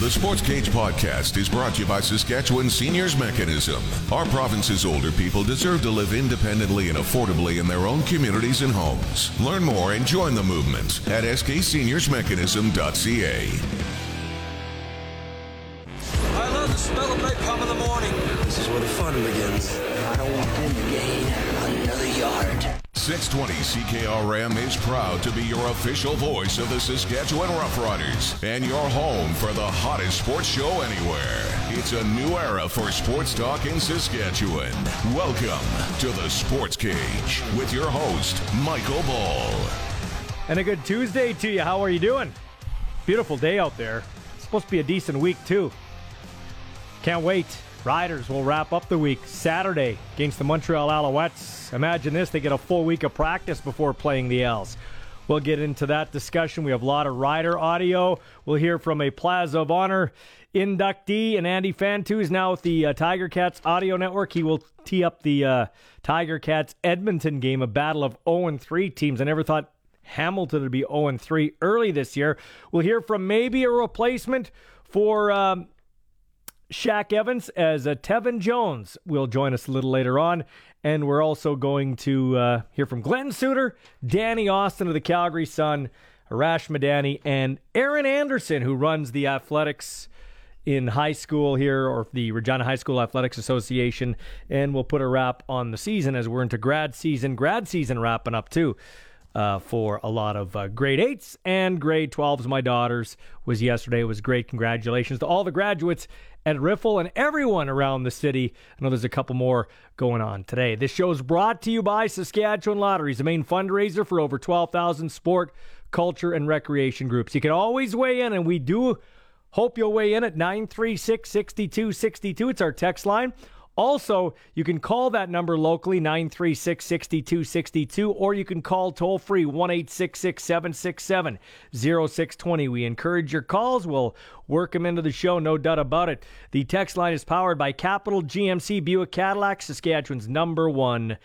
The Sports Cage podcast is brought to you by Saskatchewan Seniors Mechanism. Our province's older people deserve to live independently and affordably in their own communities and homes. Learn more and join the movement at skseniorsmechanism.ca. I love the smell of napalm in the morning. This is where the fun begins. 620 CKRM is proud to be your official voice of the Saskatchewan Roughriders and your home for the hottest sports show anywhere. It's a new era for sports talk in Saskatchewan. Welcome to the Sports Cage with your host, Michael Ball. And a good Tuesday to you. How are you doing? Beautiful day out there. It's supposed to be a decent week, too. Can't wait. Riders will wrap up the week Saturday against the Montreal Alouettes. Imagine this, they get a full week of practice before playing the Als. We'll get into that discussion. We have a lot of rider audio. We'll hear from a Plaza of Honor inductee, and Andy Fantuz is now with the uh, Tiger Cats audio network. He will tee up the uh, Tiger Cats Edmonton game, a battle of 0 3 teams. I never thought Hamilton would be 0 3 early this year. We'll hear from maybe a replacement for. Um, Shaq Evans as uh, Tevin Jones will join us a little later on. And we're also going to uh, hear from Glen Suitor, Danny Austin of the Calgary Sun, Arash Madani, and Aaron Anderson, who runs the athletics in high school here, or the Regina High School Athletics Association. And we'll put a wrap on the season as we're into grad season, grad season wrapping up too. Uh, for a lot of uh, grade eights and grade 12s. My daughters was yesterday. It was great. Congratulations to all the graduates at Riffel and everyone around the city. I know there's a couple more going on today. This show is brought to you by Saskatchewan Lotteries, the main fundraiser for over 12,000 sport, culture, and recreation groups. You can always weigh in, and we do hope you'll weigh in at 936 6262. It's our text line. Also, you can call that number locally, 936 6262, or you can call toll free, 1 767 0620. We encourage your calls. We'll work them into the show, no doubt about it. The text line is powered by Capital GMC Buick Cadillac, Saskatchewan's number one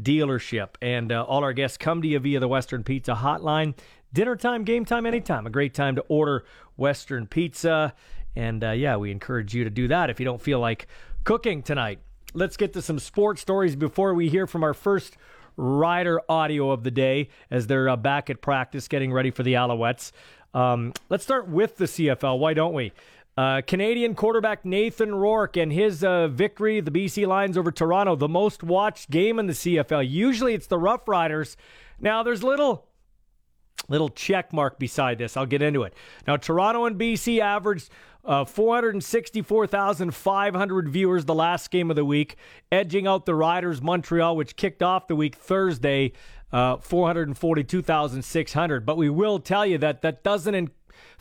dealership. And uh, all our guests come to you via the Western Pizza hotline. Dinner time, game time, anytime. A great time to order Western Pizza. And uh, yeah, we encourage you to do that if you don't feel like cooking tonight. Let's get to some sports stories before we hear from our first rider audio of the day as they're uh, back at practice getting ready for the Alouettes. Um, let's start with the CFL. Why don't we? Uh, Canadian quarterback Nathan Rourke and his uh, victory, the BC Lions over Toronto, the most watched game in the CFL. Usually it's the Rough Riders. Now there's little little check mark beside this. I'll get into it. Now Toronto and BC averaged uh, 464,500 viewers the last game of the week, edging out the Riders Montreal, which kicked off the week Thursday, uh, 442,600. But we will tell you that that doesn't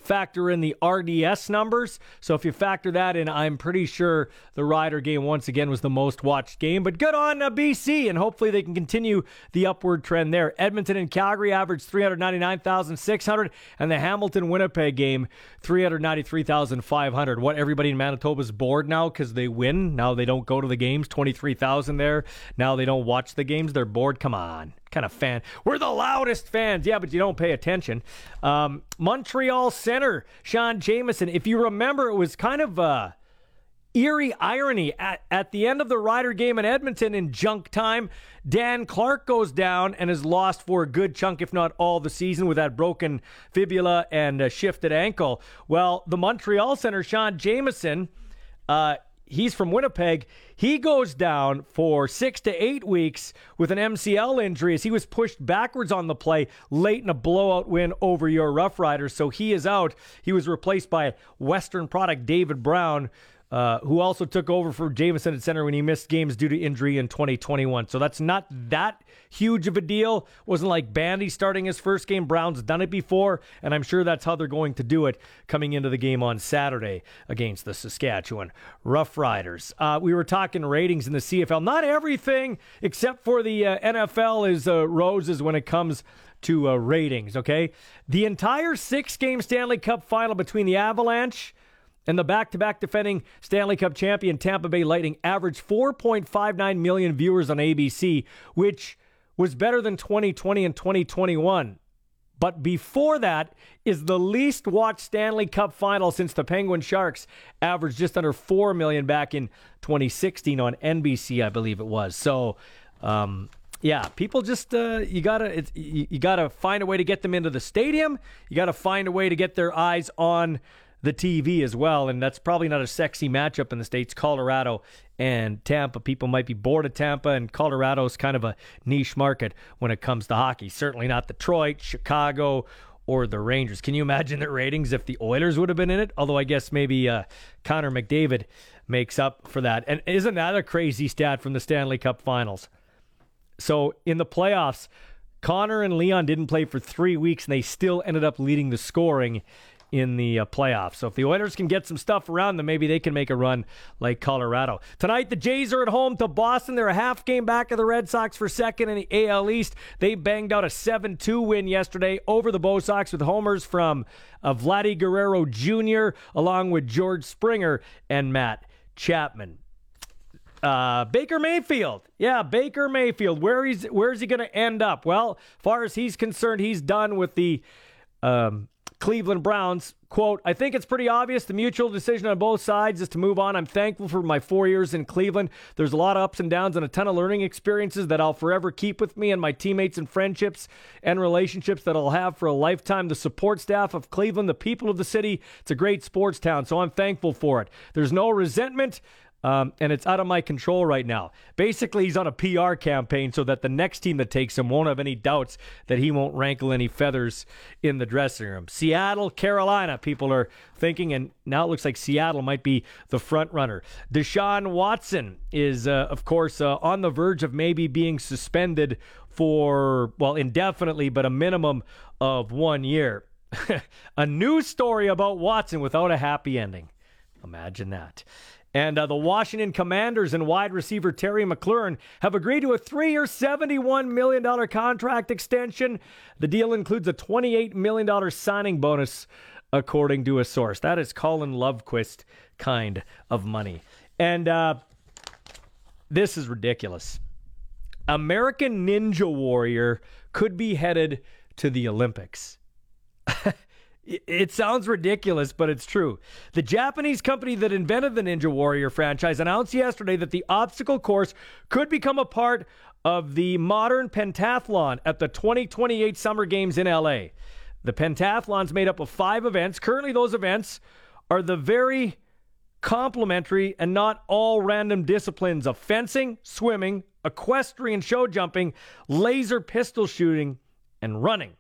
factor in the RDS numbers. So if you factor that in, I'm pretty sure the Rider game once again was the most watched game. But good on uh, BC, and hopefully they can continue the upward trend there. Edmonton and Calgary averaged 399,600, and the Hamilton Winnipeg game 393,500. What everybody in Manitoba's bored now because they win. Now they don't go to the games. 23,000 there. Now they don't watch the games. They're bored. Come on kind of fan. We're the loudest fans. Yeah, but you don't pay attention. Um, Montreal center, Sean Jamieson. If you remember, it was kind of uh, eerie irony at, at the end of the Rider game in Edmonton in junk time. Dan Clark goes down and is lost for a good chunk, if not all, the season with that broken fibula and shifted ankle. Well, the Montreal center, Sean Jamieson, uh, he's from Winnipeg. He goes down for six to eight weeks with an MCL injury as he was pushed backwards on the play late in a blowout win over your Rough Riders. So he is out. He was replaced by Western product David Brown, uh, who also took over for Jamieson at center when he missed games due to injury in 2021. So that's not that huge of a deal. Wasn't like Bandy starting his first game. Brown's done it before, and I'm sure that's how they're going to do it coming into the game on Saturday against the Saskatchewan Rough Riders. Uh, we were talking ratings in the CFL. Not everything except for the uh, NFL is uh, roses when it comes to uh, ratings, okay? The entire six game Stanley Cup final between the Avalanche and the back to back defending Stanley Cup champion Tampa Bay Lightning averaged 4.59 million viewers on ABC, which was better than 2020 and 2021. But before that is the least watched Stanley Cup final since the Penguin Sharks averaged just under 4 million back in 2016 on NBC, I believe it was. So, um, yeah, people just uh, you gotta you, you gotta find a way to get them into the stadium. You gotta find a way to get their eyes on the TV as well, and that's probably not a sexy matchup in the states. Colorado and Tampa. People might be bored of Tampa, and Colorado's kind of a niche market when it comes to hockey. Certainly not Detroit, Chicago, or the Rangers. Can you imagine their ratings if the Oilers would have been in it? Although I guess maybe uh, Connor McDavid makes up for that. And isn't that a crazy stat from the Stanley Cup Finals? So in the playoffs, Connor and Leon didn't play for three weeks, and they still ended up leading the scoring in the uh, playoffs. So if the Oilers can get some stuff around them, maybe they can make a run like Colorado. Tonight, the Jays are at home to Boston. They're a half game back of the Red Sox for second in the AL East. They banged out a 7 2 win yesterday over the Bo Sox with homers from uh, Vladdy Guerrero Jr., along with George Springer and Matt Chapman. Uh, Baker Mayfield. Yeah, Baker Mayfield. Where he's where is he going to end up? Well, far as he's concerned, he's done with the um, Cleveland Browns. Quote, I think it's pretty obvious the mutual decision on both sides is to move on. I'm thankful for my four years in Cleveland. There's a lot of ups and downs and a ton of learning experiences that I'll forever keep with me and my teammates and friendships and relationships that I'll have for a lifetime. The support staff of Cleveland, the people of the city, it's a great sports town, so I'm thankful for it. There's no resentment. Um, and it's out of my control right now. Basically, he's on a PR campaign so that the next team that takes him won't have any doubts that he won't rankle any feathers in the dressing room. Seattle, Carolina, people are thinking, and now it looks like Seattle might be the front runner. Deshaun Watson is, uh, of course, uh, on the verge of maybe being suspended for, well, indefinitely, but a minimum of one year. a news story about Watson without a happy ending. Imagine that. And uh, the Washington Commanders and wide receiver Terry McLaurin have agreed to a three year, $71 million contract extension. The deal includes a $28 million signing bonus, according to a source. That is Colin Lovequist kind of money. And uh, this is ridiculous. American Ninja Warrior could be headed to the Olympics. It sounds ridiculous, but it's true. The Japanese company that invented the Ninja Warrior franchise announced yesterday that the obstacle course could become a part of the modern pentathlon at the 2028 Summer Games in LA. The pentathlon's made up of five events. Currently, those events are the very complementary and not all random disciplines of fencing, swimming, equestrian show jumping, laser pistol shooting, and running.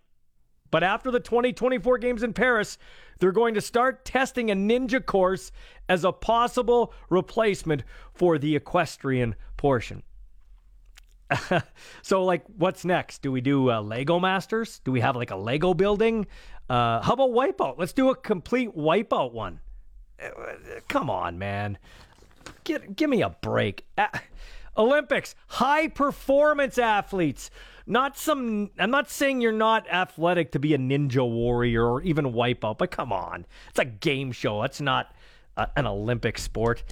But after the 2024 games in Paris, they're going to start testing a ninja course as a possible replacement for the equestrian portion. so, like, what's next? Do we do uh, Lego Masters? Do we have like a Lego building? Uh, how about Wipeout? Let's do a complete Wipeout one. Uh, come on, man. Get, give me a break. Uh, Olympics, high performance athletes not some. I'm not saying you're not athletic to be a ninja warrior or even wipeout, but come on, it's a game show. It's not a, an Olympic sport.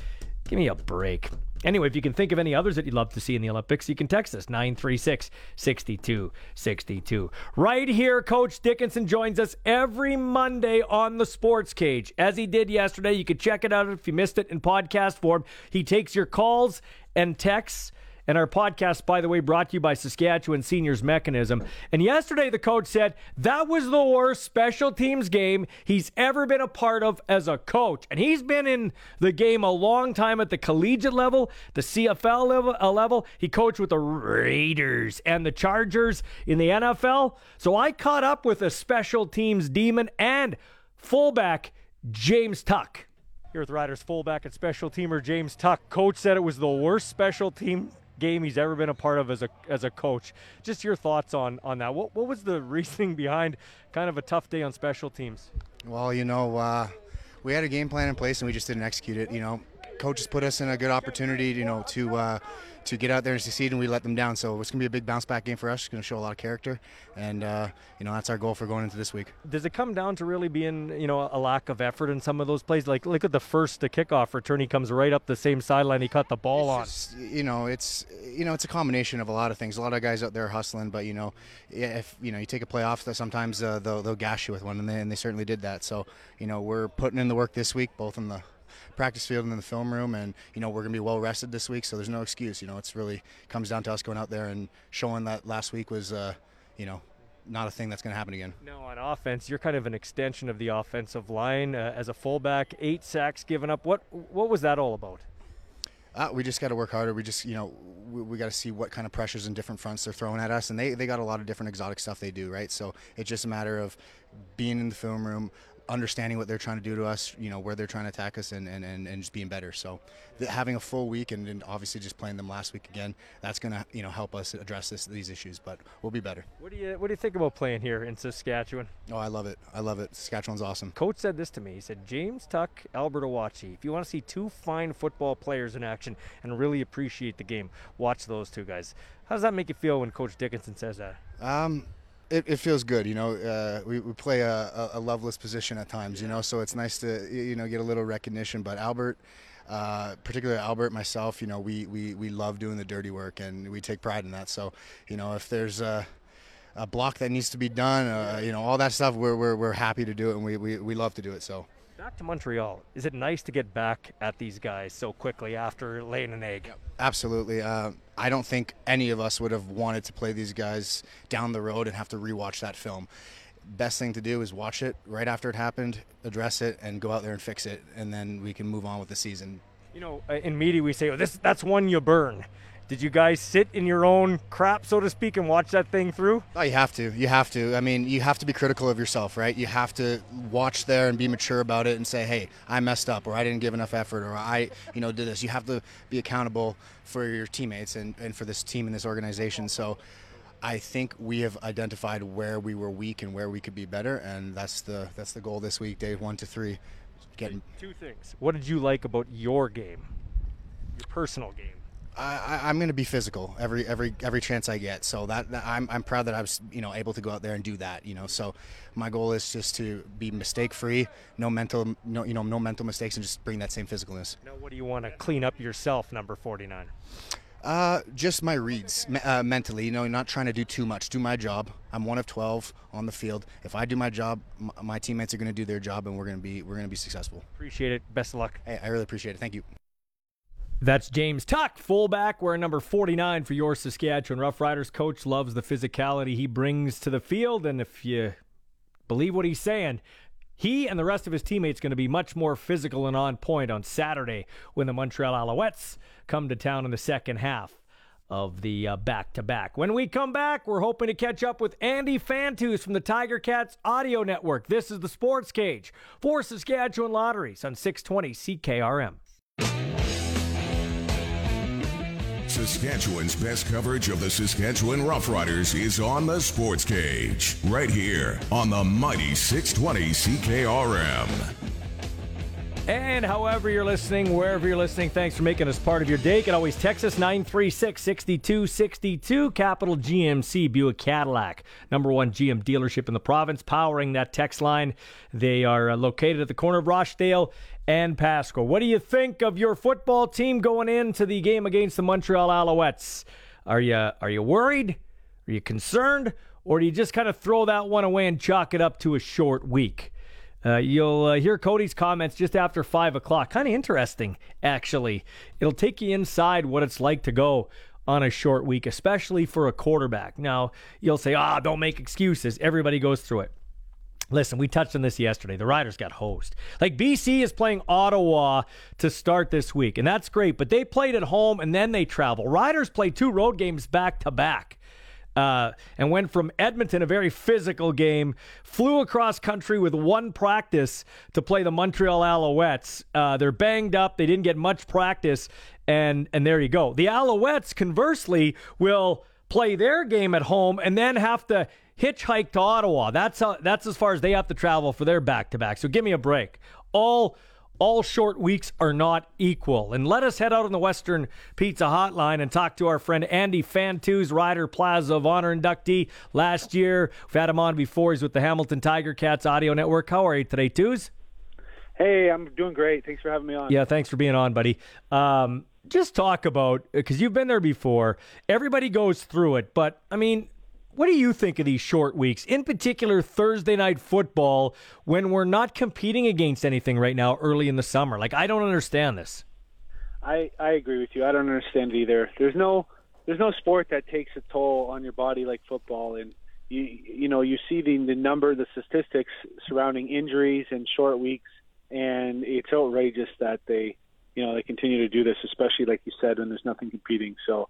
Give me a break. Anyway, if you can think of any others that you'd love to see in the Olympics, you can text us 936 6262. Right here, Coach Dickinson joins us every Monday on the Sports Cage. As he did yesterday, you can check it out if you missed it in podcast form. He takes your calls and texts and our podcast, by the way, brought to you by Saskatchewan Seniors Mechanism. And yesterday, the coach said that was the worst special teams game he's ever been a part of as a coach. And he's been in the game a long time at the collegiate level, the CFL level. Uh, level. He coached with the Raiders and the Chargers in the NFL. So I caught up with a special teams demon and fullback, James Tuck. Here with Riders fullback and special teamer James Tuck. Coach said it was the worst special team game he's ever been a part of as a as a coach. Just your thoughts on on that. What what was the reasoning behind kind of a tough day on special teams? Well, you know, uh, we had a game plan in place and we just didn't execute it. You know, coaches put us in a good opportunity, you know, to uh, to get out there and succeed, and we let them down. So it's going to be a big bounce back game for us. It's going to show a lot of character, and uh, you know that's our goal for going into this week. Does it come down to really being, you know, a lack of effort in some of those plays? Like, look at the first the kickoff return. He comes right up the same sideline. He cut the ball on. Just, you know, it's you know it's a combination of a lot of things. A lot of guys out there hustling, but you know, if you know you take a play off, sometimes uh, they'll, they'll gash you with one, and they, and they certainly did that. So you know we're putting in the work this week, both in the practice field and in the film room, and you know we're going to be well rested this week, so there's no excuse. You know, it's really comes down to us going out there and showing that last week was, uh, you know, not a thing that's going to happen again. No, on offense, you're kind of an extension of the offensive line uh, as a fullback. Eight sacks given up. What what was that all about? Uh, we just got to work harder. We just, you know, we, we got to see what kind of pressures and different fronts they're throwing at us, and they they got a lot of different exotic stuff they do, right? So it's just a matter of being in the film room, understanding what they're trying to do to us, you know, where they're trying to attack us, and, and, and, and just being better. So having a full week and, and, obviously just playing them last week again, that's going to you know help us address this, these issues. But we'll be better. What do you what do you think about playing here in Saskatchewan? Oh, I love it. I love it. Saskatchewan's awesome. Coach said this to me. He said, James Tuck, Albert Awachie. If you want to see two fine football players in action and really appreciate the game, watch those two guys. How does that make you feel when Coach Dickinson says that? Um, it, it, feels good, you know. Uh, we, we play a, a, loveless position at times, you know, so it's nice to you know get a little recognition. But Albert, uh, particularly Albert, myself, you know, we, we we love doing the dirty work and we take pride in that. So, you know, if there's a, a block that needs to be done, uh, you know, all that stuff, we're, we're, we're happy to do it and we, we, we love to do it. So. Back to Montreal. Is it nice to get back at these guys so quickly after laying an egg? Absolutely. Uh, I don't think any of us would have wanted to play these guys down the road and have to rewatch that film. Best thing to do is watch it right after it happened, address it, and go out there and fix it, and then we can move on with the season. You know, uh, in media we say, "Oh, this that's one you burn." Did you guys sit in your own crap, so to speak, and watch that thing through? Oh, you have to. You have to. I mean, you have to be critical of yourself, right? You have to watch there and be mature about it and say, "Hey, I messed up, or I didn't give enough effort, or I, you know, did this." You have to be accountable for your teammates and, and for this team and this organization. So, I think we have identified where we were weak and where we could be better, and that's the that's the goal this week, day one to three. Getting two things. What did you like about your game, your personal game? I, am going to be physical every every every chance I get. So that, that, I'm I'm proud that I was you know able to go out there and do that. You know, so my goal is just to be mistake free, no mental no you know no mental mistakes, and just bring that same physicalness. Now, what do you want to clean up yourself, number 49? Uh, just my reads uh, mentally. You know, not trying to do too much. Do my job. I'm one of 12 on the field. If I do my job, m- my teammates are going to do their job, and we're going to be we're going to be successful. Appreciate it. Best of luck. Hey, I really appreciate it. Thank you. That's James Tuck, fullback, wearing number 49 for your Saskatchewan Roughriders. Coach loves the physicality he brings to the field, and if you believe what he's saying, he and the rest of his teammates going to be much more physical and on point on Saturday when the Montreal Alouettes come to town in the second half of the back to back. When we come back, we're hoping to catch up with Andy Fantuz from the Tiger Cats Audio Network. This is the Sports Cage for Saskatchewan Lotteries on 620 CKRM. Saskatchewan's best coverage of the Saskatchewan Roughriders is on the Sports Cage, right here on the mighty 620 CKRM. And however you're listening, wherever you're listening, thanks for making us part of your day. You can always text us 936 6262, Capital GMC Buick Cadillac, number one GM dealership in the province, powering that text line. They are uh, located at the corner of Rochdale and Pasqua. What do you think of your football team going into the game against the Montreal Alouettes? Are you are you worried? Are you concerned? Or do you just kind of throw that one away and chalk it up to a short week? Uh, you'll uh, hear Cody's comments just after 5 o'clock. Kind of interesting, actually. It'll take you inside what it's like to go on a short week, especially for a quarterback. Now, you'll say, ah, oh, don't make excuses. Everybody goes through it. Listen, we touched on this yesterday. The Riders got hosed. Like BC is playing Ottawa to start this week, and that's great, but they played at home and then they travel. Riders play two road games back to back. Uh, and went from Edmonton, a very physical game, flew across country with one practice to play the Montreal Alouettes. Uh, they're banged up. They didn't get much practice, and and there you go. The Alouettes, conversely, will play their game at home and then have to hitchhike to Ottawa. That's how, that's as far as they have to travel for their back to back. So give me a break. All all short weeks are not equal. And let us head out on the Western Pizza Hotline and talk to our friend Andy Fantuz, Rider Plaza of Honor inductee last year. We've had him on before. He's with the Hamilton Tiger Cats Audio Network. How are you today, Tuz? Hey, I'm doing great. Thanks for having me on. Yeah, thanks for being on, buddy. Um, just talk about because you've been there before. Everybody goes through it, but I mean, what do you think of these short weeks, in particular Thursday night football, when we're not competing against anything right now early in the summer? Like, I don't understand this. I I agree with you. I don't understand it either. There's no there's no sport that takes a toll on your body like football, and you you know you see the the number, the statistics surrounding injuries and short weeks, and it's outrageous that they you know they continue to do this, especially like you said when there's nothing competing. So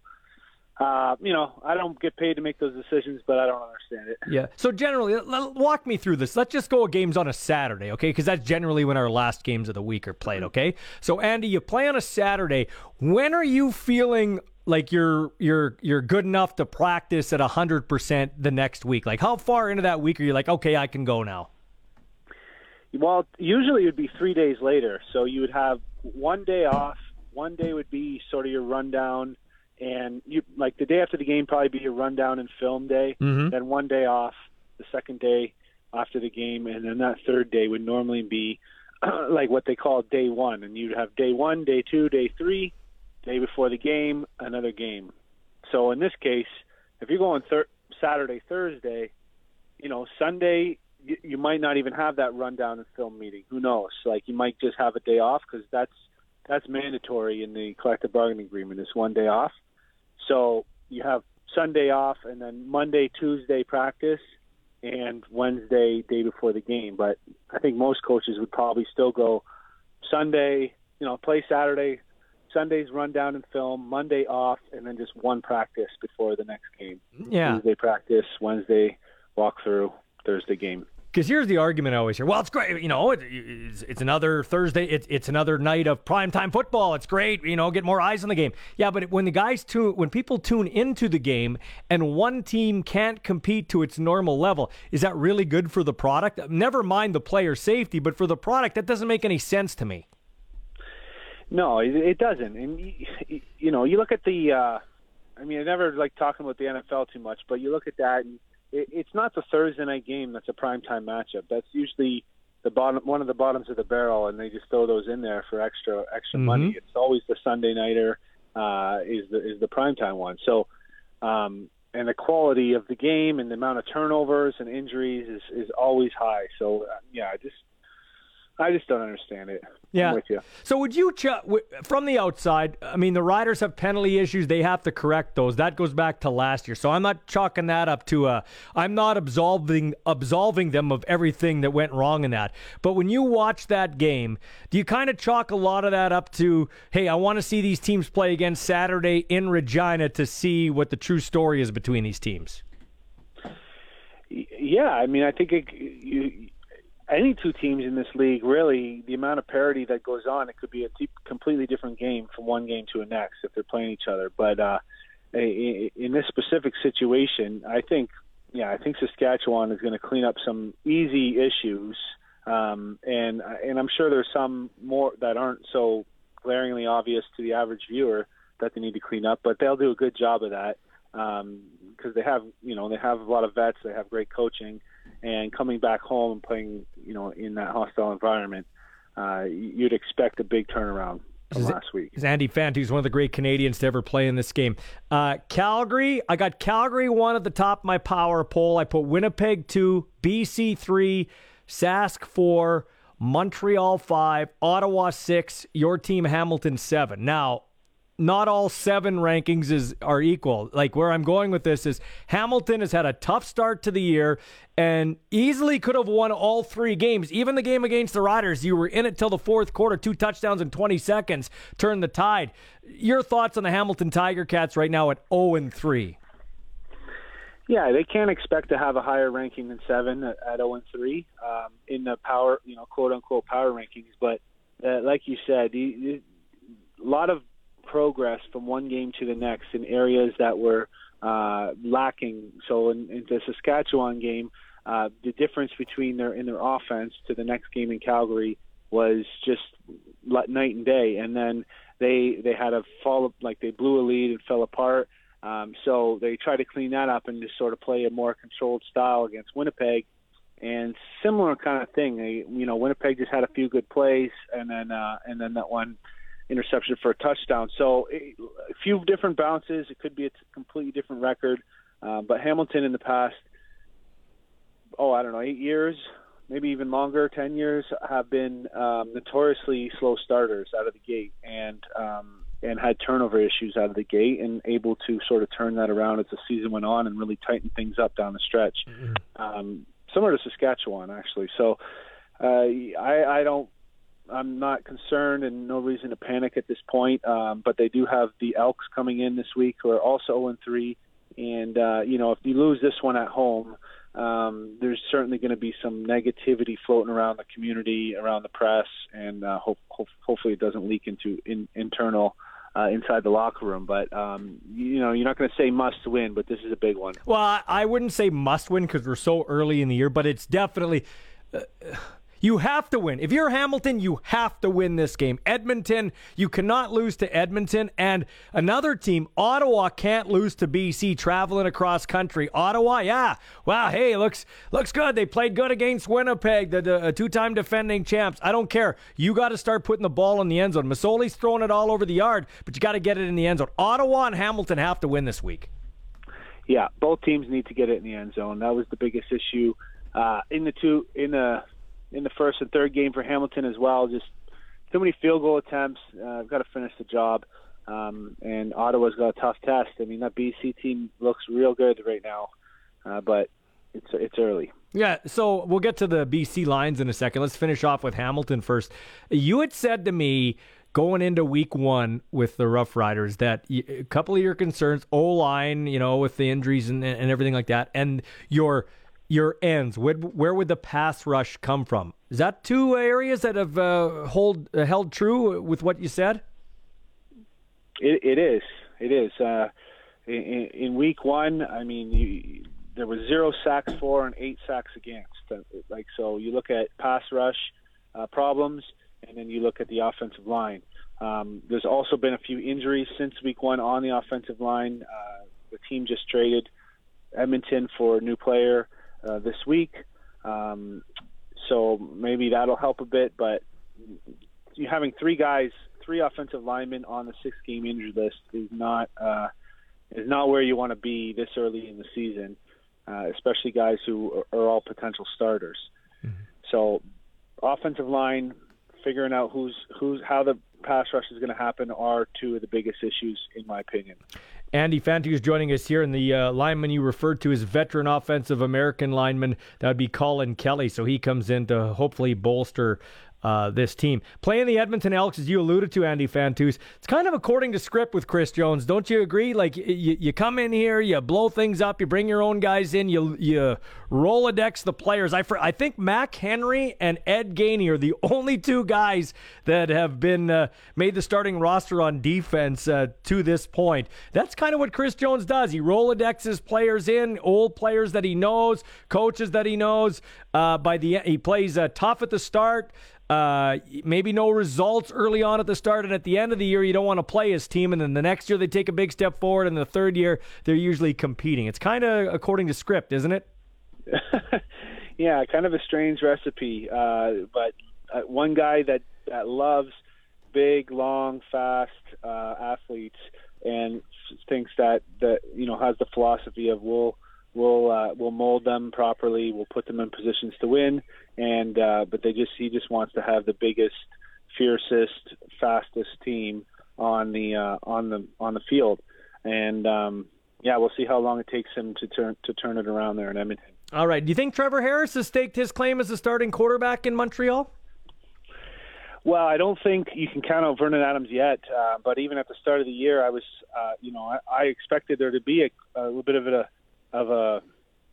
uh, you know, I don't get paid to make those decisions, but I don't understand it. Yeah. So generally, walk me through this. Let's just go games on a Saturday, okay? Because that's generally when our last games of the week are played, okay? So Andy, you play on a Saturday. When are you feeling like you're you're you're good enough to practice at hundred percent the next week? Like how far into that week are you like, okay, I can go now? Well, usually it would be three days later. So you would have one day off. One day would be sort of your rundown and you like the day after the game probably be your rundown and film day. Mm-hmm. Then one day off, the second day after the game, and then that third day would normally be like what they call day one, and you'd have day one, day two, day three, day before the game, another game. So in this case, if you're going thir- Saturday, Thursday, you know Sunday you, you might not even have that rundown and film meeting. Who knows? Like you might just have a day off because that's that's mandatory in the collective bargaining agreement. Is one day off. So you have Sunday off, and then Monday, Tuesday practice, and Wednesday day before the game. But I think most coaches would probably still go Sunday, you know, play Saturday, Sunday's rundown and film, Monday off, and then just one practice before the next game. Yeah. Tuesday practice, Wednesday walk through, Thursday game. Because here's the argument I always hear. Well, it's great. You know, it, it's, it's, another Thursday. It's, it's another night of primetime football. It's great. You know, get more eyes on the game. Yeah, but when the guys tune, when people tune into the game and one team can't compete to its normal level, is that really good for the product? Never mind the player safety, but for the product, that doesn't make any sense to me. No, it doesn't. And, you know, you look at the, uh, I mean, I never like talking about the NFL too much, but you look at that and it, it's not the Thursday night game that's a prime primetime matchup. That's usually the bottom, one of the bottoms of the barrel, and they just throw those in there for extra extra mm-hmm. money. It's always the Sunday nighter uh, is the is the primetime one. So, um, and the quality of the game and the amount of turnovers and injuries is is always high. So, uh, yeah, I just I just don't understand it. Yeah. So would you ch- from the outside? I mean, the riders have penalty issues; they have to correct those. That goes back to last year. So I'm not chalking that up to a. I'm not absolving absolving them of everything that went wrong in that. But when you watch that game, do you kind of chalk a lot of that up to, hey, I want to see these teams play again Saturday in Regina to see what the true story is between these teams? Yeah, I mean, I think it, you any two teams in this league, really, the amount of parity that goes on, it could be a completely different game from one game to the next if they're playing each other. But uh, in this specific situation, I think, yeah, I think Saskatchewan is going to clean up some easy issues, um, and and I'm sure there's some more that aren't so glaringly obvious to the average viewer that they need to clean up, but they'll do a good job of that because um, they have, you know, they have a lot of vets, they have great coaching and coming back home and playing, you know, in that hostile environment, uh, you'd expect a big turnaround from last week. Is Andy Fant, who's one of the great Canadians to ever play in this game. Uh, Calgary, I got Calgary one at the top of my power poll. I put Winnipeg two, BC three, Sask four, Montreal five, Ottawa six, your team Hamilton seven. Now, not all seven rankings is are equal. Like where I'm going with this is Hamilton has had a tough start to the year and easily could have won all three games. Even the game against the Riders, you were in it till the fourth quarter, two touchdowns in 20 seconds, turned the tide. Your thoughts on the Hamilton Tiger Cats right now at 0 and 3? Yeah, they can't expect to have a higher ranking than seven at, at 0 and 3 um, in the power, you know, quote unquote power rankings. But uh, like you said, a lot of progress from one game to the next in areas that were uh, lacking. So in, in the Saskatchewan game, uh, the difference between their in their offense to the next game in Calgary was just night and day. And then they they had a fall like they blew a lead and fell apart. Um, so they tried to clean that up and just sort of play a more controlled style against Winnipeg. And similar kind of thing. They, you know, Winnipeg just had a few good plays, and then uh, and then that one interception for a touchdown. So a few different bounces. It could be a completely different record. Uh, but Hamilton in the past, oh, I don't know, eight years, maybe even longer, ten years, have been um, notoriously slow starters out of the gate, and um, and had turnover issues out of the gate, and able to sort of turn that around as the season went on and really tighten things up down the stretch. Mm-hmm. Um, similar to Saskatchewan, actually. So uh, I, I don't I'm not concerned and no reason to panic at this point. Um, but they do have the Elks coming in this week, who are also 0 3. And uh, you know, if you lose this one at home, um, there's certainly going to be some negativity floating around the community, around the press, and uh, hope, hope, hopefully it doesn't leak into in, internal. Uh, inside the locker room. But um, you know, you're not going to say must win, but this is a big one. Well, I wouldn't say must win because we're so early in the year, but it's definitely. Uh, you have to win. If you're Hamilton, you have to win this game. Edmonton, you cannot lose to Edmonton. And another team, Ottawa, can't lose to BC traveling across country. Ottawa, yeah. Wow, hey, looks looks good. They played good against Winnipeg, the, the two-time defending champs. I don't care. You got to start putting the ball in the end zone. Masoli's throwing it all over the yard, but you got to get it in the end zone. Ottawa and Hamilton have to win this week. Yeah, both teams need to get it in the end zone. That was the biggest issue uh, in the two in the in the first and third game for Hamilton as well. Just too many field goal attempts. Uh, I've got to finish the job. Um, and Ottawa's got a tough test. I mean, that BC team looks real good right now, uh, but it's it's early. Yeah, so we'll get to the BC Lions in a second. Let's finish off with Hamilton first. You had said to me going into week one with the Rough Riders that a couple of your concerns, O line, you know, with the injuries and, and everything like that, and your – your ends? Where, where would the pass rush come from? Is that two areas that have uh, hold uh, held true with what you said? It, it is. It is. Uh, in, in, week one, I mean, you, there was zero sacks for and eight sacks against. Uh, like so, you look at pass rush uh, problems, and then you look at the offensive line. Um, there's also been a few injuries since week one on the offensive line. Uh, the team just traded Edmonton for a new player uh, this week. Um, so maybe that'll help a bit. But you having three guys, three offensive linemen on the six-game injury list is not uh, is not where you want to be this early in the season, uh, especially guys who are, are all potential starters. Mm-hmm. So offensive line, figuring out who's who's how the pass rush is going to happen are two of the biggest issues in my opinion. Andy Fantuz is joining us here, and the uh, lineman you referred to is veteran offensive American lineman. That would be Colin Kelly. So he comes in to hopefully bolster uh, this team. Playing the Edmonton Elks, as you alluded to, Andy Fantuz, it's kind of according to script with Chris Jones. Don't you agree? Like, you, you come in here, you blow things up, you bring your own guys in, you you Rolodex the players. I, I think Mac Henry and Ed Gainey are the only two guys that have been uh, made the starting roster on defense uh, to this point. That's kind of what Chris Jones does. He Rolodexes players in, old players that he knows, coaches that he knows. Uh, by the he plays uh, tough at the start. Uh, maybe no results early on at the start, and at the end of the year, you don't want to play his team, and then the next year they take a big step forward, and the third year they're usually competing. It's kind of according to script, isn't it? yeah, kind of a strange recipe. Uh, but uh, one guy that, that loves big, long, fast uh, athletes and thinks that that you know has the philosophy of we'll we'll uh, we'll mold them properly, we'll put them in positions to win, and uh, but they just he just wants to have the biggest, fiercest, fastest team on the uh, on the on the field, and um, yeah, we'll see how long it takes him to turn to turn it around there in Edmonton. All right, do you think Trevor Harris has staked his claim as a starting quarterback in Montreal? Well, I don't think you can count out Vernon Adams yet. Uh, but even at the start of the year, I was, uh, you know, I, I expected there to be a, a little bit of a of a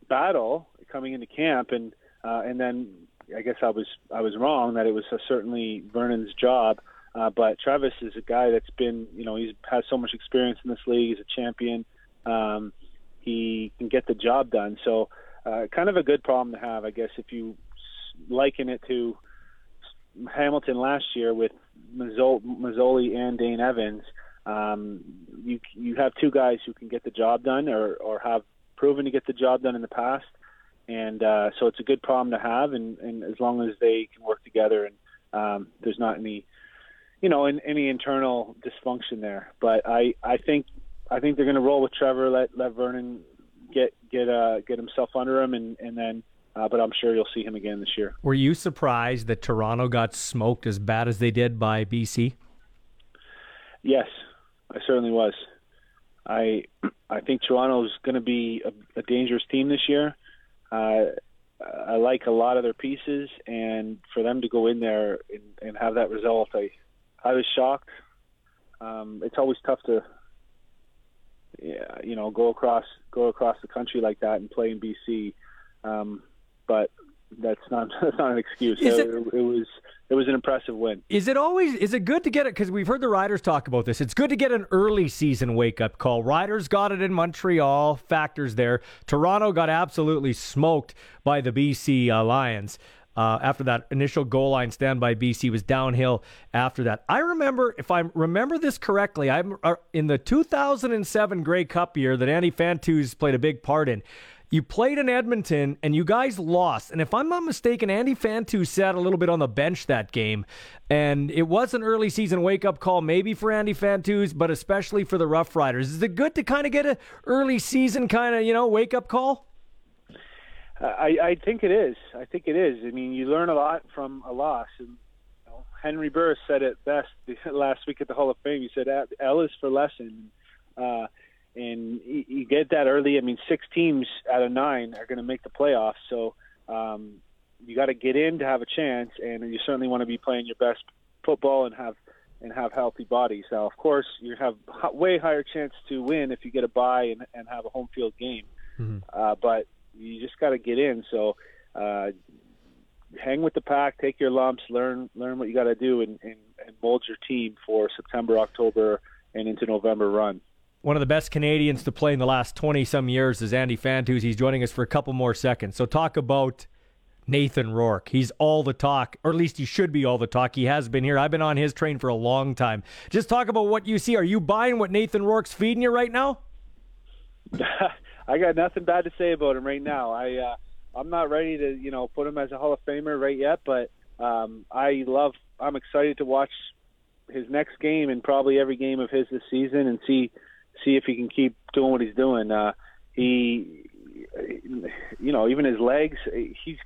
battle coming into camp, and uh, and then I guess I was I was wrong that it was certainly Vernon's job. Uh, but Travis is a guy that's been, you know, he's has so much experience in this league. He's a champion. Um, he can get the job done. So, uh, kind of a good problem to have, I guess, if you liken it to Hamilton last year with Masoli and Dane Evans, um, you you have two guys who can get the job done or or have proven to get the job done in the past, and uh, so it's a good problem to have. And, and as long as they can work together and um, there's not any, you know, in, any internal dysfunction there. But I I think I think they're going to roll with Trevor. Let let Vernon get get uh, get himself under him, and and then. Uh, but I'm sure you'll see him again this year. Were you surprised that Toronto got smoked as bad as they did by BC? Yes, I certainly was. I I think Toronto's going to be a, a dangerous team this year. Uh, I like a lot of their pieces, and for them to go in there and, and have that result, I I was shocked. Um, it's always tough to, yeah, you know, go across go across the country like that and play in BC. Um, but that's not that's not an excuse. It, it, it, was it was an impressive win. Is it always is it good to get it because we've heard the riders talk about this. It's good to get an early season wake up call. Riders got it in Montreal, factors there. Toronto got absolutely smoked by the BC uh, Lions. Uh, after that initial goal line stand by BC was downhill after that. I remember, if I remember this correctly, I'm uh, in the 2007 Grey Cup year that Andy Fantuz played a big part in. You played in Edmonton and you guys lost. And if I'm not mistaken, Andy Fantuz sat a little bit on the bench that game. And it was an early season wake up call, maybe for Andy Fantuz, but especially for the Rough Riders. Is it good to kind of get an early season kind of, you know, wake up call? I, I think it is. I think it is. I mean, you learn a lot from a loss. And you know, Henry Burris said it best last week at the Hall of Fame. He said, L is for lesson. Uh, and you get that early. I mean, six teams out of nine are going to make the playoffs, so um, you got to get in to have a chance, and you certainly want to be playing your best football and have and have healthy bodies. Now, of course, you have way higher chance to win if you get a bye and, and have a home field game, mm-hmm. uh, but you just got to get in. So. Uh, hang with the pack, take your lumps, learn learn what you got to do, and, and, and mold your team for September, October, and into November run one of the best Canadians to play in the last 20 some years is Andy Fantuz. He's joining us for a couple more seconds. So talk about Nathan Rourke. He's all the talk, or at least he should be all the talk. He has been here. I've been on his train for a long time. Just talk about what you see. Are you buying what Nathan Rourke's feeding you right now? I got nothing bad to say about him right now. I uh, I'm not ready to you know put him as a Hall of Famer right yet, but um, I love. I'm excited to watch his next game and probably every game of his this season and see see if he can keep doing what he's doing. Uh, he, you know, even his legs, he's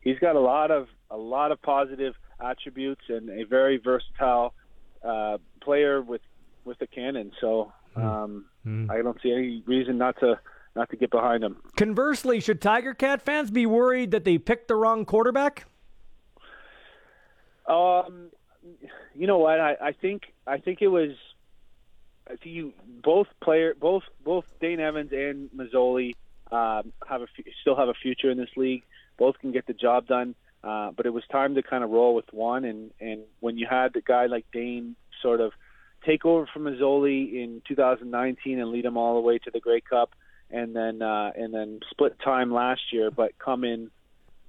he's got a lot of a lot of positive attributes and a very versatile uh, player with with a cannon. So hmm. um, mm. I don't see any reason not to not to get behind him. Conversely, should Tiger Cat fans be worried that they picked the wrong quarterback? Um, you know what? I, I think I think it was see you both player both both Dane Evans and Masoli um, have a still have a future in this league. Both can get the job done, uh, but it was time to kind of roll with one. And and when you had the guy like Dane sort of take over from Masoli in 2019 and lead him all the way to the Grey Cup, and then uh, and then split time last year, but come in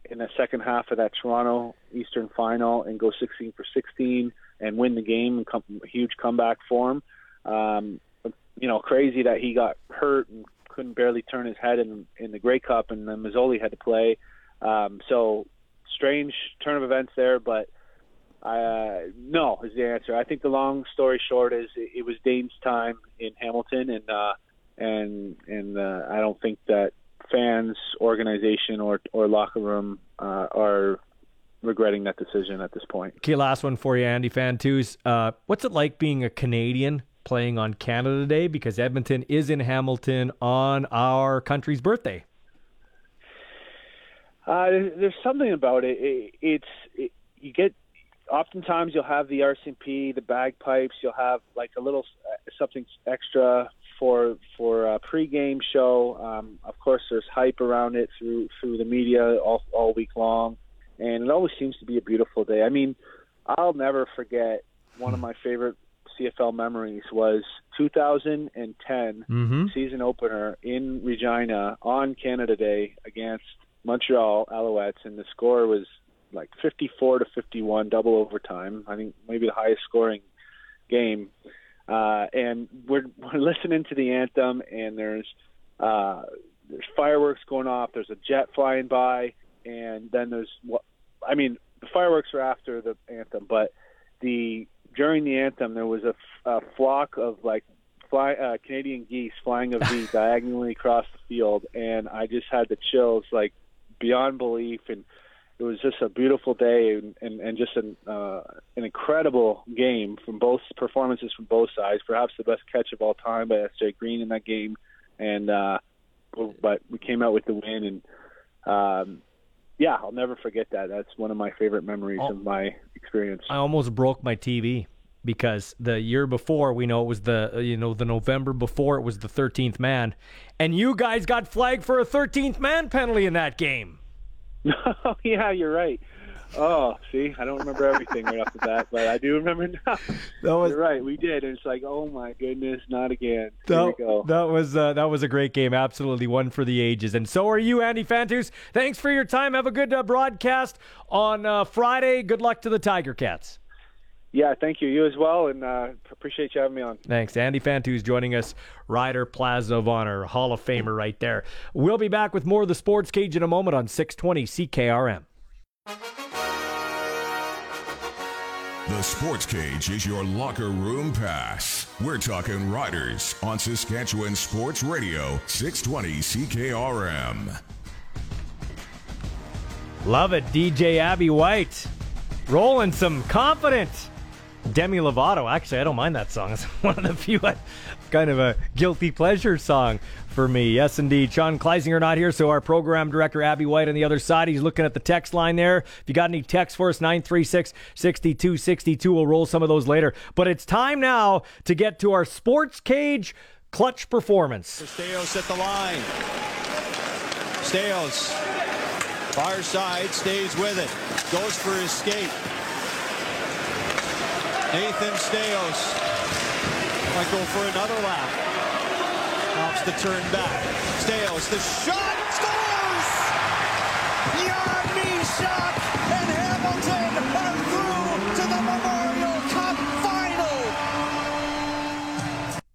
in the second half of that Toronto Eastern Final and go 16 for 16 and win the game, and come, huge comeback for him. Um, you know, crazy that he got hurt and couldn't barely turn his head in in the Grey Cup, and then Masoli had to play. Um, so strange turn of events there, but uh, no is the answer. I think the long story short is it, it was Dane's time in Hamilton, and uh, and and uh, I don't think that fans, organization, or or locker room uh, are regretting that decision at this point. Okay, last one for you, Andy Fantuz. Uh, what's it like being a Canadian playing on Canada Day because Edmonton is in Hamilton on our country's birthday. Uh, there's something about it. it it's it, you get. Oftentimes, you'll have the RCMP, the bagpipes. You'll have like a little uh, something extra for for a pregame show. Um, of course, there's hype around it through through the media all all week long, and it always seems to be a beautiful day. I mean, I'll never forget one of my favorite CFL memories was 2010 mm-hmm. season opener in Regina on Canada Day against Montreal Alouettes, and the score was like 54 to 51, double overtime. I think maybe the highest scoring game. Uh, and we're we're listening to the anthem, and there's uh, there's fireworks going off. There's a jet flying by, and then there's what I mean. The fireworks are after the anthem, but the during the anthem there was a, a flock of like fly uh, Canadian geese flying a V diagonally across the field, and I just had the chills like beyond belief, and it was just a beautiful day and and, and just an uh, an incredible game from both performances from both sides. Perhaps the best catch of all time by S.J. Green in that game, and uh, but we came out with the win and. Um, yeah, I'll never forget that. That's one of my favorite memories Oh. of my experience. I almost broke my TV because the year before we know it was the uh, you know the November before it was the 13th man, and you guys got flagged for a 13th man penalty in that game. Oh yeah, you're right. Oh, see, I don't remember everything right off the bat, but I do remember now. That was You're right, we did, and it's like, oh my goodness, not again. That, go. that was uh, that was a great game, absolutely one for the ages, and so are you, Andy Fantuz. Thanks for your time. Have a good uh, broadcast on uh, Friday. Good luck to the Tiger Cats. Yeah, thank you. You as well, and uh, appreciate you having me on. Thanks. Andy Fantuz joining us, Rider Plaza of Honor, Hall of Famer right there. We'll be back with more of the Sports Cage in a moment on 620 CKRM. The Sports Cage is your locker room pass. We're talking Riders on Saskatchewan Sports Radio, 620 CKRM. Love it, DJ Abby White. Rolling some confident. Demi Lovato. Actually, I don't mind that song. It's one of the few uh, kind of a guilty pleasure song for me. Yes, indeed. Sean Kleisinger not here, so our program director Abby White on the other side. He's looking at the text line there. If you got any text for us, 936-6262. We'll roll some of those later. But it's time now to get to our sports cage clutch performance. Staios at the line. Staios. Far side, stays with it. Goes for his skate. Nathan Staios. Go for another lap. Opts to turn back. Staios, the shot scores! Jan Mysak and Hamilton are through to the Memorial Cup final.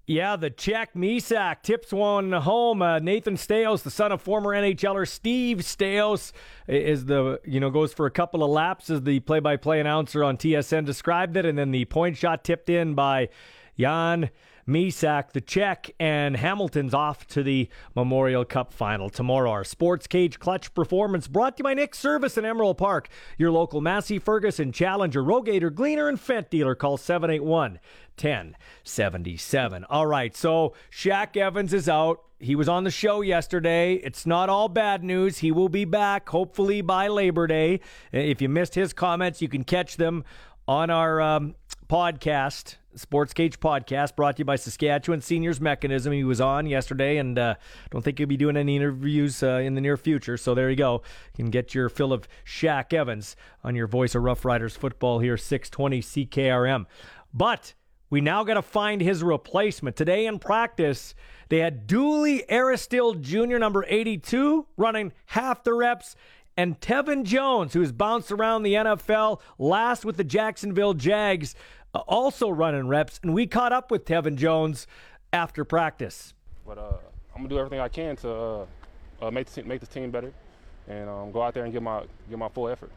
Yeah, the Czech Mysak tips one home. Uh, Nathan Staios, the son of former NHLer Steve Staios, is the you know goes for a couple of laps as the play-by-play announcer on TSN described it, and then the point shot tipped in by Jan Mysak, the Czech, and Hamilton's off to the Memorial Cup final tomorrow. Our Sports Cage Clutch performance brought to you by Nick Service in Emerald Park, your local Massey Ferguson Challenger, RoGator, Gleaner, and Fendt dealer. Call 781 1077. All right, so Shaq Evans is out. He was on the show yesterday. It's not all bad news. He will be back, hopefully, by Labor Day. If you missed his comments, you can catch them on our um, podcast, Sports Cage podcast, brought to you by Saskatchewan Seniors Mechanism. He was on yesterday, and uh, don't think he'll be doing any interviews uh, in the near future. So there you go. You can get your fill of Shaq Evans on your Voice of Rough Riders football here, 620 CKRM. But we now got to find his replacement. Today in practice, they had Dooley Aristill Jr., number 82, running half the reps, and Tevin Jones, who's bounced around the NFL, last with the Jacksonville Jags, also running reps. And we caught up with Tevin Jones after practice. But uh, I'm gonna do everything I can to uh, uh, make, the team, make this team better, and um, go out there and give my give my full effort.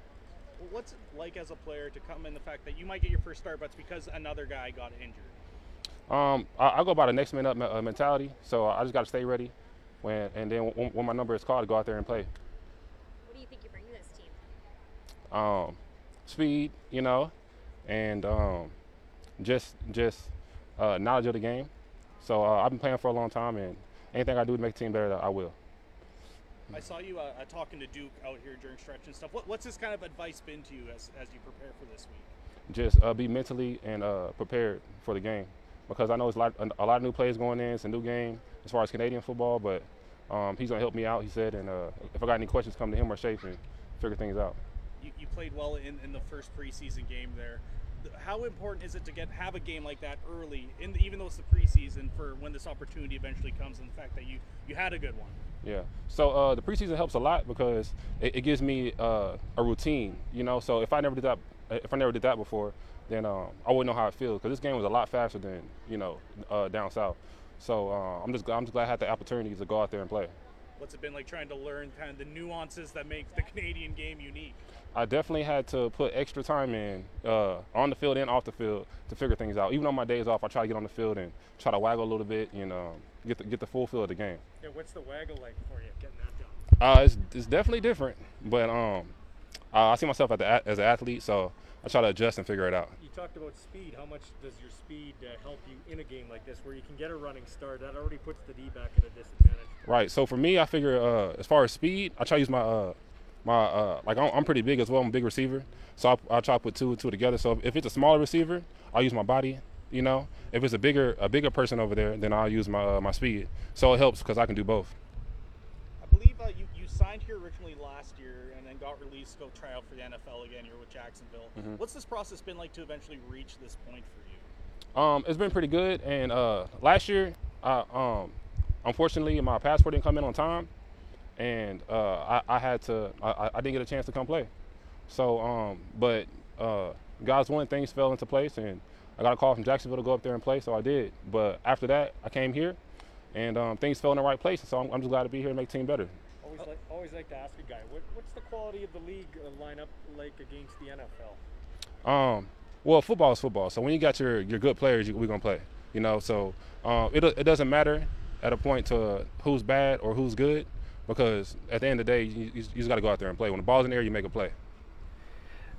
What's it like as a player to come in the fact that you might get your first start, but it's because another guy got injured? Um, I, I go by the next man up uh, mentality, so I just got to stay ready. When and then when, when my number is called, to go out there and play. What do you think you bring to this team? Um, speed, you know, and um, just just uh, knowledge of the game. So uh, I've been playing for a long time, and anything I do to make the team better, I will. I saw you uh, uh, talking to Duke out here during stretch and stuff. What, what's his kind of advice been to you as, as you prepare for this week? just uh, be mentally and uh, prepared for the game because I know it's a lot, a lot of new players going in. It's a new game as far as Canadian football, but um, he's gonna help me out. He said, and uh, if I got any questions, come to him or Shafe and figure things out. You, you played well in, in the first preseason game there. How important is it to get have a game like that early, in the, even though it's the preseason, for when this opportunity eventually comes, and the fact that you you had a good one. Yeah. So uh, the preseason helps a lot because it, it gives me uh, a routine. You know, so if I never did that, if I never did that before, then um, I wouldn't know how it feels because this game was a lot faster than you know uh, down south. So uh, I'm just I'm just glad I had the opportunity to go out there and play. What's it been like trying to learn kind of the nuances that make the Canadian game unique? I definitely had to put extra time in uh, on the field and off the field to figure things out. Even on my days off, I try to get on the field and try to waggle a little bit and um, get the, get the full feel of the game. Yeah, what's the waggle like for you getting that done? Uh, it's, it's definitely different, but um, uh, I see myself as, the, as an athlete, so I try to adjust and figure it out. You talked about speed. How much does your speed uh, help you in a game like this, where you can get a running start? That already puts the D back at a disadvantage. Right. So for me, I figure uh, as far as speed, I try to use my uh, my uh, like I'm, I'm, pretty big as well. I'm a big receiver, so I, I try to put two and two together. So if it's a smaller receiver, I'll use my body. You know, if it's a bigger a bigger person over there, then I'll use my uh, my speed. So it helps because I can do both. I believe uh, you you signed here originally last year and then got released go try out for the NFL again. You're with Jacksonville. Mm-hmm. What's this process been like to eventually reach this point for you? Um, it's been pretty good. And uh, last year, I, um, unfortunately, my passport didn't come in on time and uh, I, I, had to I, I, didn't get a chance to come play so um, but uh, god's willing things fell into place and i got a call from jacksonville to go up there and play so i did but after that i came here and um, things fell in the right place so I'm, I'm, just glad to be here and make the team better always like, always like to ask a guy what, what's the quality of the league uh, lineup like against the nfl um, well football is football so when you got your, your good players we're going to play you know so um, it, it doesn't matter at a point to who's bad or who's good because at the end of the day, you, you just got to go out there and play. When the ball's in the air, you make a play.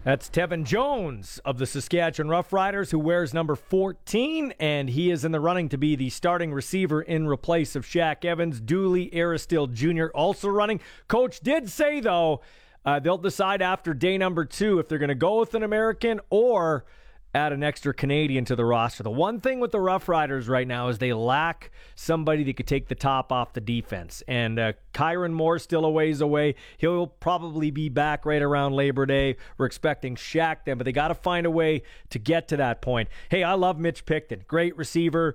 That's Tevin Jones of the Saskatchewan Roughriders, who wears number 14, and he is in the running to be the starting receiver in replace of Shaq Evans. Dooley Aristil Jr. also running. Coach did say, though, uh, they'll decide after day number two if they're going to go with an American or – add an extra Canadian to the roster. The one thing with the Rough Riders right now is they lack somebody that could take the top off the defense. And uh, Kyran Moore still a ways away. He'll probably be back right around Labor Day. We're expecting Shaq then, but they got to find a way to get to that point. Hey, I love Mitch Picton. Great receiver.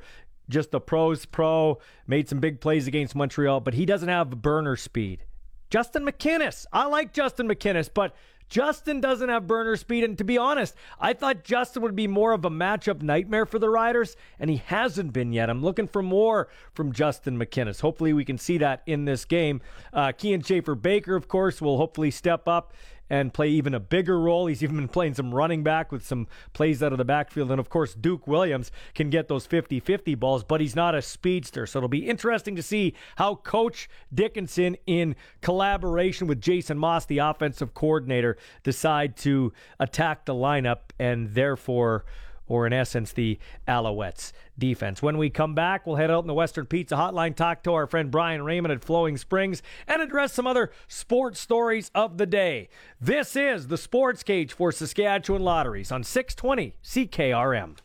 Just the pros pro. Made some big plays against Montreal, but he doesn't have burner speed. Justin McInnis. I like Justin McInnis, but Justin doesn't have burner speed. And to be honest, I thought Justin would be more of a matchup nightmare for the Riders, and he hasn't been yet. I'm looking for more from Justin McInnis. Hopefully, we can see that in this game. Uh, Kian Schaffer Baker, of course, will hopefully step up and play even a bigger role. He's even been playing some running back with some plays out of the backfield. And of course, Duke Williams can get those 50 50 balls, but he's not a speedster. So it'll be interesting to see how Coach Dickenson, in collaboration with Jason Maas, the offensive coordinator, decide to attack the lineup and therefore or in essence, the Alouettes defense. When we come back, we'll head out in the Western Pizza Hotline, talk to our friend Brian Raymond at Flowing Springs, and address some other sports stories of the day. This is the Sports Cage for Saskatchewan Lotteries on 620 CKRM.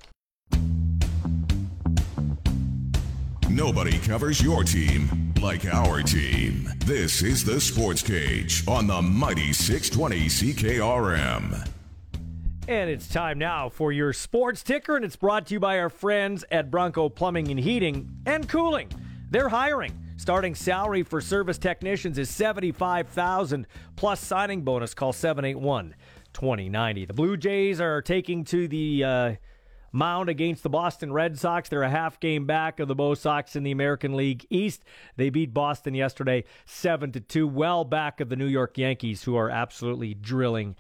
Nobody covers your team like our team. This is the Sports Cage on the mighty 620 CKRM. And it's time now for your sports ticker, and it's brought to you by our friends at Bronco Plumbing and Heating and Cooling. They're hiring. Starting salary for service technicians is 75000 plus signing bonus. Call 781 2090. The Blue Jays are taking to the uh, mound against the Boston Red Sox. They're a half game back of the Bo Sox in the American League East. They beat Boston yesterday 7 to 2, well back of the New York Yankees, who are absolutely drilling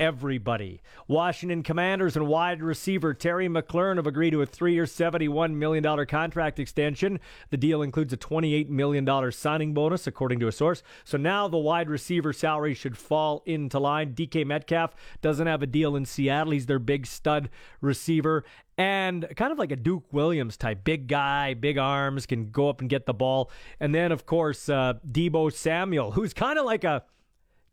everybody. Washington Commanders and wide receiver Terry McLaurin have agreed to a three year, $71 million contract extension. The deal includes a $28 million signing bonus, according to a source. So now the wide receiver salary should fall into line. DK Metcalf doesn't have a deal in Seattle. He's their big stud receiver and kind of like a Duke Williams type, big guy, big arms, can go up and get the ball. And then, of course, uh, Deebo Samuel, who's kind of like a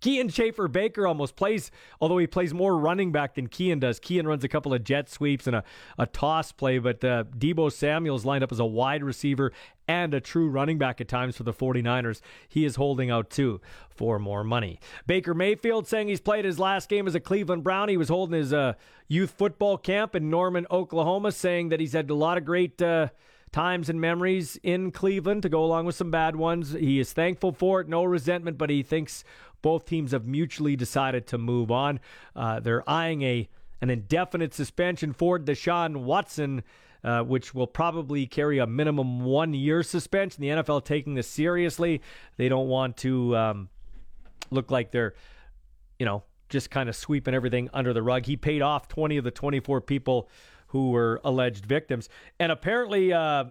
Kian Schaffer Baker almost plays, although he plays more running back than Kian does. Kian runs a couple of jet sweeps and a, a toss play, but uh, Deebo Samuel's lined up as a wide receiver and a true running back at times for the 49ers. He is holding out too for more money. Baker Mayfield saying he's played his last game as a Cleveland Brown. He was holding his uh, youth football camp in Norman, Oklahoma, saying that he's had a lot of great. Uh, times and memories in Cleveland to go along with some bad ones. He is thankful for it, no resentment, but he thinks both teams have mutually decided to move on. Uh, they're eyeing a an indefinite suspension for Deshaun Watson. Uh, which will probably carry a minimum one year suspension. The NFL taking this seriously. They don't want to um, look like they're, you know, just kind of sweeping everything under the rug. He paid off 20 of the 24 people who were alleged victims. And apparently, uh,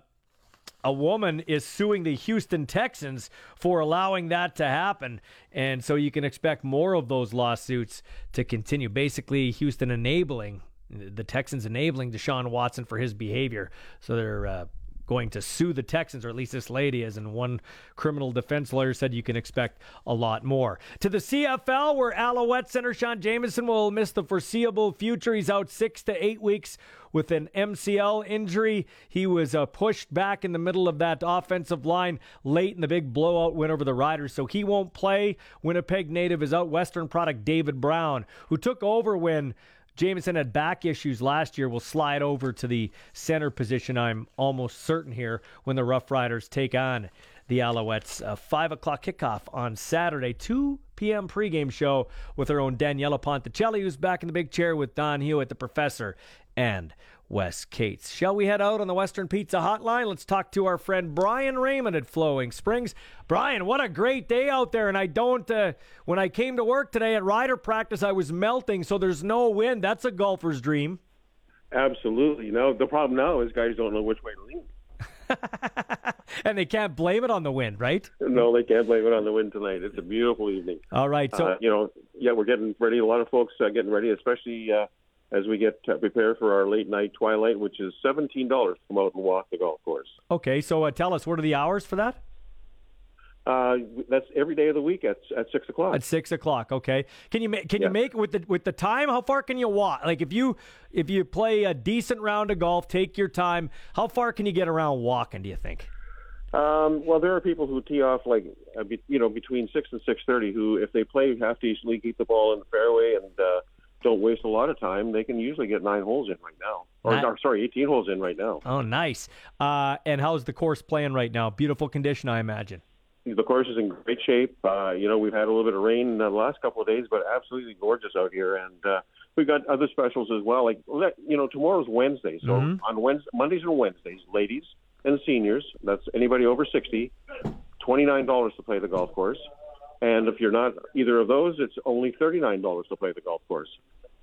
a woman is suing the Houston Texans for allowing that to happen. And so you can expect more of those lawsuits to continue. Basically, Houston enabling, the Texans enabling Deshaun Watson for his behavior. So they're. Uh, going to sue the Texans, or at least this lady is. And one criminal defense lawyer said you can expect a lot more. To the CFL, where Alouette center Sean Jamieson will miss the foreseeable future. He's out six to eight weeks with an MCL injury. He was uh, pushed back in the middle of that offensive line late in the big blowout win over the Riders, so he won't play. Winnipeg native is out. Western product David Brown, who took over when Jamieson had back issues last year, will slide over to the center position, I'm almost certain here, when the Rough Riders take on the Alouettes. A 5 o'clock kickoff on Saturday, 2 p.m. pregame show with our own Daniela Ponticelli, who's back in the big chair with Don Hewitt, the professor, and Wes Cates. Shall we head out on the Western Pizza Hotline? Let's talk to our friend Brian Raymond at Flowing Springs. Brian, what a great day out there! And I don't. Uh, when I came to work today at rider practice, I was melting, so there's no wind. That's a golfer's dream. Absolutely. No, the problem now is guys don't know which way to lean. and they can't blame it on the wind, right? No, they can't blame it on the wind tonight. It's a beautiful evening. All right, so uh, you know, yeah, we're getting ready. A lot of folks uh, getting ready, especially uh, as we get prepared for our late night twilight, which is seventeen dollars to come out and walk the golf course. Okay, so uh, tell us what are the hours for that? Uh, that's every day of the week at at six o'clock. At six o'clock, okay. Can you make can yeah. you make with the with the time? How far can you walk? Like if you if you play a decent round of golf, take your time. How far can you get around walking? Do you think? Um, well, there are people who tee off like uh, be, you know between six and six thirty. Who, if they play half decently, keep the ball in the fairway, and uh, don't waste a lot of time, they can usually get nine holes in right now. Or, or sorry, 18 holes in right now. Oh, nice. Uh, and how's the course playing right now? Beautiful condition, I imagine. The course is in great shape. Uh, you know, we've had a little bit of rain the last couple of days, but absolutely gorgeous out here. And uh, we've got other specials as well. Like, you know, tomorrow's Wednesday. So mm-hmm. on Wednesday, Mondays and Wednesdays, ladies and seniors, that's anybody over 60, $29 to play the golf course. And if you're not either of those, it's only $39 to play the golf course.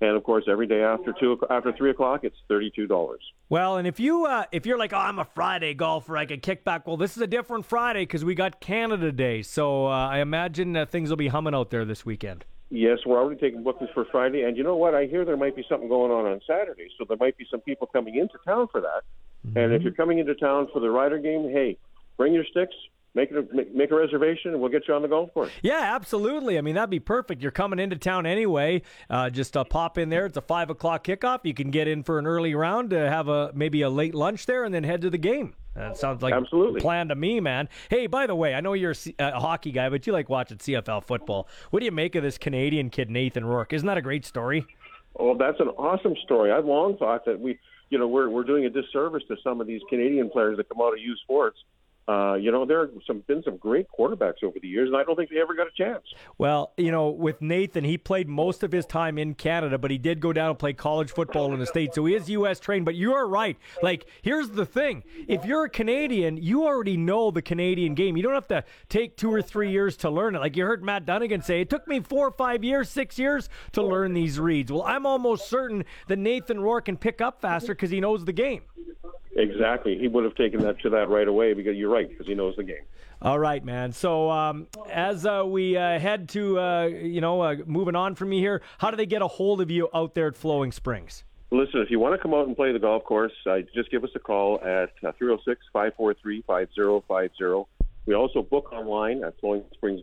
And of course, every day after two after three o'clock, it's thirty-two dollars. Well, and if you uh, if you're like, oh, I'm a Friday golfer, I can kick back. Well, this is a different Friday because we got Canada Day, so uh, I imagine uh, things will be humming out there this weekend. Yes, we're already taking bookings for Friday, and you know what? I hear there might be something going on on Saturday, so there might be some people coming into town for that. Mm-hmm. And if you're coming into town for the Rider game, hey, bring your sticks, make a make a reservation and we'll get you on the golf course. Yeah, absolutely. I mean that'd be perfect. You're coming into town anyway. Uh, just uh, pop in there. It's a five o'clock kickoff. You can get in for an early round to have a maybe a late lunch there and then head to the game. That sounds like absolutely a plan to me, man. Hey, by the way, I know you're a hockey guy, but you like watching CFL football. What do you make of this Canadian kid Nathan Rourke? Isn't that a great story? Oh, that's an awesome story. I've long thought that we, you know, we're we're doing a disservice to some of these Canadian players that come out of youth sports uh, you know, there have some, been some great quarterbacks over the years, and I don't think they ever got a chance. Well, you know, with Nathan, he played most of his time in Canada, but he did go down and play college football in the States, so he is U.S. trained. But you are right. Like, here's the thing if you're a Canadian, you already know the Canadian game. You don't have to take two or three years to learn it. Like you heard Matt Dunnigan say, it took me four or five years, six years to learn these reads. Well, I'm almost certain that Nathan Rourke can pick up faster because he knows the game. Exactly. He would have taken that to that right away because you're right, because he knows the game. All right, man. So um, as uh, we uh, head to, uh, you know, uh, moving on from me here, how do they get a hold of you out there at Flowing Springs? Listen, if you want to come out and play the golf course, uh, just give us a call at uh, 306 543 5050. We also book online at Flowing Springs.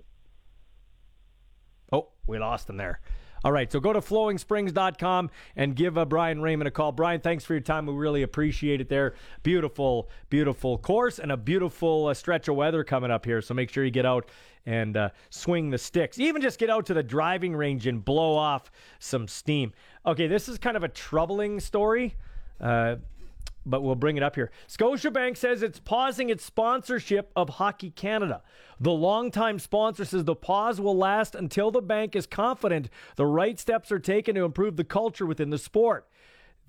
Oh, we lost him there. All right, so go to flowingsprings.com and give uh, Brian Raymond a call. Brian, thanks for your time. We really appreciate it there. Beautiful, beautiful course and a beautiful uh, stretch of weather coming up here. So make sure you get out and uh, swing the sticks. Even just get out to the driving range and blow off some steam. Okay, this is kind of a troubling story. But we'll bring it up here. Scotiabank says it's pausing its sponsorship of Hockey Canada. The longtime sponsor says the pause will last until the bank is confident the right steps are taken to improve the culture within the sport.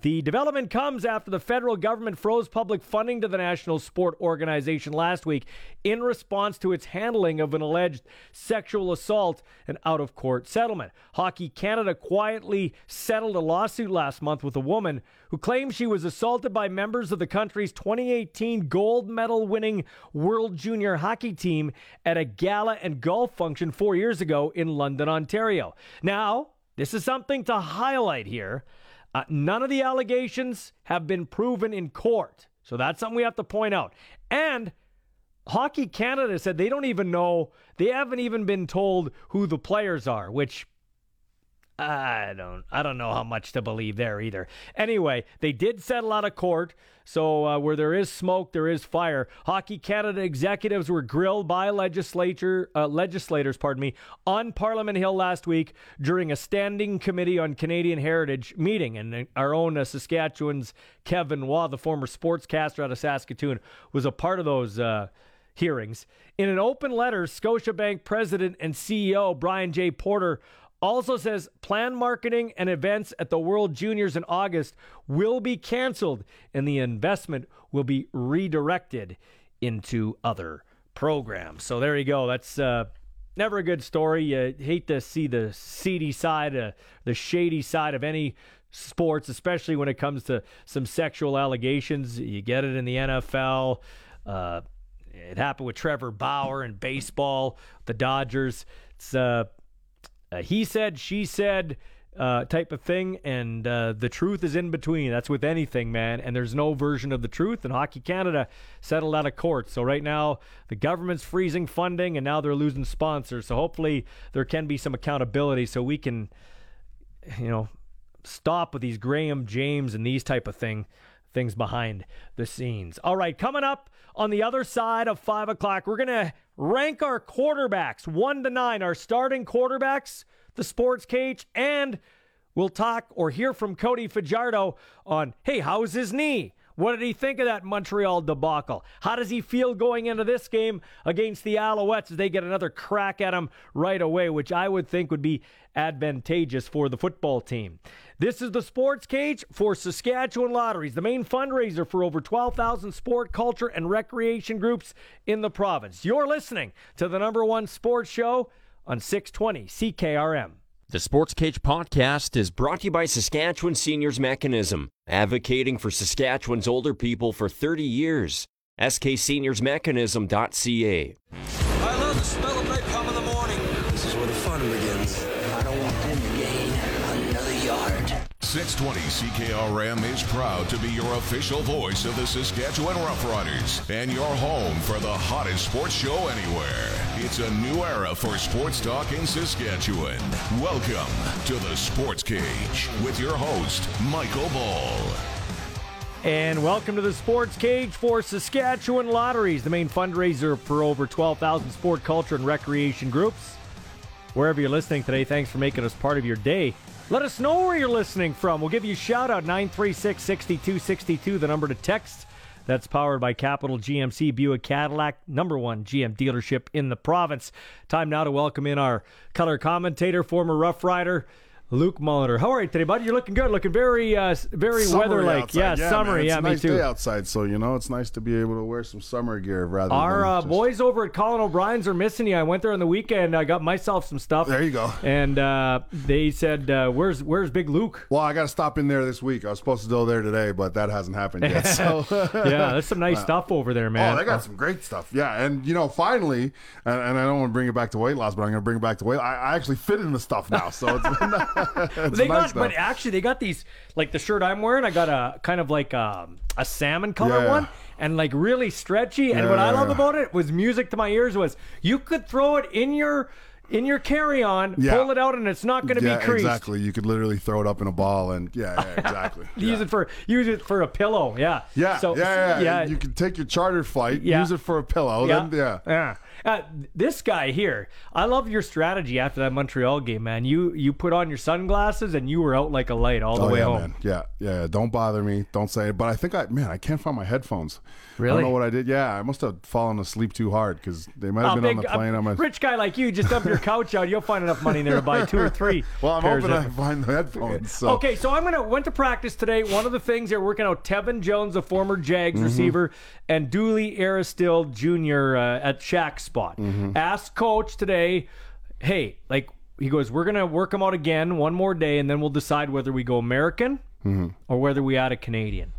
The development comes after the federal government froze public funding to the national sport organization last week in response to its handling of an alleged sexual assault and out of court settlement. Hockey Canada quietly settled a lawsuit last month with a woman who claims she was assaulted by members of the country's 2018 gold medal winning World Junior Hockey team at a gala and golf function four years ago in London, Ontario. Now, this is something to highlight here. Uh, none of the allegations have been proven in court. So that's something we have to point out. And Hockey Canada said they don't even know, they haven't even been told who the players are, which I don't I don't know how much to believe there either. Anyway, they did settle out of court. So uh, where there is smoke, there is fire. Hockey Canada executives were grilled by legislature uh, legislators, pardon me, on Parliament Hill last week during a standing committee on Canadian heritage meeting, and our own uh, Saskatchewan's Kevin Waugh, the former sportscaster out of Saskatoon, was a part of those uh, hearings. In an open letter, Scotiabank president and CEO Brian J. Porter also says planned marketing and events at the World Juniors in August will be canceled and the investment will be redirected into other programs. So there you go. That's uh, never a good story. You hate to see the seedy side, uh, the shady side of any sports, especially when it comes to some sexual allegations. You get it in the NFL. Uh, it happened with Trevor Bauer in baseball, the Dodgers. It's uh, uh, he said, she said uh, type of thing, and uh, the truth is in between. That's with anything, man. And there's no version of the truth. And Hockey Canada settled out of court. So right now, the government's freezing funding, and now they're losing sponsors. So hopefully, there can be some accountability, so we can, you know, stop with these Graham James and these type of thing things behind the scenes. All right, coming up on the other side of five o'clock, we're gonna rank our quarterbacks one to nine, our starting quarterbacks, the sports cage, and we'll talk or hear from Cody Fajardo on hey, how's his knee? What did he think of that Montreal debacle? How does he feel going into this game against the Alouettes as they get another crack at him right away, which I would think would be advantageous for the football team? This is the Sports Cage for Saskatchewan Lotteries, the main fundraiser for over 12,000 sport, culture, and recreation groups in the province. You're listening to the number one sports show on 620 CKRM. The Sports Cage podcast is brought to you by Saskatchewan Seniors Mechanism, advocating for Saskatchewan's older people for 30 years. SKSeniorsMechanism.ca. 620 CKRM is proud to be your official voice of the Saskatchewan Roughriders and your home for the hottest sports show anywhere. It's a new era for sports talk in Saskatchewan. Welcome to the Sports Cage with your host, Michael Ball. And welcome to the Sports Cage for Saskatchewan Lotteries, the main fundraiser for over 12,000 sport, culture, and recreation groups. Wherever you're listening today, thanks for making us part of your day. Let us know where you're listening from. We'll give you a shout out 936 6262, the number to text. That's powered by Capital GMC Buick Cadillac, number one GM dealership in the province. Time now to welcome in our color commentator, former Rough Rider, Luke Molitor. How are you today, buddy? You're looking good. Looking very, uh, very weather-like. outside. Yeah, man. summery. It's Yeah, a me nice too. day outside, so you know it's nice to be able to wear some summer gear rather Our than uh, just- boys over at Colin O'Brien's are missing you. I went there on the weekend. I got myself some stuff. There you go. And uh, they said, uh, "Where's Where's Big Luke?" Well, I got to stop in there this week. I was supposed to go there today, but that hasn't happened yet. So yeah, there's some nice stuff over there, man. Oh, they got some great stuff. Yeah, and you know, finally, and, and I don't want to bring it back to weight loss, but I'm going to bring it back to weight. I, I actually fit in the stuff now, so it's, it's they nice got, but actually, they got these like the shirt I'm wearing. I got a kind of like um, a salmon color Yeah. one, and like really stretchy. And what I Yeah. love about it was music to my ears was you could throw it in your in your carry-on, Yeah. pull it out, and it's not going to yeah, be creased. exactly. You could literally throw it up in a ball, and yeah, yeah exactly. Use it for use it for a pillow. Yeah. Yeah, So yeah, yeah, yeah. You can take your charter flight, Yeah. use it for a pillow. Then, yeah. Yeah. Uh, this guy here, I love your strategy after that Montreal game, man. You you put on your sunglasses and you were out like a light all the oh, way yeah, home. man. Yeah, yeah. Don't bother me. Don't say it. But I think I, man, I can't find my headphones. Really? I don't know what I did. Yeah, I must have fallen asleep too hard because they might have Oh, been on the plane. I'm a, rich guy like you, just dump your couch out. You'll find enough money there to buy two or three. well, I'm hoping of- I find the headphones. So. Okay, so I'm gonna went to practice today. One of the things they're working out Tevin Jones, a former Jags Mhm. receiver, and Dooley Aristill Jr. Uh, at Shaq's spot. Mhm. Asked coach today, hey, like he goes, we're gonna work them out again one more day, and then we'll decide whether we go American Mhm. or whether we add a Canadian.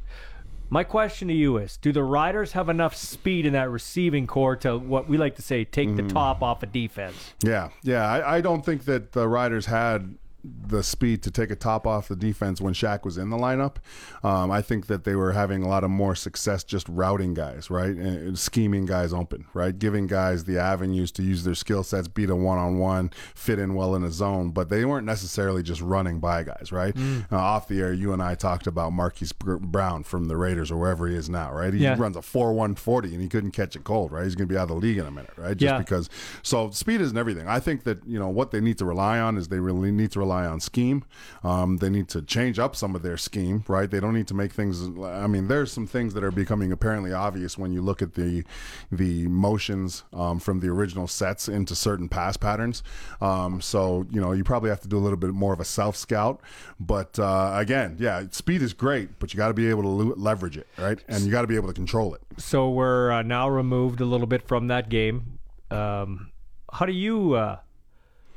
My question to you is: Do the Riders have enough speed in that receiving corps to what we like to say take the Mhm. top off of defense? Yeah, yeah. I, I don't think that the Riders had the speed to take a top off the defense when Shaq was in the lineup. Um, I think that they were having a lot of more success just routing guys, right, and scheming guys open, right, giving guys the avenues to use their skill sets, beat a one on one, fit in well in a zone. But they weren't necessarily just running by guys, right. Mm. Uh, off the air, you and I talked about Marquise Brown from the Raiders or wherever he is now, right. He Yeah. runs a four one forty and he couldn't catch a cold, right. He's going to be out of the league in a minute, right. Just Yeah. because. So speed isn't everything. I think that you know what they need to rely on is they really need to rely on scheme. Um, they need to change up some of their scheme, right? They don't need to make things. I mean, there's some things that are becoming apparently obvious when you look at the the motions um, from the original sets into certain pass patterns. Um, so you know you probably have to do a little bit more of a self scout. But uh, again, yeah, speed is great, but you got to be able to le- leverage it, right? And you got to be able to control it. So we're uh, now removed a little bit from that game. Um, how do you uh,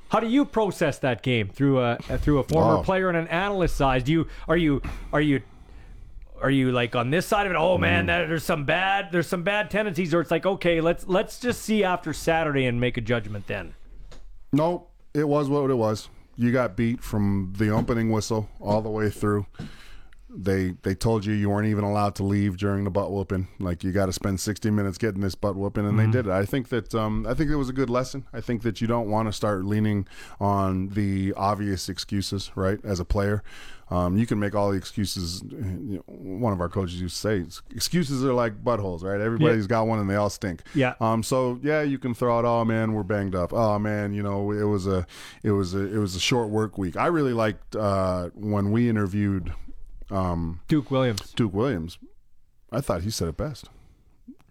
how do you process that game through a uh, through a former Oh. player and an analyst side? Do you are you are you are you like on this side of it? Oh man, that, there's some bad there's some bad tendencies, or it's like okay, let's let's just see after Saturday and make a judgment then. No, it was what it was. You got beat from the opening whistle all the way through. They they told you you weren't even allowed to leave during the butt whooping. Like you got to spend 60 minutes getting this butt whooping, and Mhm. they did it. I think that um, I think it was a good lesson. I think that you don't want to start leaning on the obvious excuses, right? As a player, um, you can make all the excuses. You know, one of our coaches used to say, "Excuses are like buttholes, right? Everybody's got one, and they all stink." Yeah. Um, so yeah, you can throw out, "Oh man, we're banged up." Oh man, you know, it was a, it was a, it was a short work week. I really liked uh, when we interviewed um, Duke Williams. Duke Williams. I thought he said it best.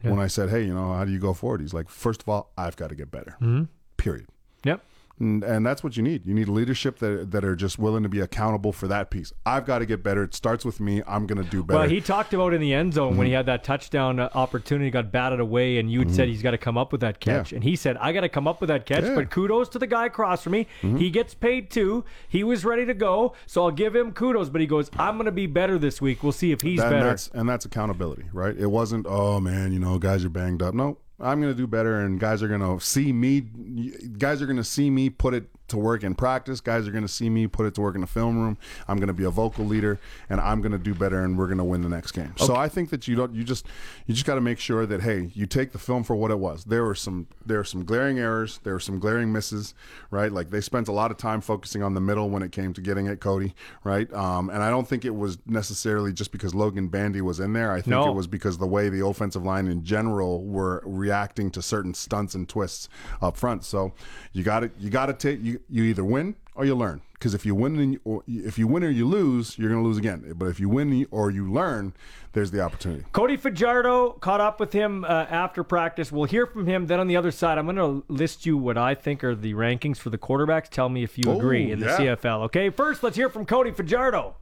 Yeah. When I said, "Hey, you know, how do you go forward?" He's like, first of all, I've got to get better." Mhm. Period. Yep. And, and that's what you need. You need leadership that that are just willing to be accountable for that piece. I've got to get better. It starts with me. I'm going to do better. Well, he talked about in the end zone Mm-hmm. when he had that touchdown uh, opportunity, got batted away, and you had said he's got to come up with that catch. Yeah. And he said, I got to come up with that catch, Yeah. but kudos to the guy across from me. Mhm. He gets paid too. He was ready to go, so I'll give him kudos. But he goes, I'm going to be better this week. We'll see if he's That- and better. that's and that's accountability, right? It wasn't, oh man, you know, guys are banged up. No, I'm to do better, and guys are to see me. Guys are to see me put it to work in practice. Guys are going to see me put it to work in the film room. I'm going to be a vocal leader, and I'm going to do better, and we're going to win the next game. So I think that you don't. You just you just got to make sure that hey, you take the film for what it was. There were some there were some glaring errors. There were some glaring misses, right? Like they spent a lot of time focusing on the middle when it came to getting at Cody, right? Um, and I don't think it was necessarily just because Logan Bandy was in there. I think No. it was because the way the offensive line in general were reacting to certain stunts and twists up front. So you got to you got to take you you either win or you learn. Because if you win and you, or if you win or you lose, you're going to lose again. But if you win or you learn, there's the opportunity. Cody Fajardo caught up with him uh, after practice. We'll hear from him. Then on the other side, I'm going to list you what I think are the rankings for the quarterbacks. Tell me if you Oh, agree in yeah. the CFL. Okay, first let's hear from Cody Fajardo.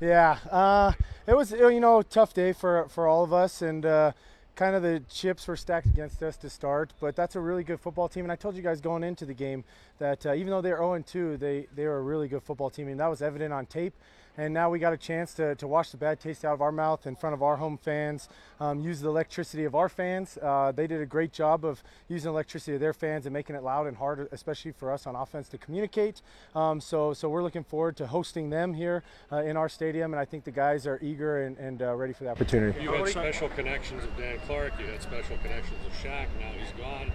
Yeah, uh, it was you know a tough day for for all of us, and uh, kind of the chips were stacked against us to start. But that's a really good football team, and I told you guys going into the game that uh, even though they're 0 2, they they were a really good football team, and that was evident on tape. And now we got a chance to, to wash the bad taste out of our mouth in front of our home fans, um, use the electricity of our fans. Uh, they did a great job of using electricity of their fans and making it loud and hard, especially for us on offense to communicate. Um, so, so we're looking forward to hosting them here uh, in our stadium, and I think the guys are eager and, and uh, ready for the opportunity. You had special connections with Dan Clark. You had special connections with Shaq. Now he's gone.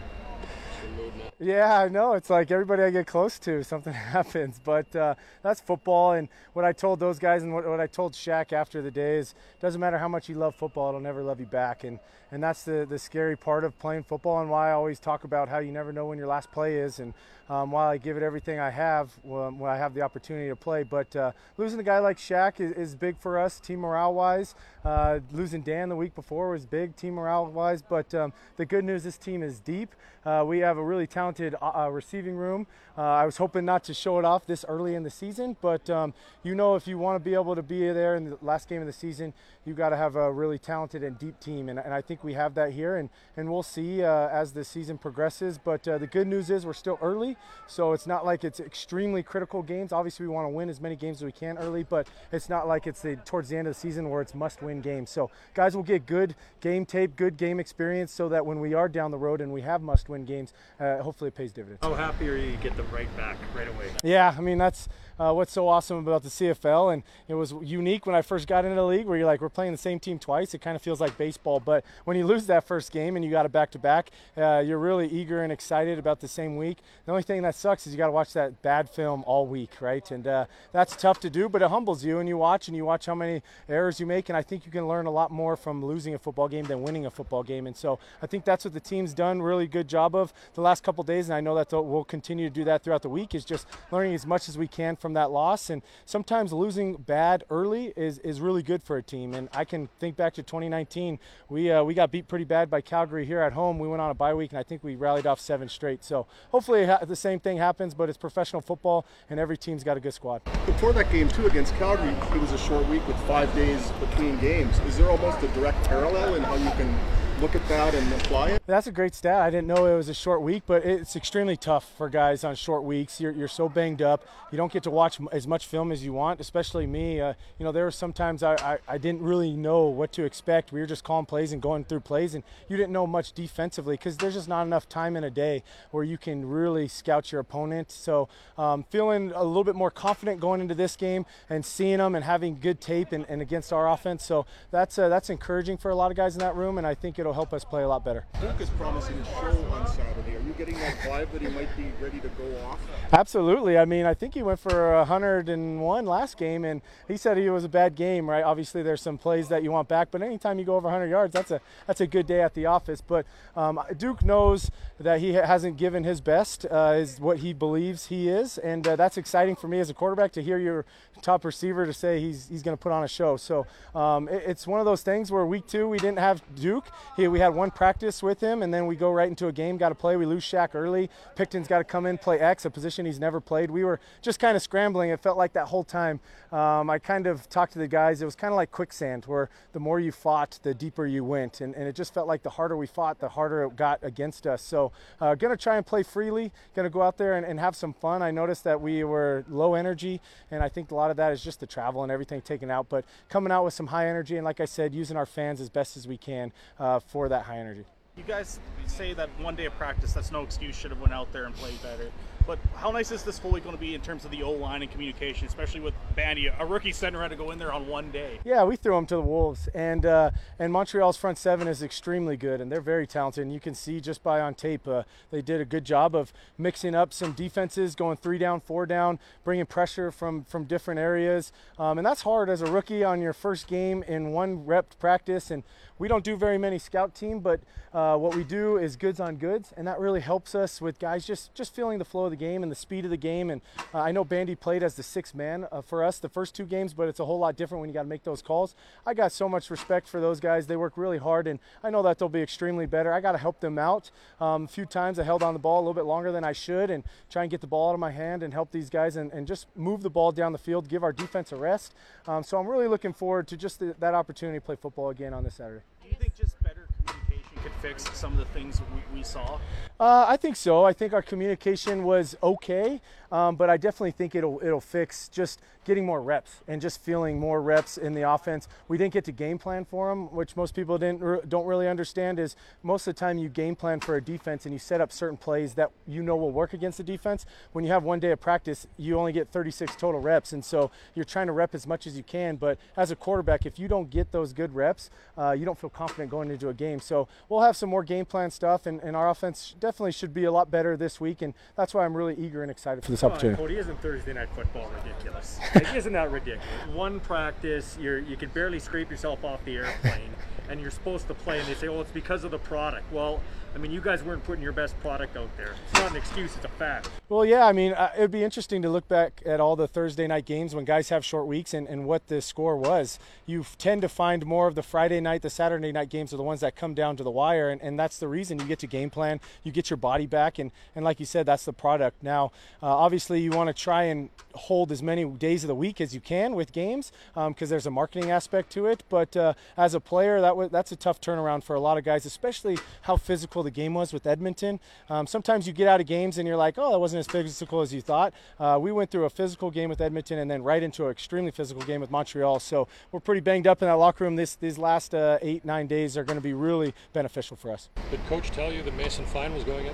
Yeah, I know. It's like everybody I get close to, something happens. But uh, that's football. And what I told those guys and what, what I told Shaq after the day is doesn't matter how much you love football, it'll never love you back. And, and that's the, the scary part of playing football and why I always talk about how you never know when your last play is. And um, while I give it everything I have when I have the opportunity to play. But uh, losing a guy like Shaq is, is big for us, team morale wise. Uh, losing Dan the week before was big, team morale wise. But um, the good news this team is deep. Uh, we have a really talented uh, uh, receiving room. Uh, I was hoping not to show it off this early in the season, but um, you know, if you want to be able to be there in the last game of the season, you got to have a really talented and deep team. And, and, I think we have that here, and, and we'll see as the season progresses. But the good news is we're still early, so it's not like it's extremely critical games. Obviously, we want to win as many games as we can early, but it's not like it's the, towards the end of the season where it's must win games. So guys will get good game tape, good game experience, so that when we are down the road and we have must win games, uh, hopefully it pays dividends. How happy are you to get them right back right away? Yeah, I mean, that's uh, what's so awesome about the CFL. And it was unique when I first got into the league where you're like, we're playing the same team twice. It kind of feels like baseball. But when you lose that first game and you got it back to back, uh, you're really eager and excited about the same week. The only thing that sucks is you got to watch that bad film all week, right? And uh, that's tough to do, but it humbles you. And you watch and you watch how many errors you make. And I think you can learn a lot more from losing a football game than winning a football game. And so I think that's what the team's done really good job of the last couple days. And I know that we'll continue to do that throughout the week is just learning as much as we can from that loss. And sometimes losing bad early is, is really good for a team. And I can think back to 2019. We, uh, we got beat pretty bad by Calgary here at home. We went on a bye week, and I think we rallied off seven straight. So hopefully the same thing happens, but it's professional football, and every team's got a good squad. Before that game, too, against Calgary, it was a short week with five days between games. Is there almost a direct parallel in how you can look at that and apply it? That's a great stat. I didn't know it was a short week, but it's extremely tough for guys on short weeks. You're, you're so banged up. You don't get to watch as much film as you want, especially me. Uh, you know, there were sometimes I, I, I, didn't really know what to expect. We were just calling plays and going through plays, and you didn't know much defensively because there's just not enough time in a day where you can really scout your opponent. So um, feeling a little bit more confident going into this game and seeing them and having good tape and, and against our offense. So that's, uh, that's encouraging for a lot of guys in that room, and I think it'll it'll help us play a lot better. Duke is promising a show on Saturday. Are you getting that vibe that he might be ready to go off? Absolutely. I mean, I think he went for 101 last game, and he said he was a bad game, right? Obviously, there's some plays that you want back, but anytime you go over 100 yards, that's a that's a good day at the office. But um, Duke knows that he hasn't given his best, uh, is what he believes he is, and uh, that's exciting for me as a quarterback to hear your top receiver to say he's he's going to put on a show. So um, it, it's one of those things where week two we didn't have Duke. He, we had one practice with him, and then we go right into a game. Got to play. We lose Shaq early. Picton's got to come in play X, a position he's never played. We were just kind of scrambling. It felt like that whole time. Um, I kind of talked to the guys. It was kind of like quicksand, where the more you fought, the deeper you went, and, and it just felt like the harder we fought, the harder it got against us. So uh, gonna try and play freely. Gonna go out there and, and have some fun. I noticed that we were low energy, and I think a lot of that is just the travel and everything taken out. But coming out with some high energy, and like I said, using our fans as best as we can uh, for that high energy. You guys say that one day of practice, that's no excuse, should have went out there and played better. But how nice is this fully going to be in terms of the O line and communication, especially with Bandy, a rookie center had to go in there on one day? Yeah, we threw him to the wolves, and uh, and Montreal's front seven is extremely good, and they're very talented. And you can see just by on tape, uh, they did a good job of mixing up some defenses, going three down, four down, bringing pressure from from different areas, um, and that's hard as a rookie on your first game in one rep practice. And we don't do very many scout team, but uh, what we do is goods on goods, and that really helps us with guys just just feeling the flow of the game and the speed of the game. And uh, I know Bandy played as the sixth man uh, for us the first two games, but it's a whole lot different when you got to make those calls. I got so much respect for those guys. They work really hard, and I know that they'll be extremely better. I got to help them out. Um, a few times I held on the ball a little bit longer than I should and try and get the ball out of my hand and help these guys and, and just move the ball down the field, give our defense a rest. Um, so I'm really looking forward to just the, that opportunity to play football again on this Saturday. Do you think just better communication could fix some of the things we, we saw? Uh, I think so. I think our communication was okay, um, but I definitely think it'll it'll fix just getting more reps and just feeling more reps in the offense. We didn't get to game plan for them, which most people didn't don't really understand. Is most of the time you game plan for a defense and you set up certain plays that you know will work against the defense. When you have one day of practice, you only get 36 total reps, and so you're trying to rep as much as you can. But as a quarterback, if you don't get those good reps, uh, you don't feel confident going into a game. So we'll have some more game plan stuff, and, and our offense definitely should be a lot better this week, and that's why I'm really eager and excited for this Come opportunity. On, Cody, isn't Thursday night football ridiculous? like, isn't that ridiculous? One practice, you're you can barely scrape yourself off the airplane, and you're supposed to play, and they say, "Oh, it's because of the product." Well, I mean, you guys weren't putting your best product out there. It's not an excuse; it's a fact. Well, yeah, I mean, uh, it'd be interesting to look back at all the Thursday night games when guys have short weeks and, and what the score was. You tend to find more of the Friday night, the Saturday night games are the ones that come down to the wire, and, and that's the reason you get to game plan, you get your body back, and, and like you said, that's the product. Now, uh, obviously, you want to try and hold as many days of the week as you can with games because um, there's a marketing aspect to it. But uh, as a player, that was that's a tough turnaround for a lot of guys, especially how physical the game was with Edmonton. Um, sometimes you get out of games and you're like, oh, that wasn't as physical as you thought. Uh, we went through a physical game with Edmonton and then right into an extremely physical game with Montreal. So we're pretty banged up in that locker room. This these last uh, eight nine days are going to be really beneficial for us. Did Coach tell you that Mason Fine was going in?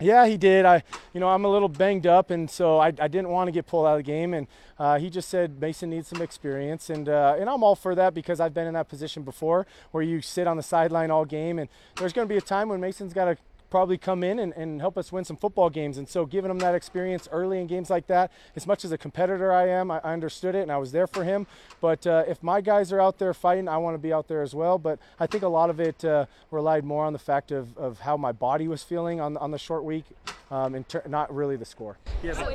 Yeah, he did. I, you know, I'm a little banged up, and so I, I didn't want to get pulled out of the game. And uh, he just said Mason needs some experience, and uh, and I'm all for that because I've been in that position before, where you sit on the sideline all game, and there's going to be a time when Mason's got to probably come in and, and help us win some football games. And so, giving him that experience early in games like that, as much as a competitor I am, I, I understood it and I was there for him. But uh, if my guys are out there fighting, I want to be out there as well. But I think a lot of it uh, relied more on the fact of, of how my body was feeling on, on the short week, um, and ter- not really the score. Yeah, How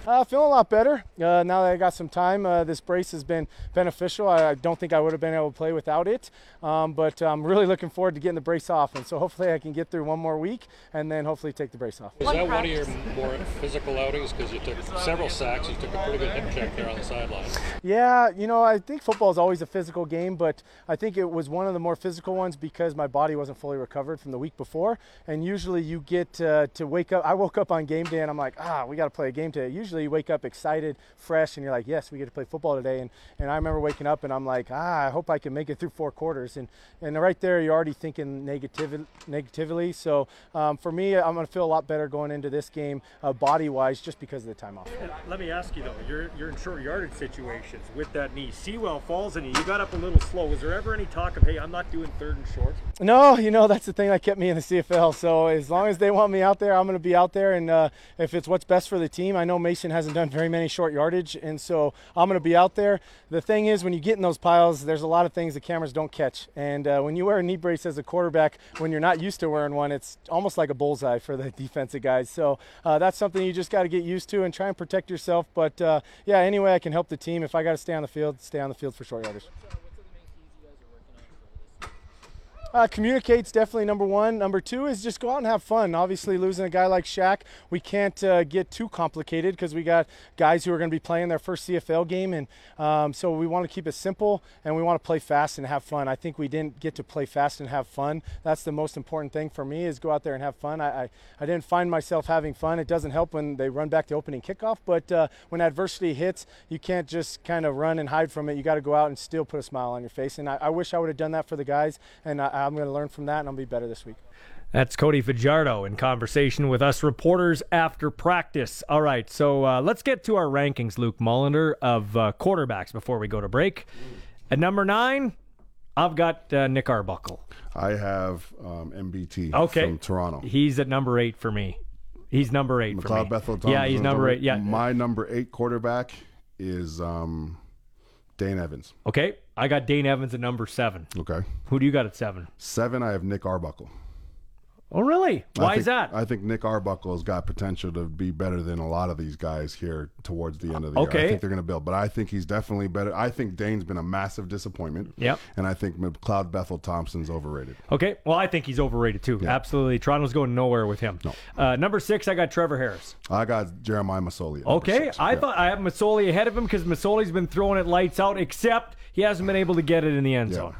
is your knee feeling? Uh, feeling a lot better uh, now that I got some time. Uh, this brace has been beneficial. I, I, don't think I would have been able to play without it, um, but I'm really looking forward to getting the brace off. And so hopefully I can get through one more week and then hopefully take the brace off. Is that one of your more physical outings? Because you took several sacks, you took a pretty good hip check there on the sideline. Yeah, you know, I think football is always a physical game, but I think it was one of the more physical ones because my body wasn't fully recovered from the week before. And usually you get uh, to wake up. I woke up on game day and I'm like, ah, we got to play a game today. Usually usually you wake up excited, fresh, and you're like, yes, we get to play football today. And, and I remember waking up and I'm like, ah, I hope I can make it through four quarters. And, and right there, you're already thinking negativ- negatively. So um, for me, I'm going to feel a lot better going into this game uh, body wise just because of the time off. Let me ask you though, you're, you're in short yardage situations with that knee. Sewell falls and you You got up a little slow. Was there ever any talk of, hey, I'm not doing third and short? No, you know, that's the thing that kept me in the CFL. So as long as they want me out there, I'm going to be out there. And uh, if it's what's best for the team, I know Mason hasn't done very many short yardage, and so I'm going to be out there. The thing is, when you get in those piles, there's a lot of things the cameras don't catch. And uh, when you wear a knee brace as a quarterback, when you're not used to wearing one, it's almost like a bullseye for the defensive guys. So uh, that's something you just got to get used to and try and protect yourself. But uh, yeah, anyway, I can help the team. If I got to stay on the field, stay on the field for short yardage. Uh, communicates definitely number one. Number two is just go out and have fun. Obviously, losing a guy like Shaq, we can't uh, get too complicated because we got guys who are going to be playing their first CFL game, and um, so we want to keep it simple and we want to play fast and have fun. I think we didn't get to play fast and have fun. That's the most important thing for me is go out there and have fun. I, I, I didn't find myself having fun. It doesn't help when they run back the opening kickoff, but uh, when adversity hits, you can't just kind of run and hide from it. You got to go out and still put a smile on your face. And I, I wish I would have done that for the guys, and I, I'm going to learn from that, and I'll be better this week. That's Cody Fajardo in conversation with us reporters after practice. All right, so uh, let's get to our rankings, Luke Mullender, of uh, quarterbacks before we go to break. At number nine, I've got uh, Nick Arbuckle. I have um, MBT okay. from Toronto. He's at number eight for me. He's number eight McLeod for me. Bethel yeah, he's number eight. Yeah, my number eight quarterback is um, Dane Evans. Okay, I got Dane Evans at number seven. Okay. Who do you got at seven? Seven, I have Nick Arbuckle. Oh, really? Why think, is that? I think Nick Arbuckle has got potential to be better than a lot of these guys here towards the end of the year. Okay. I think they're going to build, but I think he's definitely better. I think Dane's been a massive disappointment. Yep. And I think McLeod Bethel Thompson's overrated. Okay, well, I think he's overrated too. Absolutely. Toronto's going nowhere with him. No. Uh, number six, I got Trevor Harris. I got Jeremiah Masoli. Okay, six. I Yeah. thought I have Masoli ahead of him because Masoli's been throwing it lights out, except he hasn't been able to get it in the end zone.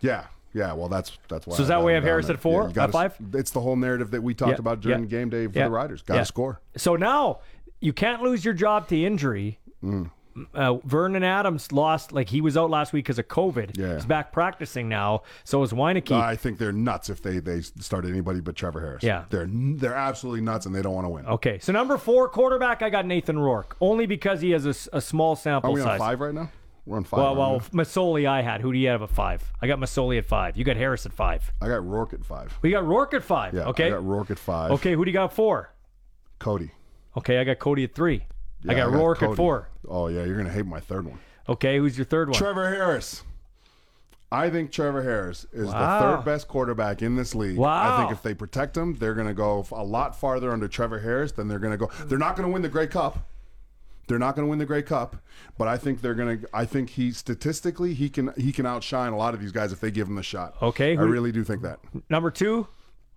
Yeah. Yeah, well, that's that's why. So is that way him of Harris at four, Yeah, at five? It's the whole narrative that we talked Yeah, about during yeah, game day for the Riders. Got to score. So now you can't lose your job to injury Mm. Uh, Vernon Adams lost, like he was out last week because of COVID. Yeah. He's back practicing now. So is Weineke. I think they're nuts if they they start anybody but Trevor Harris. Yeah. they're they're absolutely nuts and they don't want to win. Okay, so number four quarterback, I got Nathan Rourke, only because he has a small sample Are we size. on five right now? We're on five. Well, well, we? Masoli I had. Who do you have at five? I got Masoli at five. You got Harris at five. I got Rourke at five. We got Rourke at five. Yeah, okay. I got Rourke at five. Okay, who do you got at four? Cody. Okay, I got Cody at three. I Yeah, got Rourke at Cody. four. Oh yeah, you're gonna hate my third one. Okay, who's your third one? Trevor Harris. I think Trevor Harris is Wow. the third best quarterback in this league. Wow. I think if they protect him, they're going to go a lot farther under Trevor Harris than they're going to go. They're not going to win the Grey Cup. They're not going to win the Grey Cup, but I think they're going to. I think he statistically he can he can outshine a lot of these guys if they give him the shot. Okay, I who- really do think that. Number two.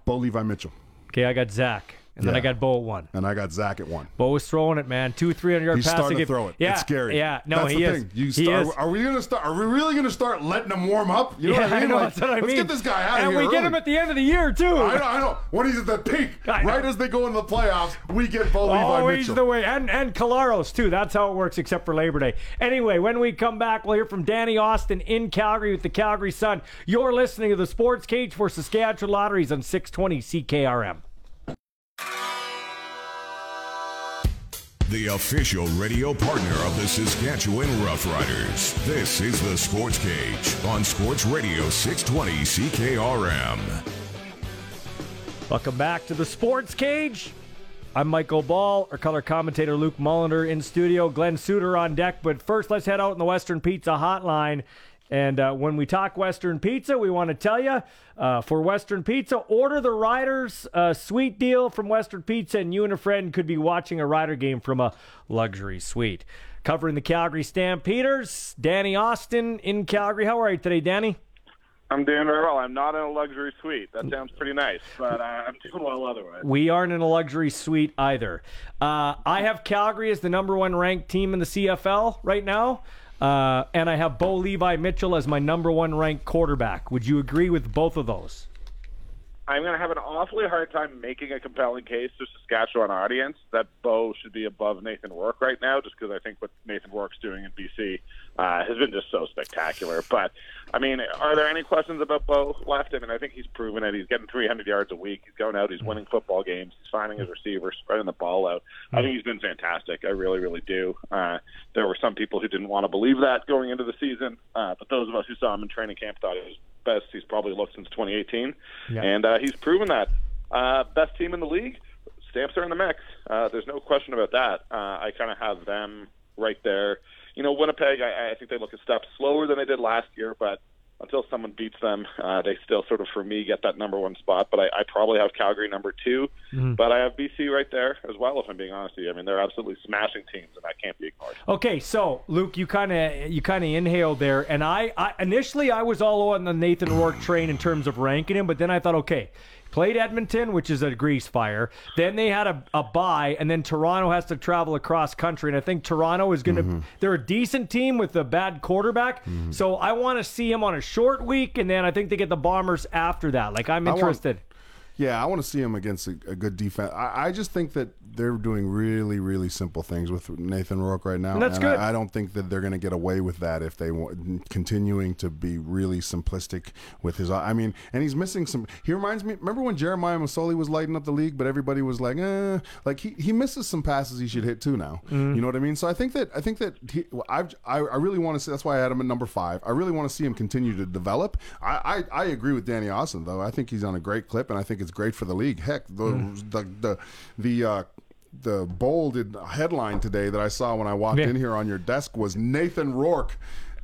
Bo Levi Mitchell. Okay, I got Zach, and then I got Bo at one. And I got Zach at one. Bo was throwing it, man. Two, three hundred yard He's starting to throw it. Yeah, it's scary. Yeah, no, that's he the is. thing. You he is. Are we gonna start? Are we really gonna start letting him warm up? You know yeah, what I mean? know, Like, I let's get this guy out of here. and we get him at the end of the year too. I know, I know. When he's at the peak, right as they go into the playoffs, we get Bo Levi Always Mitchell. the way, and and Collaros too. That's how it works, except for Labor Day. Anyway, when we come back, we'll hear from Danny Austin in Calgary with the Calgary Sun. You're listening to the Sports Cage for Saskatchewan Lotteries on 620 CKRM. The official radio partner of the Saskatchewan Roughriders. This is the Sports Cage on Sports Radio 620 CKRM. Welcome back to the Sports Cage. I'm Michael Ball, our color commentator Luke Mullender in studio, Glen Suitor on deck. But first, let's head out in the Western Pizza Hotline. And uh, when we talk Western Pizza, we want to tell you uh, for Western Pizza, order the Riders uh, sweet deal from Western Pizza, and you and a friend could be watching a Rider game from a luxury suite. Covering the Calgary Stampeders, Danny Austin in Calgary. How are you today, Danny? I'm doing very well. I'm not in a luxury suite. That sounds pretty nice, but uh, I'm doing well otherwise. We aren't in a luxury suite either. Uh, I have Calgary as the number one ranked team in the CFL right now. Uh, and I have Bo Levi Mitchell as my number one ranked quarterback. Would you agree with both of those? I'm going to have an awfully hard time making a compelling case to Saskatchewan audience that Bo should be above Nathan Rourke right now, just because I think what Nathan Rourke's doing in BC uh, has been just so spectacular. But I mean, are there any questions about Bo left? I mean, I think he's proven it. He's getting 300 yards a week. He's going out. He's winning football games. He's finding his receivers, spreading the ball out. I think he's been fantastic. I really, really do. Uh, there were some people who didn't want to believe that going into the season, uh, but those of us who saw him in training camp thought it was best he's probably looked since 2018, Yeah. and uh, he's proven that. Uh, best team in the league. Stamps are in the mix. Uh, there's no question about that. Uh, I kind of have them right there. You know, Winnipeg. I, I think they look a step slower than they did last year, but until someone beats them, uh, they still sort of, for me, get that number one spot. But I, I probably have Calgary number 2 Mhm. But I have BC right there as well. If I'm being honest with you, I mean they're absolutely smashing teams, and that can't be ignored. Okay, so Luke, you kind of you kind of inhaled there, and I, I initially I was all on the Nathan Rourke train in terms of ranking him, but then I thought, okay, played Edmonton, which is a grease fire. Then they had a, a bye, and then Toronto has to travel across country, and I think Toronto is going to mm-hmm. they're a decent team with a bad quarterback, mm-hmm. so I want to see him on a short week, and then I think they get the Bombers after that. Like I'm I want- interested. Yeah, I want to see him against a, a good defense. I, I just think that they're doing really, really simple things with Nathan Rourke right now. And that's and good. I, I don't think that they're going to get away with that if they want continuing to be really simplistic with his. I mean, and he's missing some. He reminds me. Remember when Jeremiah Masoli was lighting up the league, but everybody was like, eh. Like he, he misses some passes he should hit too now. Mhm. You know what I mean? So I think that I think that he, well, I've, I I really want to see. That's why I had him at number five. I really want to see him continue to develop. I, I I agree with Danny Austin though. I think he's on a great clip, and I think it's great for the league. Heck, the Mm. the the the. Uh, the bolded headline today that I saw when I walked Yeah. in here on your desk was Nathan Rourke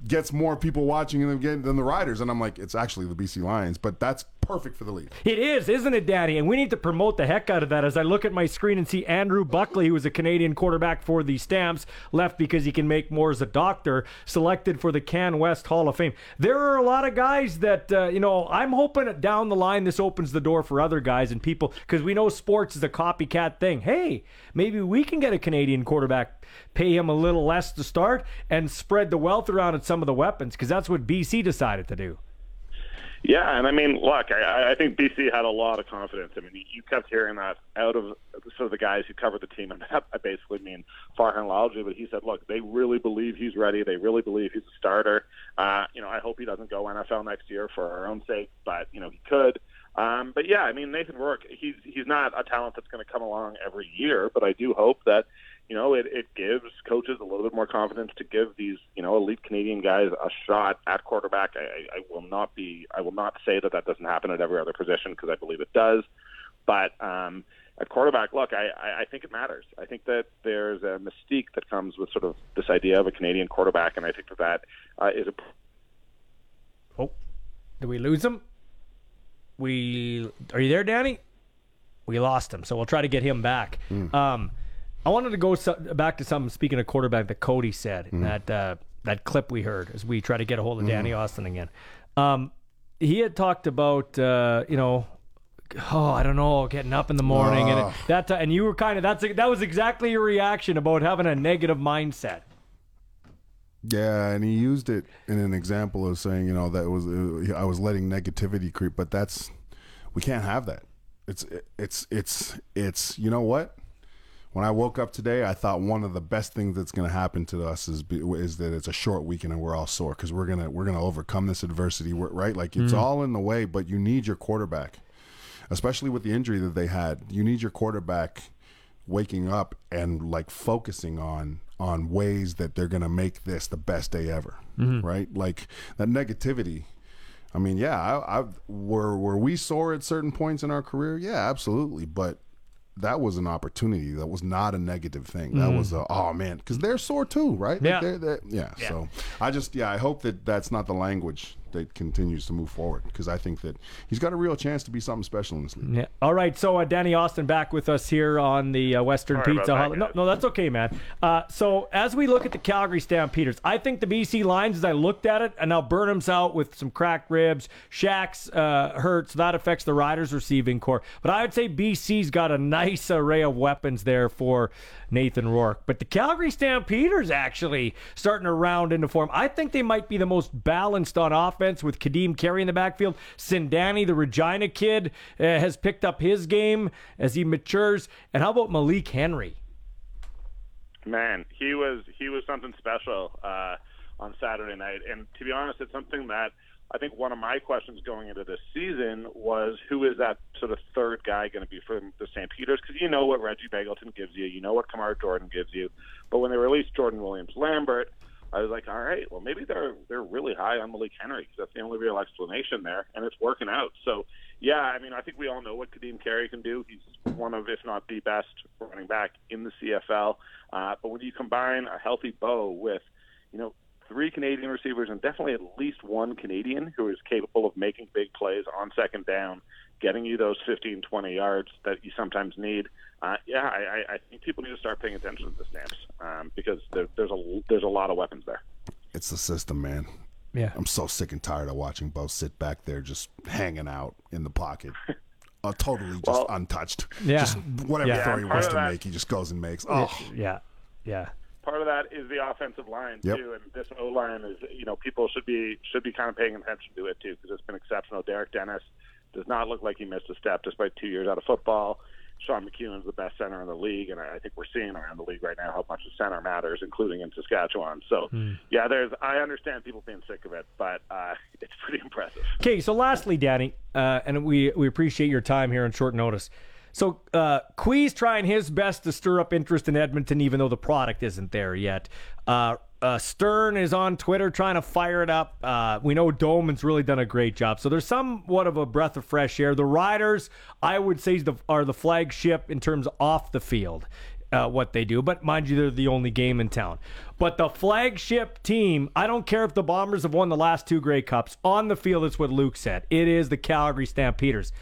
gets more people watching than, than the Riders, and I'm like, it's actually the BC Lions, but that's perfect for the league. It is, isn't it, Danny? And we need to promote the heck out of that. As I look at my screen and see Andrew Buckley, who was a Canadian quarterback for the Stamps, left because he can make more as a doctor, selected for the Can West Hall of Fame. There are a lot of guys that, uh, you know, I'm hoping down the line this opens the door for other guys and people because we know sports is a copycat thing. Hey, maybe we can get a Canadian quarterback, pay him a little less to start, and spread the wealth around at some of the weapons because that's what BC decided to do. Yeah, and I mean, look, I, I think BC had a lot of confidence. I mean, you kept hearing that out of sort of the guys who covered the team, and that I basically mean Farhan Lalji, but he said, look, they really believe he's ready. They really believe he's a starter. Uh, you know, I hope he doesn't go NFL next year for our own sake, but you know, he could. Um, but yeah, I mean, Nathan Rourke, he's he's not a talent that's going to come along every year, but I do hope that you know, it, it gives coaches a little bit more confidence to give these, you know, elite Canadian guys a shot at quarterback. I, I will not be, I will not say that that doesn't happen at every other position because I believe it does. But um, at quarterback, look, I, I think it matters. I think that there's a mystique that comes with sort of this idea of a Canadian quarterback, and I think that that uh, is a. Oh, did we lose him? We are you there, Danny? We lost him, so we'll try to get him back. Mm. Um, I wanted to go back to something. Speaking of quarterback, that Cody said mm. that uh, that clip we heard as we try to get a hold of Danny mm. Austin again. Um, he had talked about uh, you know, oh I don't know, getting up in the morning and it, that t- and you were kind of that's that was exactly your reaction about having a negative mindset. Yeah, and he used it in an example of saying, you know, that was uh, I was letting negativity creep, but that's we can't have that. It's it's it's it's you know what? When I woke up today, I thought one of the best things that's going to happen to us is is that it's a short weekend and we're all sore because we're gonna we're gonna overcome this adversity, right? Like it's mm. all in the way, but you need your quarterback, especially with the injury that they had. You need your quarterback waking up and like focusing on on ways that they're gonna make this the best day ever, mm-hmm. right? Like that negativity. I mean, yeah, I, I were were we sore at certain points in our career? Yeah, absolutely, but that was an opportunity. That was not a negative thing. That mm. was a oh man, because they're sore too, right? Yeah. They're, they're, yeah. yeah. So I just yeah, I hope that that's not the language that continues to move forward because I think that he's got a real chance to be something special in this league. Yeah. All right. So uh, Danny Austin back with us here on the uh, Western Sorry Pizza. That, no, no, that's okay, man. Uh, so as we look at the Calgary Stampeders, I think the BC Lions, as I looked at it, and now Burnham's out with some cracked ribs. Shaq's uh, hurt, so that affects the Riders' receiving corps. But I would say BC's got a nice array of weapons there for Nathan Rourke. But the Calgary Stampeders actually starting to round into form. I think they might be the most balanced on offense with Kadeem Carey in the backfield. Sindani, the Regina kid, uh, has picked up his game as he matures. And how about Malik Henry? Man, he was he was something special uh, on Saturday night, and to be honest, it's something that I think one of my questions going into this season was who is that sort of third guy going to be for the Stampeders? Because you know what Reggie Begelton gives you, you know what Kamar Jorden gives you, but when they released Jordan Williams Lambert, I was like, all right, well maybe they're they're really high on Malik Henry because that's the only real explanation there, and it's working out. So yeah, I mean I think we all know what Kadeem Carey can do. He's one of, if not the best running back in the CFL. Uh, but when you combine a healthy Bo with you know, three Canadian receivers and definitely at least one Canadian who is capable of making big plays on second down, getting you those 15, 20 yards that you sometimes need. Uh, yeah, I, I think people need to start paying attention to the Stamps um, because there, there's a there's a lot of weapons there. It's the system, man. Yeah, I'm so sick and tired of watching Bo sit back there just hanging out in the pocket. uh, totally just well, untouched. Yeah. Just whatever yeah, throw he wants to that, make, he just goes and makes. Oh. Yeah. Yeah part of that is the offensive line yep. too, and this O line is you know people should be should be kind of paying attention to it too because it's been exceptional. Derek Dennis does not look like he missed a step despite two years out of football. Sean McEwen's the best center in the league, and I think we're seeing around the league right now how much the center matters, including in Saskatchewan. So, mm. yeah, there's I understand people being sick of it, but uh, it's pretty impressive. Okay, so lastly, Danny, uh, and we we appreciate your time here on short notice. So uh, Cui's trying his best to stir up interest in Edmonton, even though the product isn't there yet. Uh, uh, Stern is on Twitter trying to fire it up. Uh, we know Doman's really done a great job. So there's somewhat of a breath of fresh air. The Riders, I would say, are the flagship in terms of off the field. Uh, what they do, but mind you, they're the only game in town. But the flagship team, I don't care if the Bombers have won the last two Grey Cups. On the field, it's what Luke said. It is the Calgary Stampeders.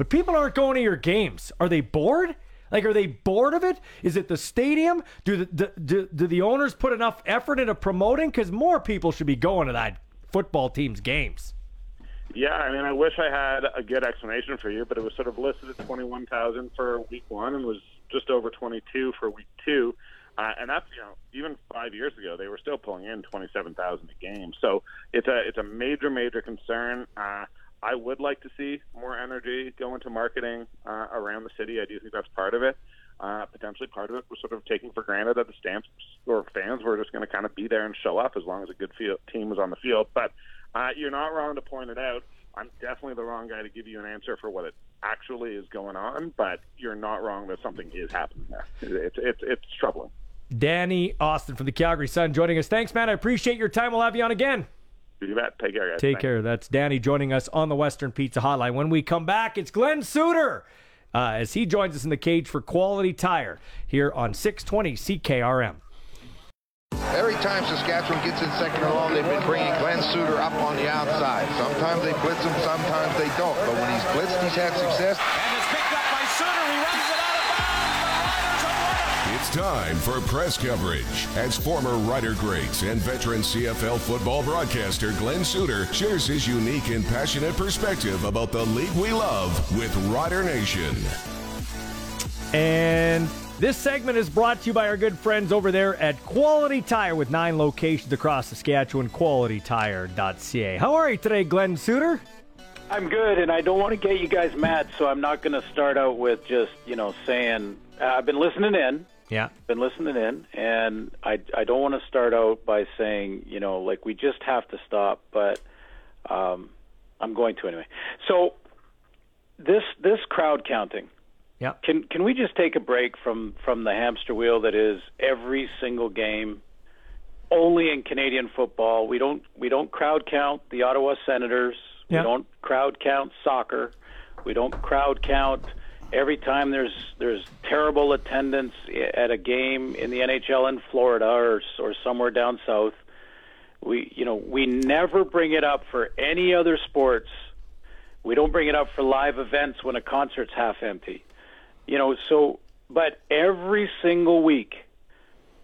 But people aren't going to your games. Are they bored? Like, are they bored of it? Is it the stadium? Do the do, do the owners put enough effort into promoting? Because more people should be going to that football team's games. Yeah, I mean, I wish I had a good explanation for you, but it was sort of listed at twenty-one thousand for week one and was just over twenty-two for week two. Uh, and that's you know even five years ago they were still pulling in twenty seven thousand a game. So it's a it's a major major concern. Uh, I would like to see more energy go into marketing uh, around the city. I do think that's part of it. Uh, potentially part of it was sort of taking for granted that the stamps or fans were just going to kind of be there and show up as long as a good field, team was on the field. But uh, you're not wrong to point it out. I'm definitely the wrong guy to give you an answer for what it actually is going on, but you're not wrong that something is happening there. It's it's it's troubling. Danny Austin from the Calgary Sun joining us. Thanks, man. I appreciate your time. We'll have you on again. You bet. Take care, guys. Take Thanks. care. That's Danny joining us on the Western Pizza Hotline. When we come back, it's Glen Suitor uh, as he joins us in the cage for Quality Tire here on 620 CKRM. Every time Saskatchewan gets in second or long, they've been bringing Glen Suitor up on the outside. Sometimes they blitz him, sometimes they don't. But when he's blitzed, he's had success. It's time for press coverage as former Rider greats and veteran CFL football broadcaster Glen Suitor shares his unique and passionate perspective about the league we love with Rider Nation. And this segment is brought to you by our good friends over there at Quality Tire with nine locations across Saskatchewan, qualitytire.ca. How are you today, Glen Suitor? I'm good, and I don't want to get you guys mad, so I'm not going to start out with just, you know, saying, uh, I've been listening in. Yeah. Been listening in, and I, I don't want to start out by saying, you know, like we just have to stop, but um, I'm going to anyway. So this this crowd counting, Yeah. Can can we just take a break from from the hamster wheel that is every single game? Only in Canadian football, we don't we don't crowd count the Ottawa Senators. Yeah. We don't crowd count soccer. We don't crowd count every time there's there's terrible attendance at a game in the NHL in Florida or or somewhere down south. We you know we never bring it up for any other sports. We don't bring it up for live events when a concert's half empty. You know, so but every single week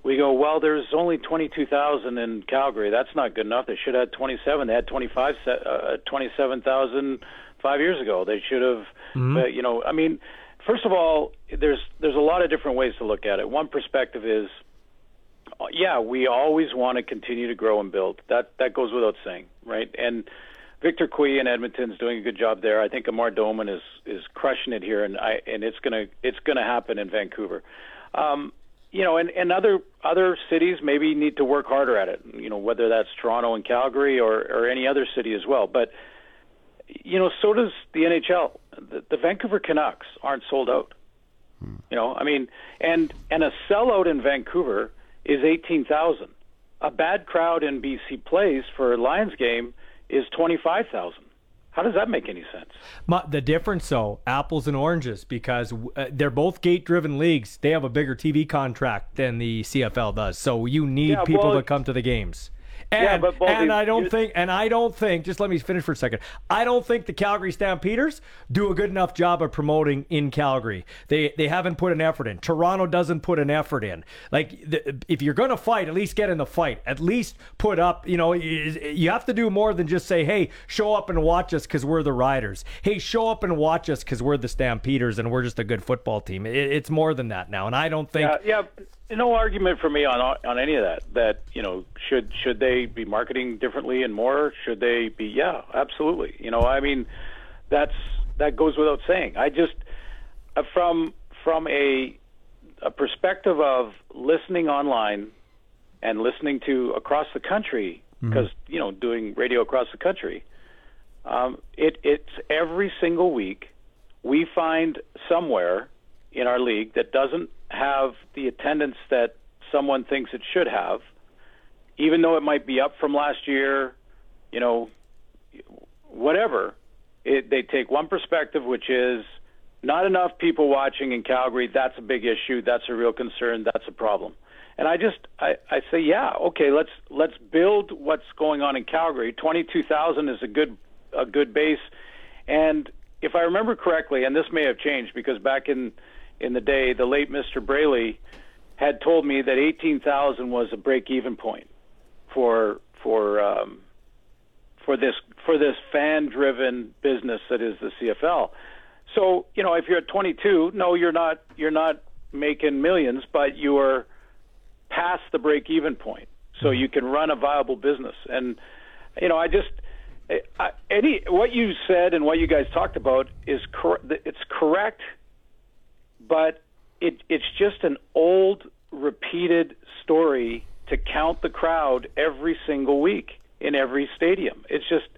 we go, well, there's only 22,000 in Calgary. That's not good enough. They should have had 27. They had 25, uh, 27,000 five years ago. They should have, Mhm. uh, you know, I mean, first of all, there's there's a lot of different ways to look at it. One perspective is, uh, yeah, we always want to continue to grow and build. That that goes without saying, right? And Victor Cui in Edmonton's doing a good job there. I think Amar Doman is is crushing it here, and I and it's gonna it's gonna happen in Vancouver. Um, you know, and, and other other cities maybe need to work harder at it. You know, whether that's Toronto and Calgary or or any other city as well. But you know, so does the NHL. The, the Vancouver Canucks aren't sold out. Hmm. You know, I mean, and and a sellout in Vancouver is eighteen thousand. A bad crowd in BC Place for a Lions game is twenty five thousand. How does that make any sense? My, the difference, though, apples and oranges, because uh, they're both gate-driven leagues. They have a bigger TV contract than the CFL does, so you need Yeah, people well- to come to the games. And, Yeah, but Baldy, and I don't you- think, and I don't think, just let me finish for a second. I don't think the Calgary Stampeders do a good enough job of promoting in Calgary. They they haven't put an effort in. Toronto doesn't put an effort in. Like the, if you're going to fight, at least get in the fight. At least put up. You know, you you have to do more than just say, "Hey, show up and watch us because we're the Riders." Hey, show up and watch us because we're the Stampeders and we're just a good football team. It, it's more than that now, and I don't think. Yeah, yeah, no argument for me on on any of that. That you know, should should they be marketing differently and more? Should they be? Yeah, absolutely. You know, I mean, that's that goes without saying. I just uh, from from a a perspective of listening online and listening to across the country because you know doing radio across the country. Um, it it's every single week we find somewhere in our league that doesn't have the attendance that someone thinks it should have, even though it might be up from last year, you know, whatever. It, they take one perspective, which is not enough people watching in Calgary. That's a big issue. That's a real concern. That's a problem. And I just I, I say, yeah, okay, let's let's build what's going on in Calgary. Twenty two thousand is a good a good base. And if I remember correctly, and this may have changed because back in in the day, the late Mr. Braley had told me that eighteen thousand was a break even point for for um, for this for this fan driven business that is the CFL. So you know, if you're at 22, no, you're not you're not making millions, but you are past the break even point, so you can run a viable business. And you know, I just I, any what you said and what you guys talked about is cor- it's correct, but it it's just an old repeated story to count the crowd every single week in every stadium. It's just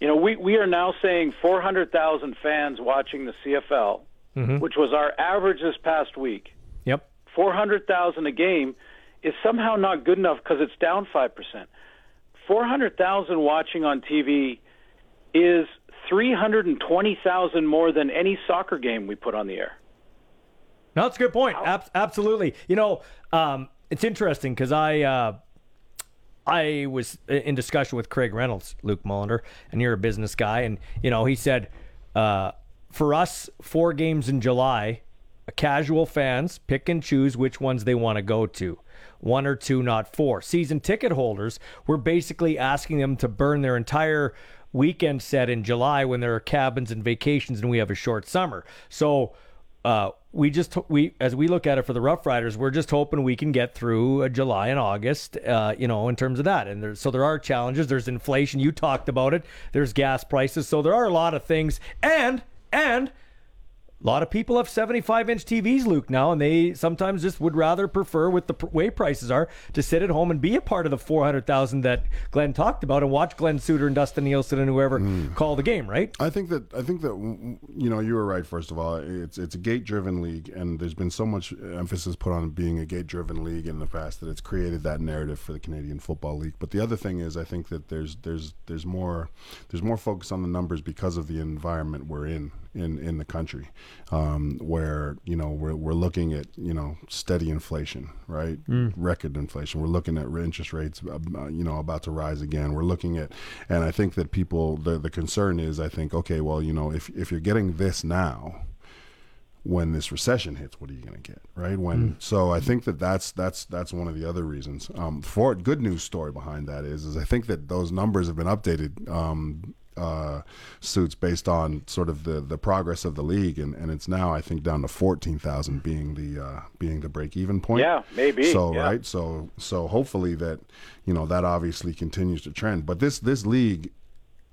you know we we are now saying 400,000 fans watching the CFL, Mm-hmm. which was our average this past week. Yep. 400,000 a game is somehow not good enough because it's down 5%. 400,000 watching on TV is 320,000 more than any soccer game we put on the air. No, that's a good point. Ab- absolutely. You know, um, it's interesting because I uh, I was in discussion with Craig Reynolds, Luke Mullender, and you're a business guy, and you know he said uh, for us four games in July, casual fans pick and choose which ones they want to go to. One or two, not four. Season ticket holders, we're basically asking them to burn their entire weekend set in July when there are cabins and vacations and we have a short summer. So uh, we just we as we look at it for the Rough Riders, we're just hoping we can get through uh, July and August, uh, you know, in terms of that. And there, so there are challenges. There's inflation. You talked about it. There's gas prices. So there are a lot of things. And and a lot of people have 75 inch TVs, Luke, now, and they sometimes just would rather prefer, with the way prices are, to sit at home and be a part of the 400,000 that Glen talked about and watch Glen Suitor and Dustin Nielsen and whoever call the game, right? I think that I think that mm, you know you were right. First of all, it's it's a gate driven league, and there's been so much emphasis put on being a gate driven league in the past that it's created that narrative for the Canadian Football League. But the other thing is, I think that there's there's there's more there's more focus on the numbers because of the environment we're in in in the country, um, where you know we're we're looking at you know steady inflation, right? Mm. Record inflation. We're looking at interest rates, uh, you know, about to rise again. We're looking at, and I think that people the the concern is, I think, okay, well, you know, if if you're getting this now. When this recession hits, what are you going to get, right? When Mm. so, I think that that's that's that's one of the other reasons. Um, for good news story behind that is, is I think that those numbers have been updated um, uh, suits based on sort of the, the progress of the league, and, and it's now I think down to fourteen thousand being the uh, being the break even point. Yeah, maybe, So yeah. right, so so hopefully that you know that obviously continues to trend. But this this league,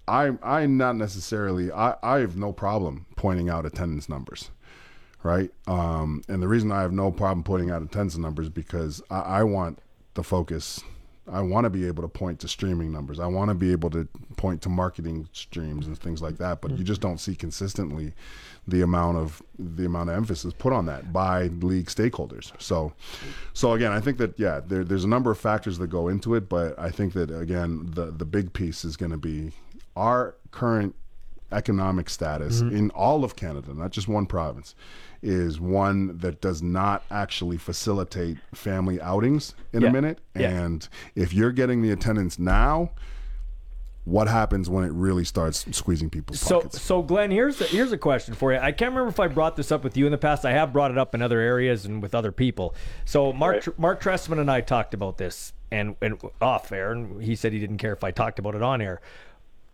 I I'm not necessarily I I have no problem pointing out attendance numbers. Right, um, and the reason I have no problem pointing out attendance numbers is because I, I want the focus I want to be able to point to streaming numbers. I want to be able to point to marketing streams and things like that. But you just don't see consistently the amount of the amount of emphasis put on that by league stakeholders. So, so again, I think that yeah, there, there's a number of factors that go into it. But I think that again, the the big piece is going to be our current economic status Mhm. in all of Canada, not just one province, is one that does not actually facilitate family outings in Yeah. a minute. Yeah. And if you're getting the attendance now, what happens when it really starts squeezing people's So, pockets? so Glen, here's a, here's a question for you. I can't remember if I brought this up with you in the past. I have brought it up in other areas and with other people. So Mark Mark Trestman and I talked about this and and off air, and he said he didn't care if I talked about it on air.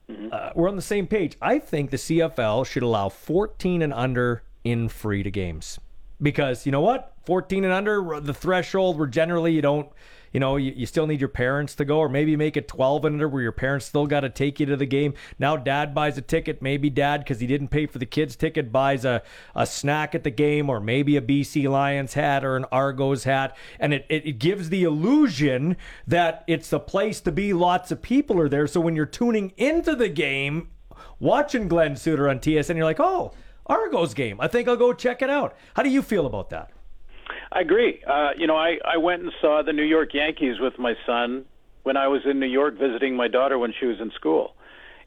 Uh, we're on the same page. I think the CFL should allow 14 and under in free to games because you know what, 14 and under, the threshold where generally you don't. You know, you, you still need your parents to go, or maybe make it 12 and under where your parents still got to take you to the game. Now, dad buys a ticket. Maybe dad, because he didn't pay for the kids' ticket, buys a, a snack at the game, or maybe a BC Lions hat or an Argos hat. And it, it, it gives the illusion that it's the place to be. Lots of people are there. So when you're tuning into the game, watching Glen Suitor on TSN, you're like, oh, Argos game. I think I'll go check it out. How do you feel about that? I agree. Uh, you know, I, I went and saw the New York Yankees with my son when I was in New York visiting my daughter when she was in school.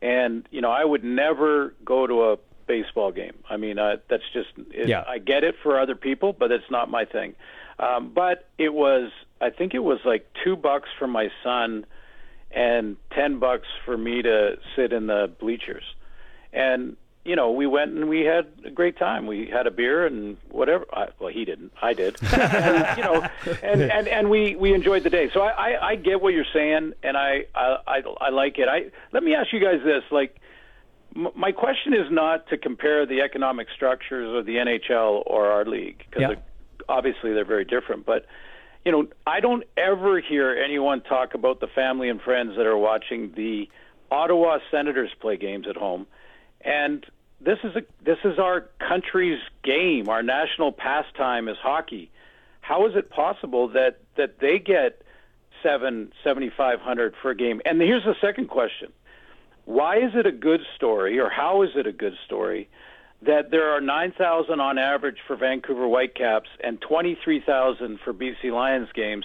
And, you know, I would never go to a baseball game. I mean, uh, that's just, it, Yeah. I get it for other people, but it's not my thing. Um, but it was, I think it was like two bucks for my son and 10 bucks for me to sit in the bleachers. And, you know, we went and we had a great time. We had a beer and whatever. I, well, he didn't. I did. and, you know, and, and, and we, we enjoyed the day. So I, I, I get what you're saying, and I, I, I, I like it. I let me ask you guys this: like, m- my question is not to compare the economic structures of the NHL or our league because Yeah. obviously they're very different, but. You know, I don't ever hear anyone talk about the family and friends that are watching the Ottawa Senators play games at home, and this is a this is our country's game. Our national pastime is hockey. How is it possible that that they get seven seventy five hundred for a game? And here's the second question: Why is it a good story, or how is it a good story? That there are 9,000 on average for Vancouver Whitecaps and 23,000 for BC Lions games,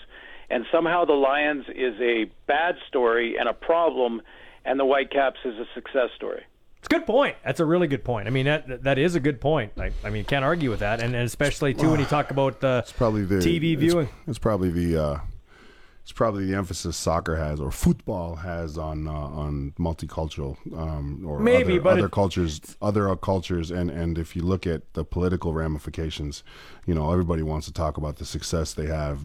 and somehow the Lions is a bad story and a problem, and the Whitecaps is a success story. It's a good point. That's a really good point. I mean, that that is a good point. I, I mean, can't argue with that. And, and especially too when you talk about the It's probably the TV it's- viewing. It's, probably the uh, it's probably the emphasis soccer has or football has on uh, on multicultural um, or Maybe, other, but other it- cultures, other cultures, and and if you look at the political ramifications, you know everybody wants to talk about the success they have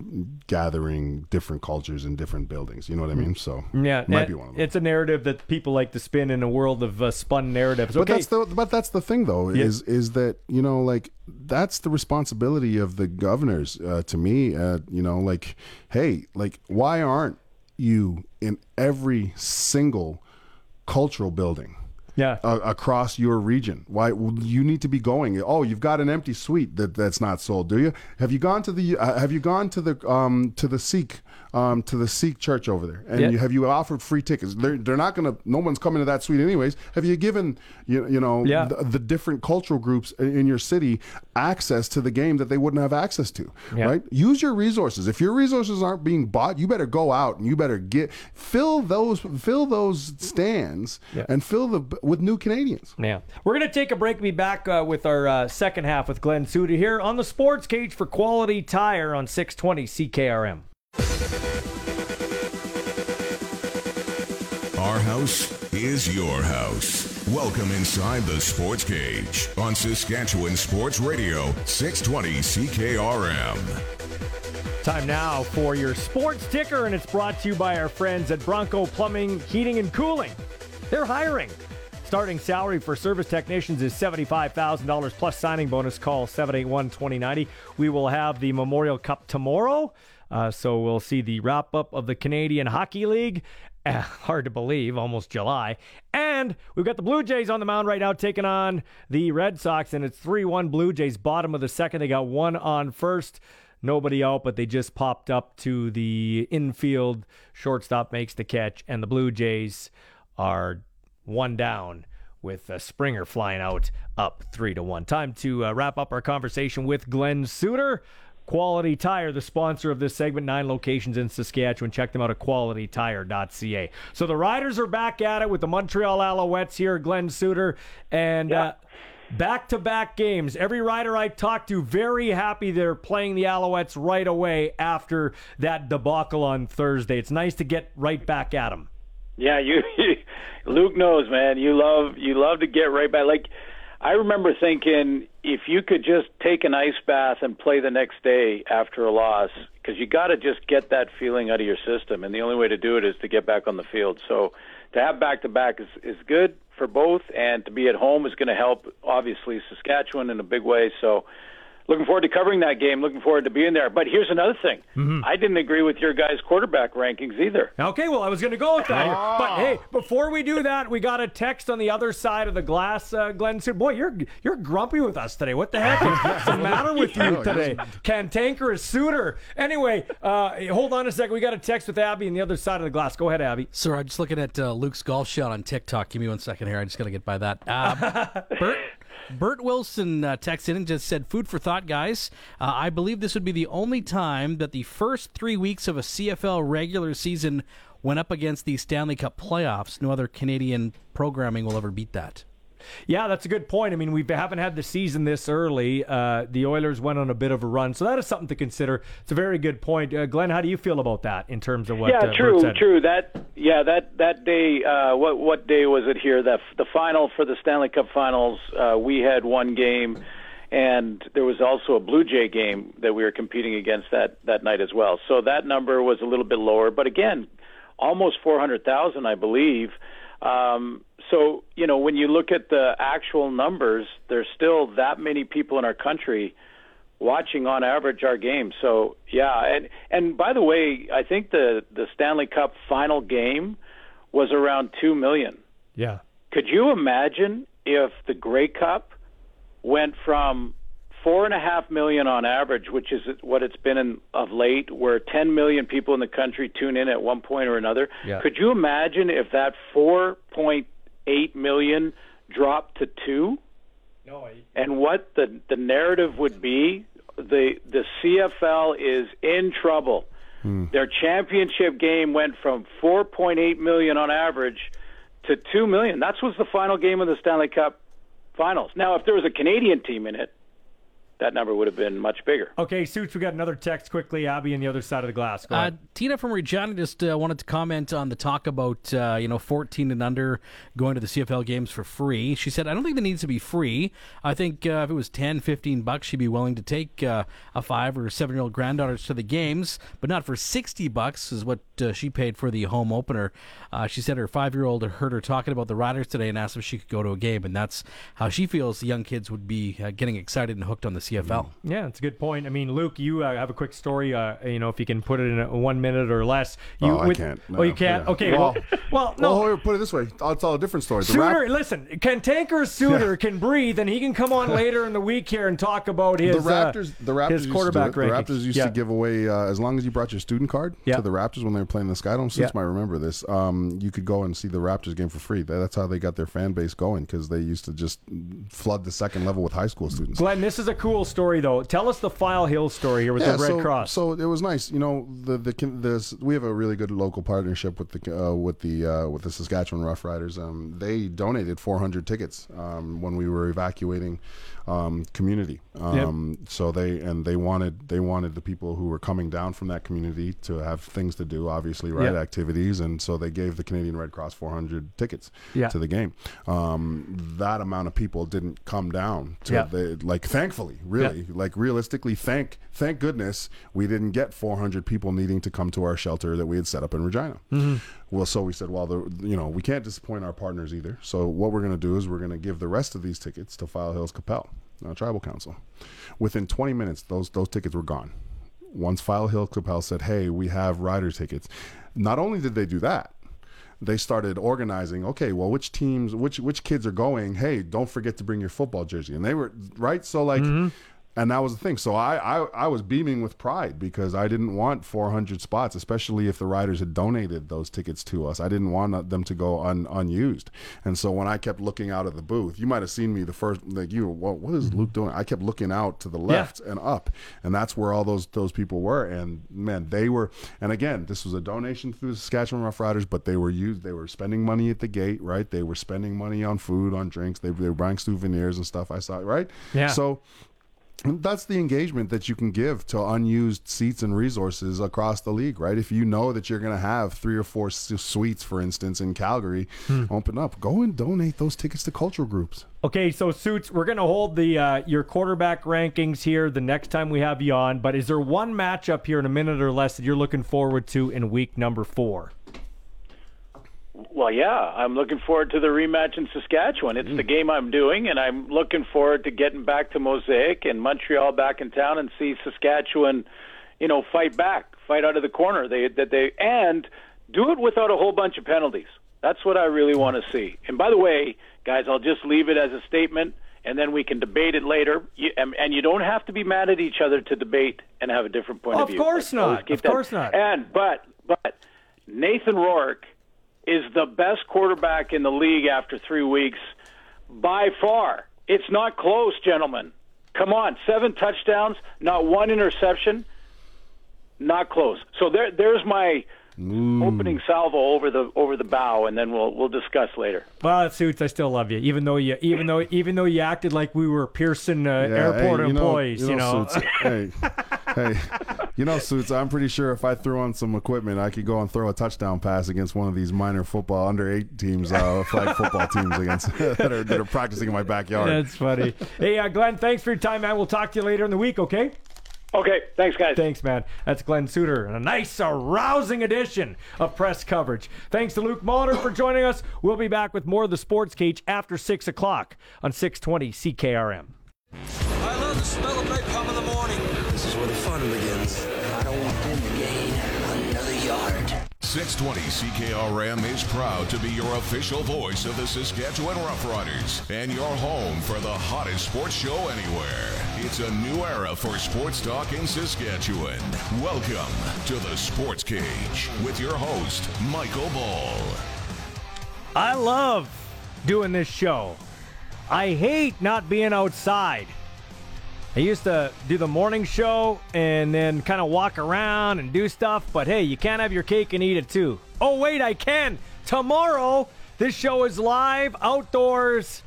gathering different cultures in different buildings. You know what I mean? So Yeah, it might be one of them. It's a narrative that people like to spin in a world of uh, spun narratives. But that's the but that's the thing though Yeah. is is that you know like that's the responsibility of the governors uh, to me uh, you know like hey like why aren't you in every single cultural building yeah. across your region. Why you need to be going. Oh you've got an empty suite that that's not sold do you? Have you gone to the uh, have you gone to the um to the Sikh um to the Sikh church over there and Yeah. you, have you offered free tickets they're, they're not gonna no one's coming to that suite anyways have you given you, you know Yeah. the, the different cultural groups in in your city access to the game that they wouldn't have access to Yeah. right use your resources if your resources aren't being bought you better go out and you better get fill those fill those stands and fill the with new Canadians Yeah. We're going to take a break. And be back uh, with our uh, second half with Glen Suitor here on the Sports Cage for Quality Tire on 620 CKRM. Our house is your house. Welcome inside the Sports Cage on Saskatchewan Sports Radio, 620 CKRM. Time now for your sports ticker, and it's brought to you by our friends at Bronco Plumbing, Heating, and Cooling. They're hiring. Starting salary for service technicians is $75,000 plus signing bonus. Call 781 2090. We will have the Memorial Cup tomorrow. Uh, so we'll see the wrap up of the Canadian Hockey League. Uh, hard to believe, almost July. And we've got the Blue Jays on the mound right now taking on the Red Sox, and it's 3 1 Blue Jays, bottom of the second. They got one on first. Nobody out, but they just popped up to the infield. Shortstop makes the catch, and the Blue Jays are one down with uh, Springer flying out up three to one. Time to uh, wrap up our conversation with Glen Suitor. Quality Tire, the sponsor of this segment, nine locations in Saskatchewan. Check them out at qualitytire.ca. So the Riders are back at it with the Montreal Alouettes here, Glen Suitor, and uh, back-to-back games. Every rider I talked to very happy they're playing the Alouettes right away after that debacle on Thursday. It's nice to get right back at them. Yeah, you, Luke knows, man. You love you love to get right back. Like I remember thinking, if you could just take an ice bath and play the next day after a loss, because you got to just get that feeling out of your system, and the only way to do it is to get back on the field. So to have back to back is is good for both, and to be at home is going to help, obviously Saskatchewan in a big way. So. Looking forward to covering that game. Looking forward to being there. But here's another thing. I didn't agree with your guys' quarterback rankings either. Okay, well, I was going to go with that. here. But hey, before we do that, we got a text on the other side of the glass. Uh, Glen said, "Boy, you're you're grumpy with us today. What the heck is the matter with you today?" Cantankerous Suitor. Anyway, uh, hold on a second. We got a text with Abby on the other side of the glass. Go ahead, Abby. Sir, I'm just looking at uh, Luke's golf shot on TikTok. Give me one second here. I just got to get by that. Uh, Bert, Bert Wilson uh, texted in and just said, "Food for thought, guys. Uh, I believe this would be the only time that the first three weeks of a CFL regular season went up against the Stanley Cup playoffs. No other Canadian programming will ever beat that." Yeah, that's a good point. I mean, we haven't had the season this early. Uh, the Oilers went on a bit of a run, so that is something to consider. It's a very good point, uh, Glen. How do you feel about that in terms of what? yeah, uh, true, true. That yeah, that that day. Uh, what what day was it here? That the final for the Stanley Cup Finals. Uh, we had one game, and there was also a Blue Jay game that we were competing against that that night as well. So that number was a little bit lower, but again, almost four hundred thousand, I believe. Um, so you know, when you look at the actual numbers, there's still that many people in our country watching on average our games. So yeah, and and by the way, I think the the Stanley Cup final game was around two million. Yeah. Could you imagine if the Grey Cup went from four and a half million on average, which is what it's been in, of late, where 10 million people in the country tune in at one point or another? Yeah. Could you imagine if that 4.8 million dropped to two? No. I, and what the the narrative would be? The the CFL is in trouble. Hmm. Their championship game went from 4.8 million on average to 2 million. That was the final game of the Stanley Cup Finals. Now, if there was a Canadian team in it, that number would have been much bigger. Okay, Suits, we got another text quickly. Abby on the other side of the glass. Go Uh. Tina from Regina just uh, wanted to comment on the talk about uh, you know 14 and under going to the CFL games for free. She said, "I don't think that needs to be free. I think uh, if it was 10, 15 bucks, she'd be willing to take uh, a five or seven year old granddaughters to the games, but not for 60 bucks is what uh, she paid for the home opener." Uh, she said her five year old heard her talking about the Riders today and asked if she could go to a game, and that's how she feels the young kids would be uh, getting excited and hooked on the CFL. Yeah, that's a good point. I mean, Luke, you uh, have a quick story. Uh, you know, if you can put it in a, one minute or less. You, oh, I can't. oh, you can't. yeah. Okay. Well, Well, well, no. Well, put it this way. I'll tell a different story. The Suitor, Rap- listen, Cantankerous Suitor can breathe, and he can come on later in the week here and talk about his the Raptors, uh, the Raptors his quarterback to do it. rankings. The Raptors used yeah. to give away uh, as long as you brought your student card Yeah. to the Raptors when they were playing the Skydome. Suits Yeah. might remember this. Um, you could go and see the Raptors game for free. That's how they got their fan base going because they used to just flood the second level with high school students. Glen, this is a cool story, though. Tell us the File Hill story here with the Red so, Cross. So it was nice. You know, the the this, we have a really good local partnership with the uh, with the uh, with the Saskatchewan Roughriders. Um, they donated 400 tickets um, when we were evacuating um, community. Um, So they and they wanted they wanted the people who were coming down from that community to have things to do, obviously, right? Yeah. Activities, and so they gave the Canadian Red Cross 400 tickets Yeah. to the game. Um, that amount of people didn't come down to the like. Thankfully, really, like realistically, thank thank goodness we didn't get 400 people needing to come to our shelter that we had set up in Regina. Mhm. Well, so we said, well, the, you know, we can't disappoint our partners either. So what we're going to do is we're going to give the rest of these tickets to File Hills Qu'Appelle, uh, Tribal Council. Within 20 minutes, those those tickets were gone. Once File Hill Qu'Appelle said, "Hey, we have rider tickets," not only did they do that, they started organizing. Okay, well, which teams, which which kids are going? Hey, don't forget to bring your football jersey. And they were right. So like, and that was the thing. So I, I I was beaming with pride because I didn't want 400 spots, especially if the riders had donated those tickets to us. I didn't want them to go un, unused. And so when I kept looking out of the booth, you might have seen me the first like you. What what is mm-hmm. Luke doing? I kept looking out to the left and up, and that's where all those those people were. And man, they were. And again, this was a donation through the Saskatchewan Roughriders, but they were used. They were spending money at the gate, right? They were spending money on food, on drinks. They, they were buying souvenirs and stuff. I saw, right? Yeah. So that's the engagement that you can give to unused seats and resources across the league, right? If you know that you're going to have three or four suites, for instance, in Calgary, open up, go and donate those tickets to cultural groups. Okay, so suits, we're going to hold the uh, your quarterback rankings here the next time we have you on. But is there one matchup here in a minute or less that you're looking forward to in week number four? Well, yeah, I'm looking forward to the rematch in Saskatchewan. It's the Mm. game I'm doing, and I'm looking forward to getting back to Mosaic and Montreal back in town and see Saskatchewan, you know, fight back, fight out of the corner. They that they and do it without a whole bunch of penalties. That's what I really want to see. And by the way, guys, I'll just leave it as a statement, and then we can debate it later. You, and, and you don't have to be mad at each other to debate and have a different point of Of view. Of course not. Of that- course not. And but but Nathan Rourke is the best quarterback in the league after three weeks by far. It's not close, gentlemen. Come on, seven touchdowns, not one interception, not close. So there, there's my opening salvo over the over the bow, and then we'll we'll discuss later. Well, suits, I still love you, even though you even though even though you acted like we were Pearson uh, Yeah, airport hey, you know- employees. You know, Suits, hey, hey, you know, suits. I'm pretty sure if I threw on some equipment, I could go and throw a touchdown pass against one of these minor football under eight teams, uh, flag football teams against that are that are practicing in my backyard. That's funny. hey, uh, Glen, thanks for your time, man. We'll talk to you later in the week, okay? Okay, thanks, guys. Thanks, man. That's Glen Suitor and a nice, arousing edition of press coverage. Thanks to Luke Molitor for joining us. We'll be back with more of the Sports Cage after 6 o'clock on 620 CKRM. I love the smell of napalm in the morning. This is where the fun begins. 620 CKRM is proud to be your official voice of the Saskatchewan Roughriders and your home for the hottest sports show anywhere. It's a new era for sports talk in Saskatchewan. Welcome to the Sports Cage with your host, Michael Ball. I love doing this show. I hate not being outside. I used to do the morning show and then kind of walk around and do stuff, but hey, you can't have your cake and eat it too. Oh, wait, I can. Tomorrow, this show is live outdoors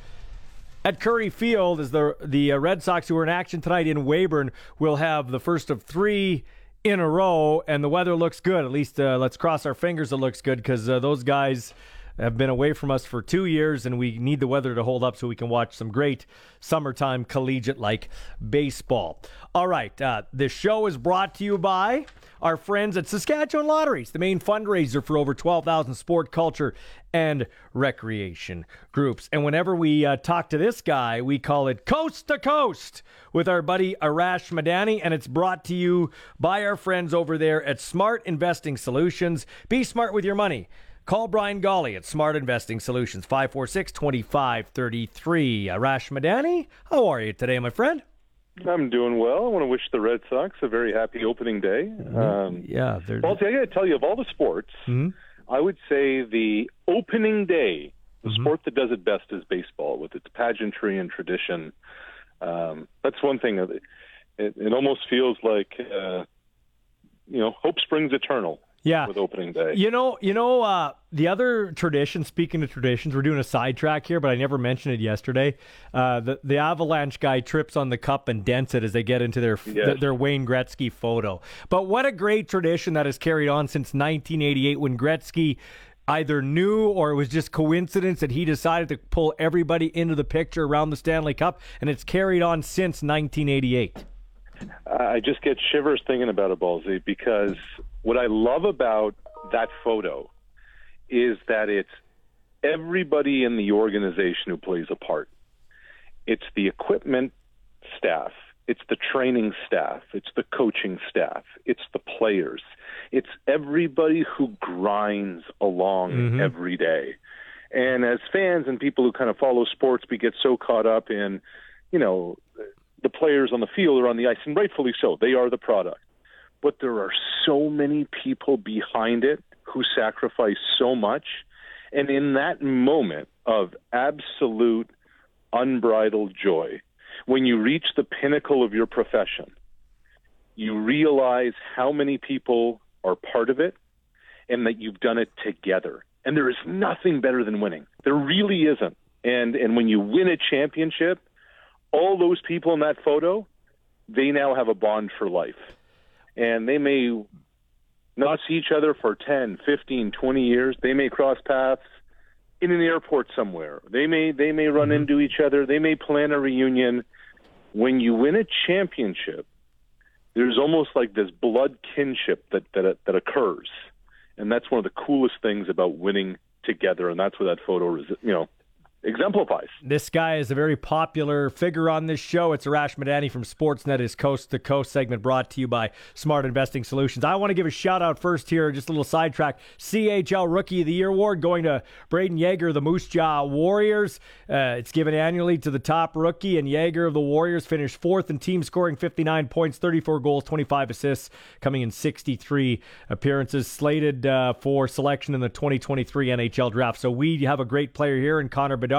at Currie Field as the the uh, Red Sox who are in action tonight in Weyburn will have the first of three in a row, and the weather looks good. At least uh, let's cross our fingers it looks good because uh, those guys have been away from us for two years, and we need the weather to hold up so we can watch some great summertime collegiate like baseball. All right, uh, this show is brought to you by our friends at Saskatchewan Lotteries, the main fundraiser for over 12,000 sport, culture, and recreation groups. And whenever we uh, talk to this guy, we call it Coast to Coast with our buddy Arash Madani, and it's brought to you by our friends over there at Smart Investing Solutions. Be smart with your money. Call Brian Golly at Smart Investing Solutions, 546 2533. Arash Madani, how are you today, my friend? I'm doing well. I want to wish the Red Sox a very happy opening day. Um, yeah, they're. Well, see, I got to tell you, of all the sports, Mhm. I would say the opening day, the Mm-hmm. sport that does it best is baseball, with its pageantry and tradition. Um, that's one thing. that It, it almost feels like, uh, you know, hope springs eternal. Yeah. With opening day. You know, you know, uh, the other tradition. Speaking of traditions, we're doing a sidetrack here, but I never mentioned it yesterday. Uh, the the Avalanche guy trips on the cup and dents it as they get into their Yes. their, their Wayne Gretzky photo. But what a great tradition that has carried on since 1988, when Gretzky either knew or it was just coincidence that he decided to pull everybody into the picture around the Stanley Cup, and it's carried on since 1988. I just get shivers thinking about it, Ballsy, because what I love about that photo is that it's everybody in the organization who plays a part. It's the equipment staff, it's the training staff, it's the coaching staff, it's the players, it's everybody who grinds along Mhm. every day. And as fans and people who kind of follow sports, we get so caught up in, you know, the players on the field or on the ice, and rightfully so. They are the product. But there are so many people behind it who sacrifice so much. And in that moment of absolute unbridled joy, when you reach the pinnacle of your profession, you realize how many people are part of it and that you've done it together. And there is nothing better than winning. There really isn't. And and when you win a championship, all those people in that photo, they now have a bond for life. And they may not see each other for 10, 15, 20 years. They may cross paths in an airport somewhere. They may they may run mm-hmm. into each other. They may plan a reunion. When you win a championship, there's almost like this blood kinship that that that occurs, and that's one of the coolest things about winning together. And that's where that photo is, you know, exemplifies. This guy is a very popular figure on this show. It's Arash Madani from Sportsnet, his Coast to Coast segment brought to you by Smart Investing Solutions. I want to give a shout out first here, just a little sidetrack. CHL Rookie of the Year award going to Brayden Yager, the Moose Jaw Warriors. Uh, it's given annually to the top rookie, and Yager of the Warriors finished fourth in team scoring 59 points, 34 goals, 25 assists, coming in 63 appearances, slated uh, for selection in the 2023 NHL draft. So we have a great player here in Connor Bedard,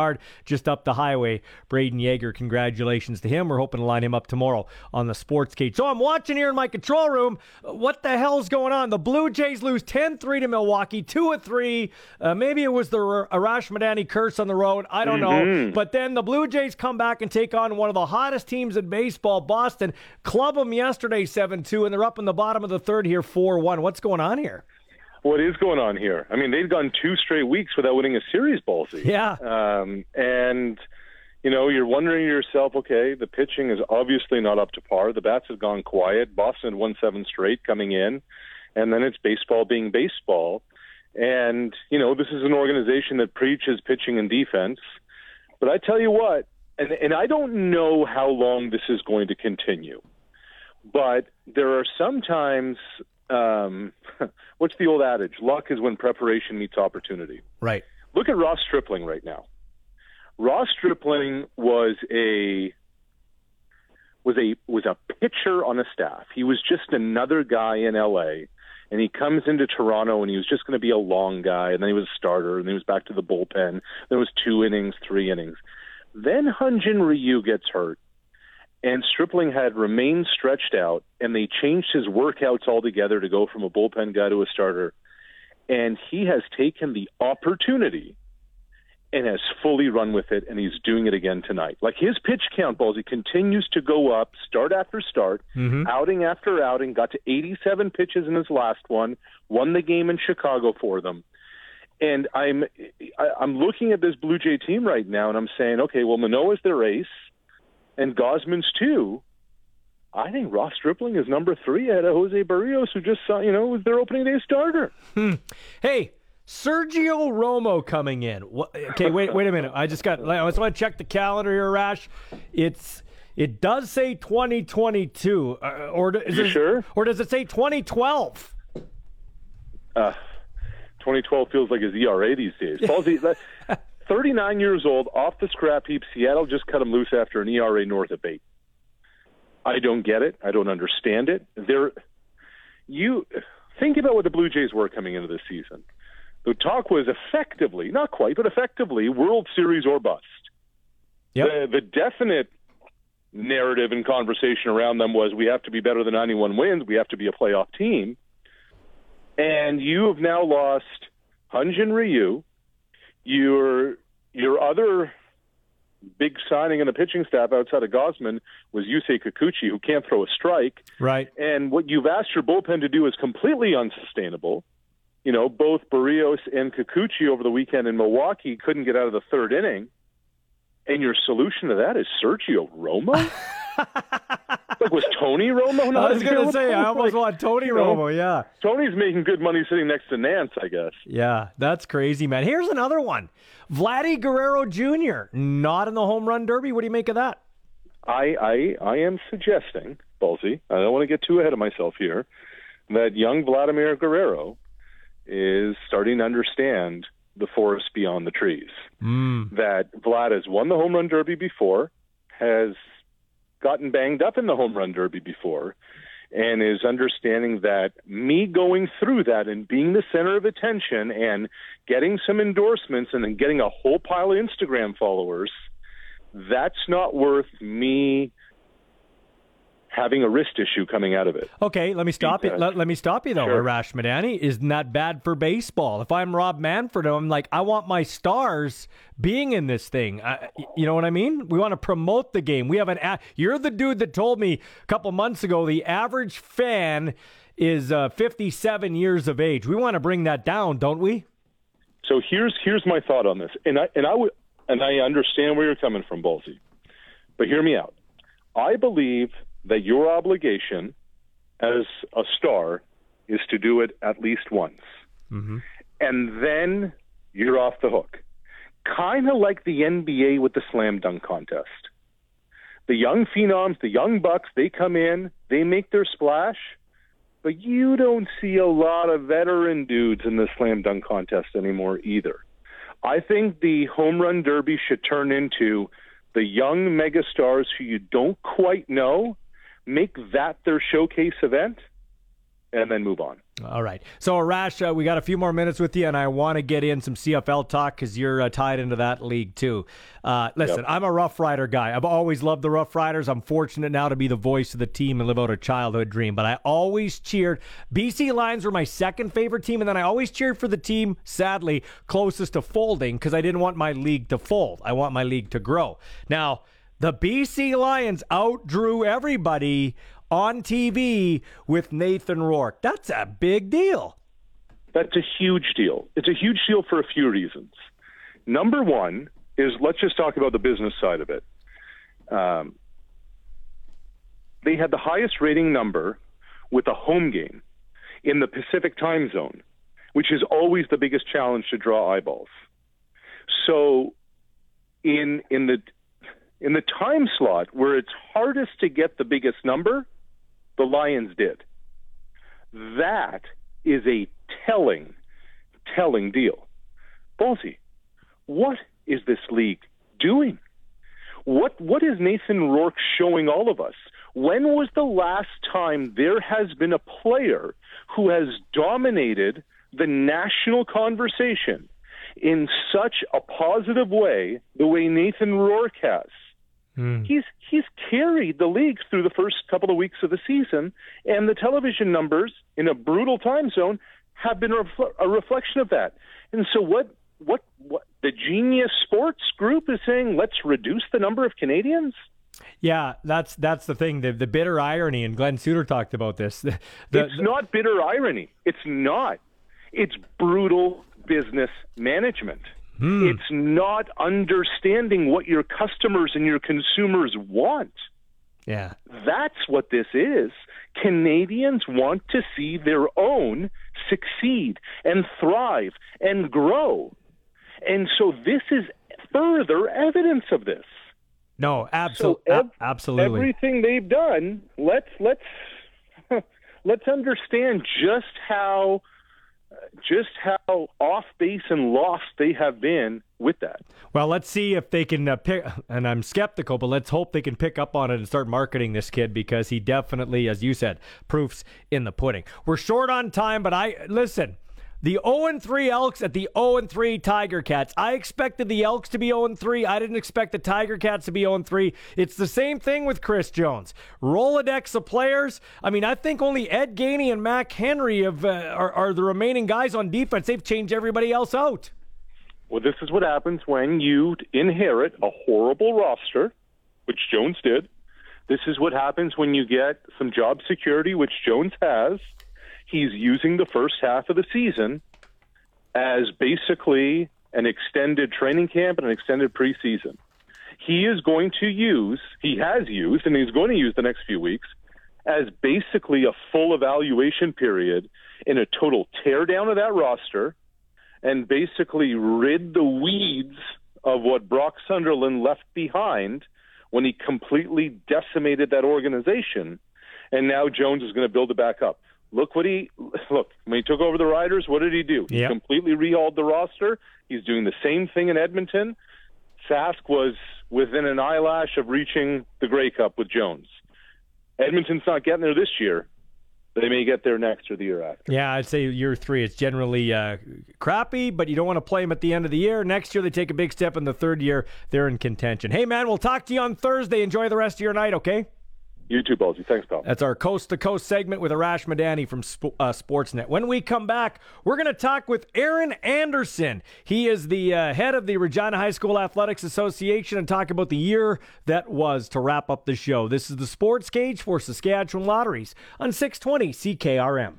just up the highway. Brayden Yager, congratulations to him. We're hoping to line him up tomorrow on the Sports Cage. So I'm watching here in my control room. What the hell's going on? The Blue Jays lose 10 3 to Milwaukee, 2 3. Uh, maybe it was the Arash Madani curse on the road. I don't know. Mhm. But then the Blue Jays come back and take on one of the hottest teams in baseball, Boston. Club them yesterday 7 2, and they're up in the bottom of the third here 4 1. What's going on here? What is going on here? I mean, they've gone two straight weeks without winning a series, ballsy. Yeah. Um, and you know, you're wondering to yourself, okay, the pitching is obviously not up to par. The bats have gone quiet. Boston won seven straight coming in, and then it's baseball being baseball. And you know, this is an organization that preaches pitching and defense. But I tell you what, and and I don't know how long this is going to continue, but there are sometimes um, what's the old adage? Luck is when preparation meets opportunity. Right. Look at Ross Stripling right now. Ross Stripling was a was a was a pitcher on a staff. He was just another guy in LA and he comes into Toronto and he was just going to be a long guy and then he was a starter and then he was back to the bullpen. There was two innings, three innings. Then Hyun-Jin Ryu gets hurt and Stripling had remained stretched out and they changed his workouts altogether to go from a bullpen guy to a starter. And he has taken the opportunity and has fully run with it, and he's doing it again tonight. Like his pitch count, balls, he continues to go up, start after start, Mm-hmm. outing after outing. Got to 87 pitches in his last one, won the game in Chicago for them. And I'm I, I'm looking at this Blue Jay team right now, and I'm saying, okay, well, Manoah's their ace, and Gausman's too. I think Ross Stripling is number three ahead of Jose Berrios, who just saw, you know, was their opening day starter. Hmm. Hey, Sergio Romo coming in. What, okay, wait, wait a minute. I just got. I just want to check the calendar here, Rash. It's it does say 2022, uh, or is You it, sure? Or does it say 2012? Uh, 2012 feels like his ERA these days. That- 39 years old, off the scrap heap. Seattle just cut him loose after an ERA north of eight. I don't get it. I don't understand it. There, you think about what the Blue Jays were coming into this season. The talk was effectively, not quite, but effectively, World Series or bust. The, the definite narrative and conversation around them was we have to be better than 91 wins. We have to be a playoff team. And you have now lost Hyun-Jin Ryu. Your your other big signing in the pitching staff outside of Gausman was Yusei Kikuchi, who can't throw a strike. Right. And what you've asked your bullpen to do is completely unsustainable. You know, both Berrios and Kikuchi over the weekend in Milwaukee couldn't get out of the third inning. And your solution to that is Sergio Romo? like, was Tony Romo not I was going to say I almost want Tony You know, Romo. Yeah. Tony's making good money sitting next to Nantz, I guess. Yeah, that's crazy, man. Here's another one. Vladdy Guerrero Jr. not in the home run derby. What do you make of that? I, I, I am suggesting, Ballsy, I don't want to get too ahead of myself here, that young Vladimir Guerrero is starting to understand the forest beyond the trees. Mm. That Vlad has won the home run derby before, has gotten banged up in the home run derby before, and is understanding that me going through that and being the center of attention and getting some endorsements and then getting a whole pile of Instagram followers, that's not worth me having a wrist issue coming out of it. Okay, let me stop you. Feedback. Let, let me stop you though, Sure. Arash Madani. Isn't that bad for baseball? If I'm Rob Manfred, I'm like, I want my stars being in this thing. I, you know what I mean? We want to promote the game. We have an. A- You're the dude that told me a couple months ago the average fan is uh, 57 years of age. We want to bring that down, don't we? So here's here's my thought on this, and I and I would and I understand where you're coming from, Ballsy, but hear me out. I believe that your obligation as a star is to do it at least once, Mm-hmm. and then you're off the hook. Kind of like the NBA with the slam dunk contest. The young phenoms, the young bucks, they come in, they make their splash, but you don't see a lot of veteran dudes in the slam dunk contest anymore either. I think the home run derby should turn into the young megastars who you don't quite know, make that their showcase event, and then move on. All right. So, Arash, uh, we got a few more minutes with you, and I want to get in some CFL talk because you're uh, tied into that league too. Uh, listen, Yep. I'm a Rough Rider guy. I've always loved the Rough Riders. I'm fortunate now to be the voice of the team and live out a childhood dream. But I always cheered. BC Lions were my second favorite team, and then I always cheered for the team, sadly, closest to folding because I didn't want my league to fold. I want my league to grow. Now, the BC Lions outdrew everybody on TV with Nathan Rourke. That's a big deal. That's a huge deal. It's a huge deal for a few reasons. Number one is let's just talk about the business side of it. Um, they had the highest rating number with a home game in the Pacific time zone, which is always the biggest challenge to draw eyeballs. So, in in the in the time slot where it's hardest to get the biggest number, the Lions did. That is a telling, telling deal. Ballsy, what is this league doing? What what is Nathan Rourke showing all of us? When was the last time there has been a player who has dominated the national conversation in such a positive way the way Nathan Rourke has? Mm. He's he's carried the league through the first couple of weeks of the season, and the television numbers in a brutal time zone have been a, refl- a reflection of that. And so, what what what the Genius Sports Group is saying? Let's reduce the number of Canadians. Yeah, that's that's the thing. The the bitter irony, and Glen Suitor talked about this. The, the, it's not bitter irony. It's not. It's brutal business management. Hmm. It's not understanding what your customers and your consumers want. Yeah. That's what this is. Canadians want to see their own succeed and thrive and grow. And so this is further evidence of this. No, absol- So ev- absolutely. Everything they've done, let's let's let's understand just how just how off base and lost they have been with that. Well, let's see if they can uh, pick. And I'm skeptical, but let's hope they can pick up on it and start marketing this kid because he definitely, as you said, proofs in the pudding. We're short on time, but I listen. The 0 3 Elks at the 0 3 Tiger Cats. I expected the Elks to be 0 3. I didn't expect the Tiger Cats to be 0 3. It's the same thing with Chris Jones. Rolodex of players. I mean, I think only Ed Gainey and Mac Henry have, uh, are, are the remaining guys on defense. They've changed everybody else out. Well, this is what happens when you inherit a horrible roster, which Jones did. This is what happens when you get some job security, which Jones has. He's using the first half of the season as basically an extended training camp and an extended preseason. He is going to use, he has used, and he's going to use the next few weeks as basically a full evaluation period in a total teardown of that roster and basically rid the weeds of what Brock Sunderland left behind when he completely decimated that organization. And now Jones is going to build it back up. Look what he look when he took over the Riders. What did he do? He Yep. completely rehauled the roster. He's doing the same thing in Edmonton. Sask was within an eyelash of reaching the Grey Cup with Jones. Edmonton's not getting there this year. They may get there next or the year after. Yeah, I'd say year three It's generally uh, crappy, but you don't want to play them at the end of the year. Next year, they take a big step. In the third year, they're in contention. Hey, man, we'll talk to you on Thursday. Enjoy the rest of your night, okay? You too, Ballsy. Thanks, pal. That's our coast to coast segment with Arash Madani from Sp- uh, Sportsnet. When we come back, we're going to talk with Aaron Anderson. He is the uh, head of the Regina High School Athletics Association and talk about the year that was to wrap up the show. This is the Sports Cage for Saskatchewan Lotteries on 620 CKRM.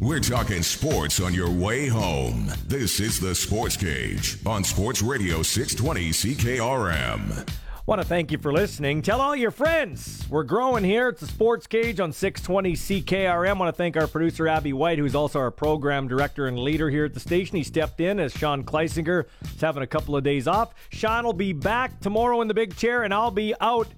We're talking sports on your way home. This is the Sports Cage on Sports Radio 620 CKRM. Want to thank you for listening. Tell all your friends. We're growing here. It's the Sports Cage on 620 CKRM. Want to thank our producer, Abby White, who's also our program director and leader here at the station. He stepped in as Sean Kleisinger is having a couple of days off. Sean will be back tomorrow in the big chair, and I'll be out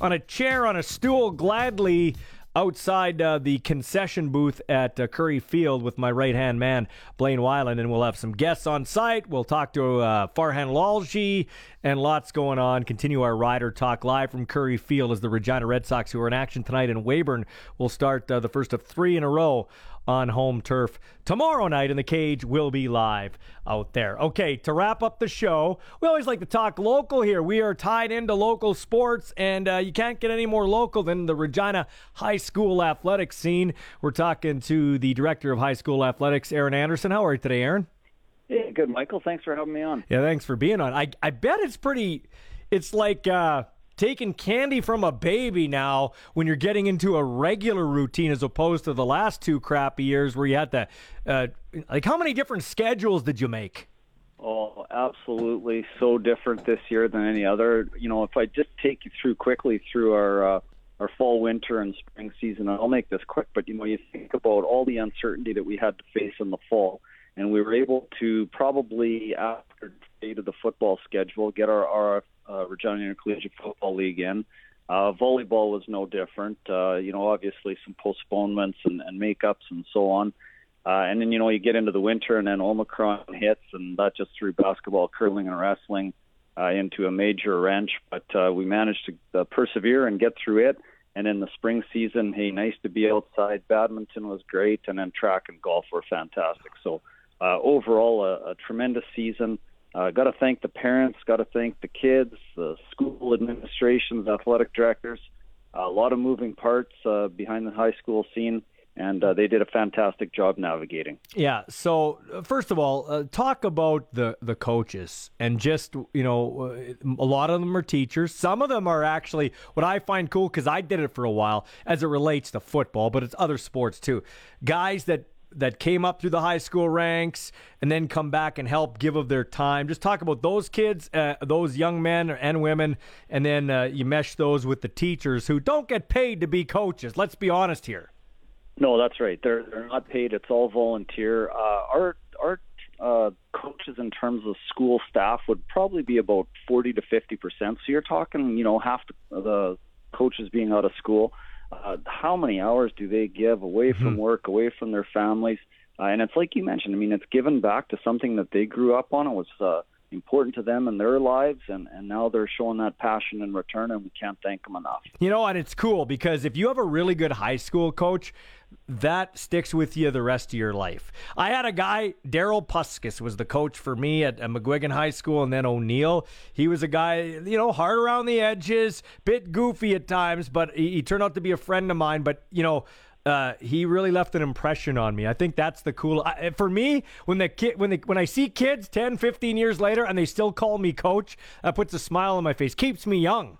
on a chair, on a stool, gladly outside uh, the concession booth at uh, Currie Field with my right hand man, Blaine Weiland, and we'll have some guests on site. We'll talk to uh, Farhan Lalji and lots going on. Continue our rider talk live from Currie Field as the Regina Red Sox, who are in action tonight in Weyburn, will start uh, the first of three in a row on home turf. Tomorrow night and the cage will be live out there. Okay to wrap up the show we always like to talk local here. We are tied into local sports and uh, you can't get any more local than the regina high school athletics scene. We're talking to the director of high school athletics aaron anderson. How are you today aaron? Yeah, good, Michael. Thanks for having me on. yeah thanks for being on. I, I bet it's pretty it's like uh taking candy from a baby now when you're getting into a regular routine as opposed to the last two crappy years where you had to uh, like how many different schedules did you make Oh, absolutely, so different this year than any other. You know, if I just take you through quickly through our uh, our fall, winter, and spring season, I'll make this quick. But you know, you think about all the uncertainty that we had to face in the fall, and we were able to probably after the date of the football schedule get our our uh, Regina Intercollegiate Football League in. Uh, volleyball was no different. Uh, you know, obviously some postponements and, and makeups and so on. Uh, and then you know you get into the winter, and then Omicron hits, and that just threw basketball, curling, and wrestling uh, into a major wrench. But uh, we managed to uh, persevere and get through it. And in the spring season, hey, nice to be outside. Badminton was great, and then track and golf were fantastic. So uh, overall, a, a tremendous season. Got to thank the parents, got to thank the kids, the school administrations, athletic directors. a lot of moving parts uh, behind the high school scene and uh, they did a fantastic job navigating. Yeah. So uh, first of all, uh, talk about the the coaches and just you know uh, a lot of them are teachers. Some of them are actually what I find cool because I did it for a while as it relates to football, but it's other sports too. Guys that that came up through the high school ranks and then come back and help give of their time. Just talk about those kids, uh, those young men and women, and then uh, you mesh those with the teachers who don't get paid to be coaches. Let's be honest here. No, that's right. They're they're not paid. It's all volunteer. Uh, our our uh, coaches in terms of school staff would probably be about forty to fifty percent. So you're talking, you know, half the, the coaches being out of school. Uh, how many hours do they give away from mm-hmm. work, away from their families? Uh, and it's like you mentioned. I mean, it's given back to something that they grew up on. It was uh, important to them in their lives, and, and now they're showing that passion in return, and we can't thank them enough. You know, and it's cool because if you have a really good high school coach, that sticks with you the rest of your life. I had a guy, Daryl Puskas, was the coach for me at, at McGuigan High School, and then O'Neill. He was a guy, you know, hard around the edges, bit goofy at times, but he, he turned out to be a friend of mine. But you know, uh, he really left an impression on me. I think that's the cool. I, for me, when the kid, when they, when I see kids 10, 15 years later and they still call me coach, that puts a smile on my face. Keeps me young.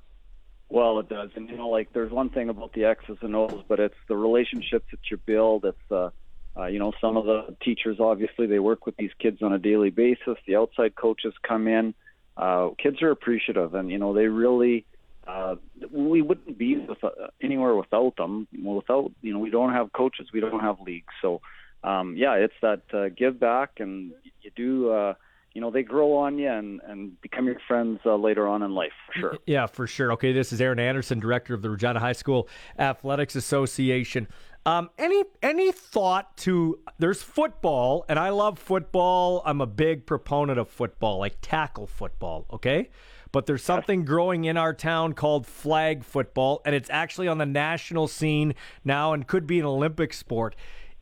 Well, it does, and you know, like there's one thing about the X's and O's, but it's the relationships that you build. It's uh, uh, you know, some of the teachers obviously they work with these kids on a daily basis. The outside coaches come in. Uh, kids are appreciative, and you know, they really uh, we wouldn't be with, uh, anywhere without them. Without you know, we don't have coaches, we don't have leagues. So um, yeah, it's that uh, give back, and you do. Uh, you know they grow on you and, and become your friends uh, later on in life for sure. Yeah, for sure. Okay, this is Aaron Anderson, director of the Regina High School Athletics Association. Um, any any thought to there's football, and I love football. I'm a big proponent of football, like tackle football. Okay, but there's something growing in our town called flag football, and it's actually on the national scene now and could be an Olympic sport.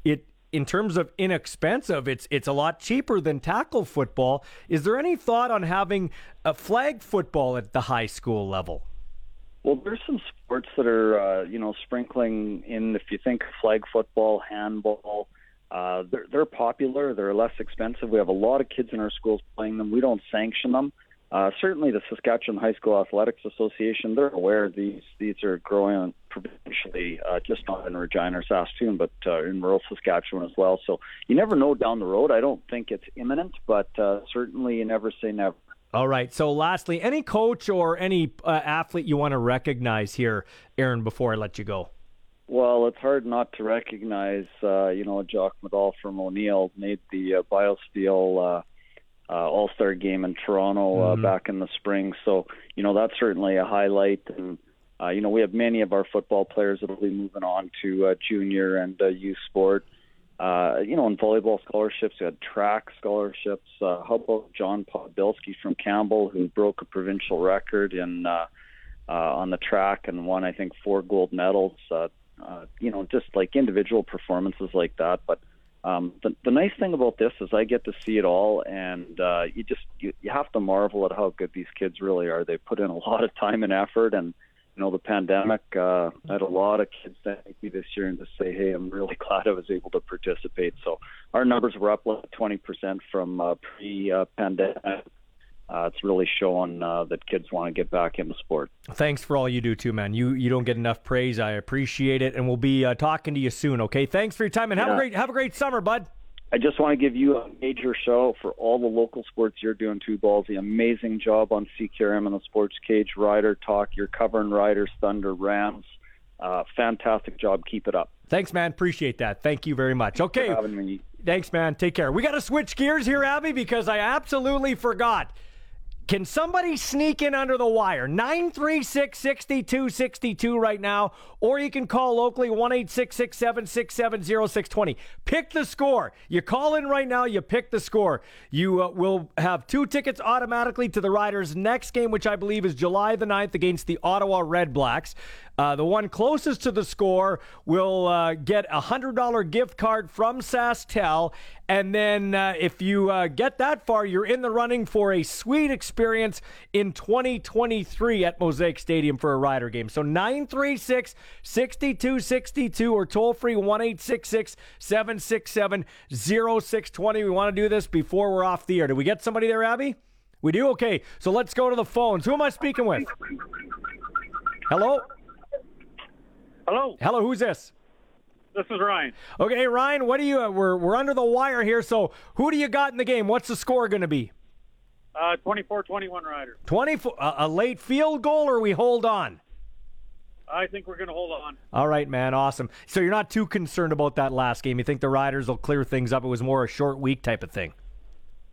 It in terms of inexpensive, it's it's a lot cheaper than tackle football. Is there any thought on having a flag football at the high school level? Well, there's some sports that are uh, you know sprinkling in. If you think flag football, handball, uh, they're they're popular. They're less expensive. We have a lot of kids in our schools playing them. We don't sanction them. Uh, certainly, the Saskatchewan High School Athletics Association they're aware these these are growing provincially, uh, just not in Regina or Saskatoon, but uh, in rural Saskatchewan as well. So you never know down the road. I don't think it's imminent, but uh, certainly you never say never. All right. So, lastly, any coach or any uh, athlete you want to recognize here, Aaron, before I let you go? Well, it's hard not to recognize, uh, you know, Jock Medall from O'Neill made the uh, BioSteel uh, uh, All Star game in Toronto uh, mm-hmm. back in the spring. So you know that's certainly a highlight. And uh, you know we have many of our football players that will be moving on to uh, junior and uh, youth sport. Uh, you know, in volleyball scholarships, we had track scholarships. Uh, how about John Podbilski from Campbell, who broke a provincial record in uh, uh, on the track and won, I think, four gold medals. Uh, uh, you know, just like individual performances like that. But um, the, the nice thing about this is I get to see it all, and uh, you just you, you have to marvel at how good these kids really are. They put in a lot of time and effort, and you know the pandemic. Uh, I had a lot of kids thank me this year and just say, "Hey, I'm really glad I was able to participate." So our numbers were up like 20% from uh, pre-pandemic uh, it's really showing uh, that kids want to get back into sport. Thanks for all you do too, man. You you don't get enough praise. I appreciate it, and we'll be uh, talking to you soon. Okay, thanks for your time, and have yeah. a great have a great summer, bud. I just want to give you a major show for all the local sports you're doing too, Ballsy. Amazing job on CKRM and the Sports Cage Rider Talk. You're covering Riders, Thunder, Rams. Uh, fantastic job. Keep it up. Thanks, man. Appreciate that. Thank you very much. Okay. Thanks, man. Take care. We got to switch gears here, Abby, because I absolutely forgot. Can somebody sneak in under the wire? 936 6262 right now, or you can call locally 1 767 0620. Pick the score. You call in right now, you pick the score. You uh, will have two tickets automatically to the Riders' next game, which I believe is July the 9th against the Ottawa Red Blacks. Uh, the one closest to the score will uh, get a $100 gift card from SaskTel. And then uh, if you uh, get that far, you're in the running for a sweet experience in 2023 at Mosaic Stadium for a Rider game. So 936 6262 or toll free 1 767 0620. We want to do this before we're off the air. Did we get somebody there, Abby? We do? Okay. So let's go to the phones. Who am I speaking with? Hello? Hello. Hello, who's this? This is Ryan. Okay, Ryan, what do you? Uh, we're we're under the wire here. So who do you got in the game? What's the score going to be? Uh, 24-21 Rider. 24 uh, a late field goal or we hold on? I think we're going to hold on. All right, man. Awesome. So you're not too concerned about that last game. You think the Riders will clear things up? It was more a short week type of thing.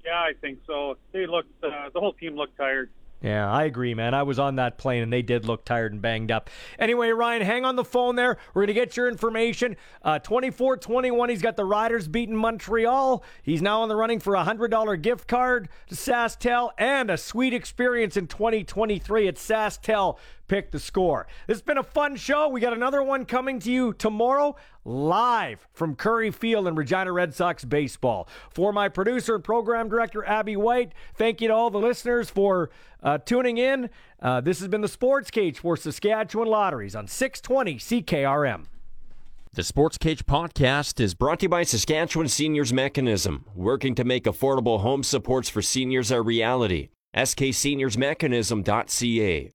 Yeah, I think so. They looked. Uh, the whole team looked tired. Yeah, I agree, man. I was on that plane and they did look tired and banged up. Anyway, Ryan, hang on the phone there. We're going to get your information. Uh, 24 21, he's got the Riders beating Montreal. He's now on the running for a $100 gift card to SaskTel and a sweet experience in 2023 at SaskTel pick the score. This has been a fun show. We got another one coming to you tomorrow, live from Currie Field and Regina Red Sox baseball. For my producer and program director, Abby White, thank you to all the listeners for uh, tuning in. Uh, this has been the Sports Cage for Saskatchewan Lotteries on 620 CKRM. The Sports Cage podcast is brought to you by Saskatchewan Seniors Mechanism, working to make affordable home supports for seniors a reality. SKSeniorsMechanism.ca.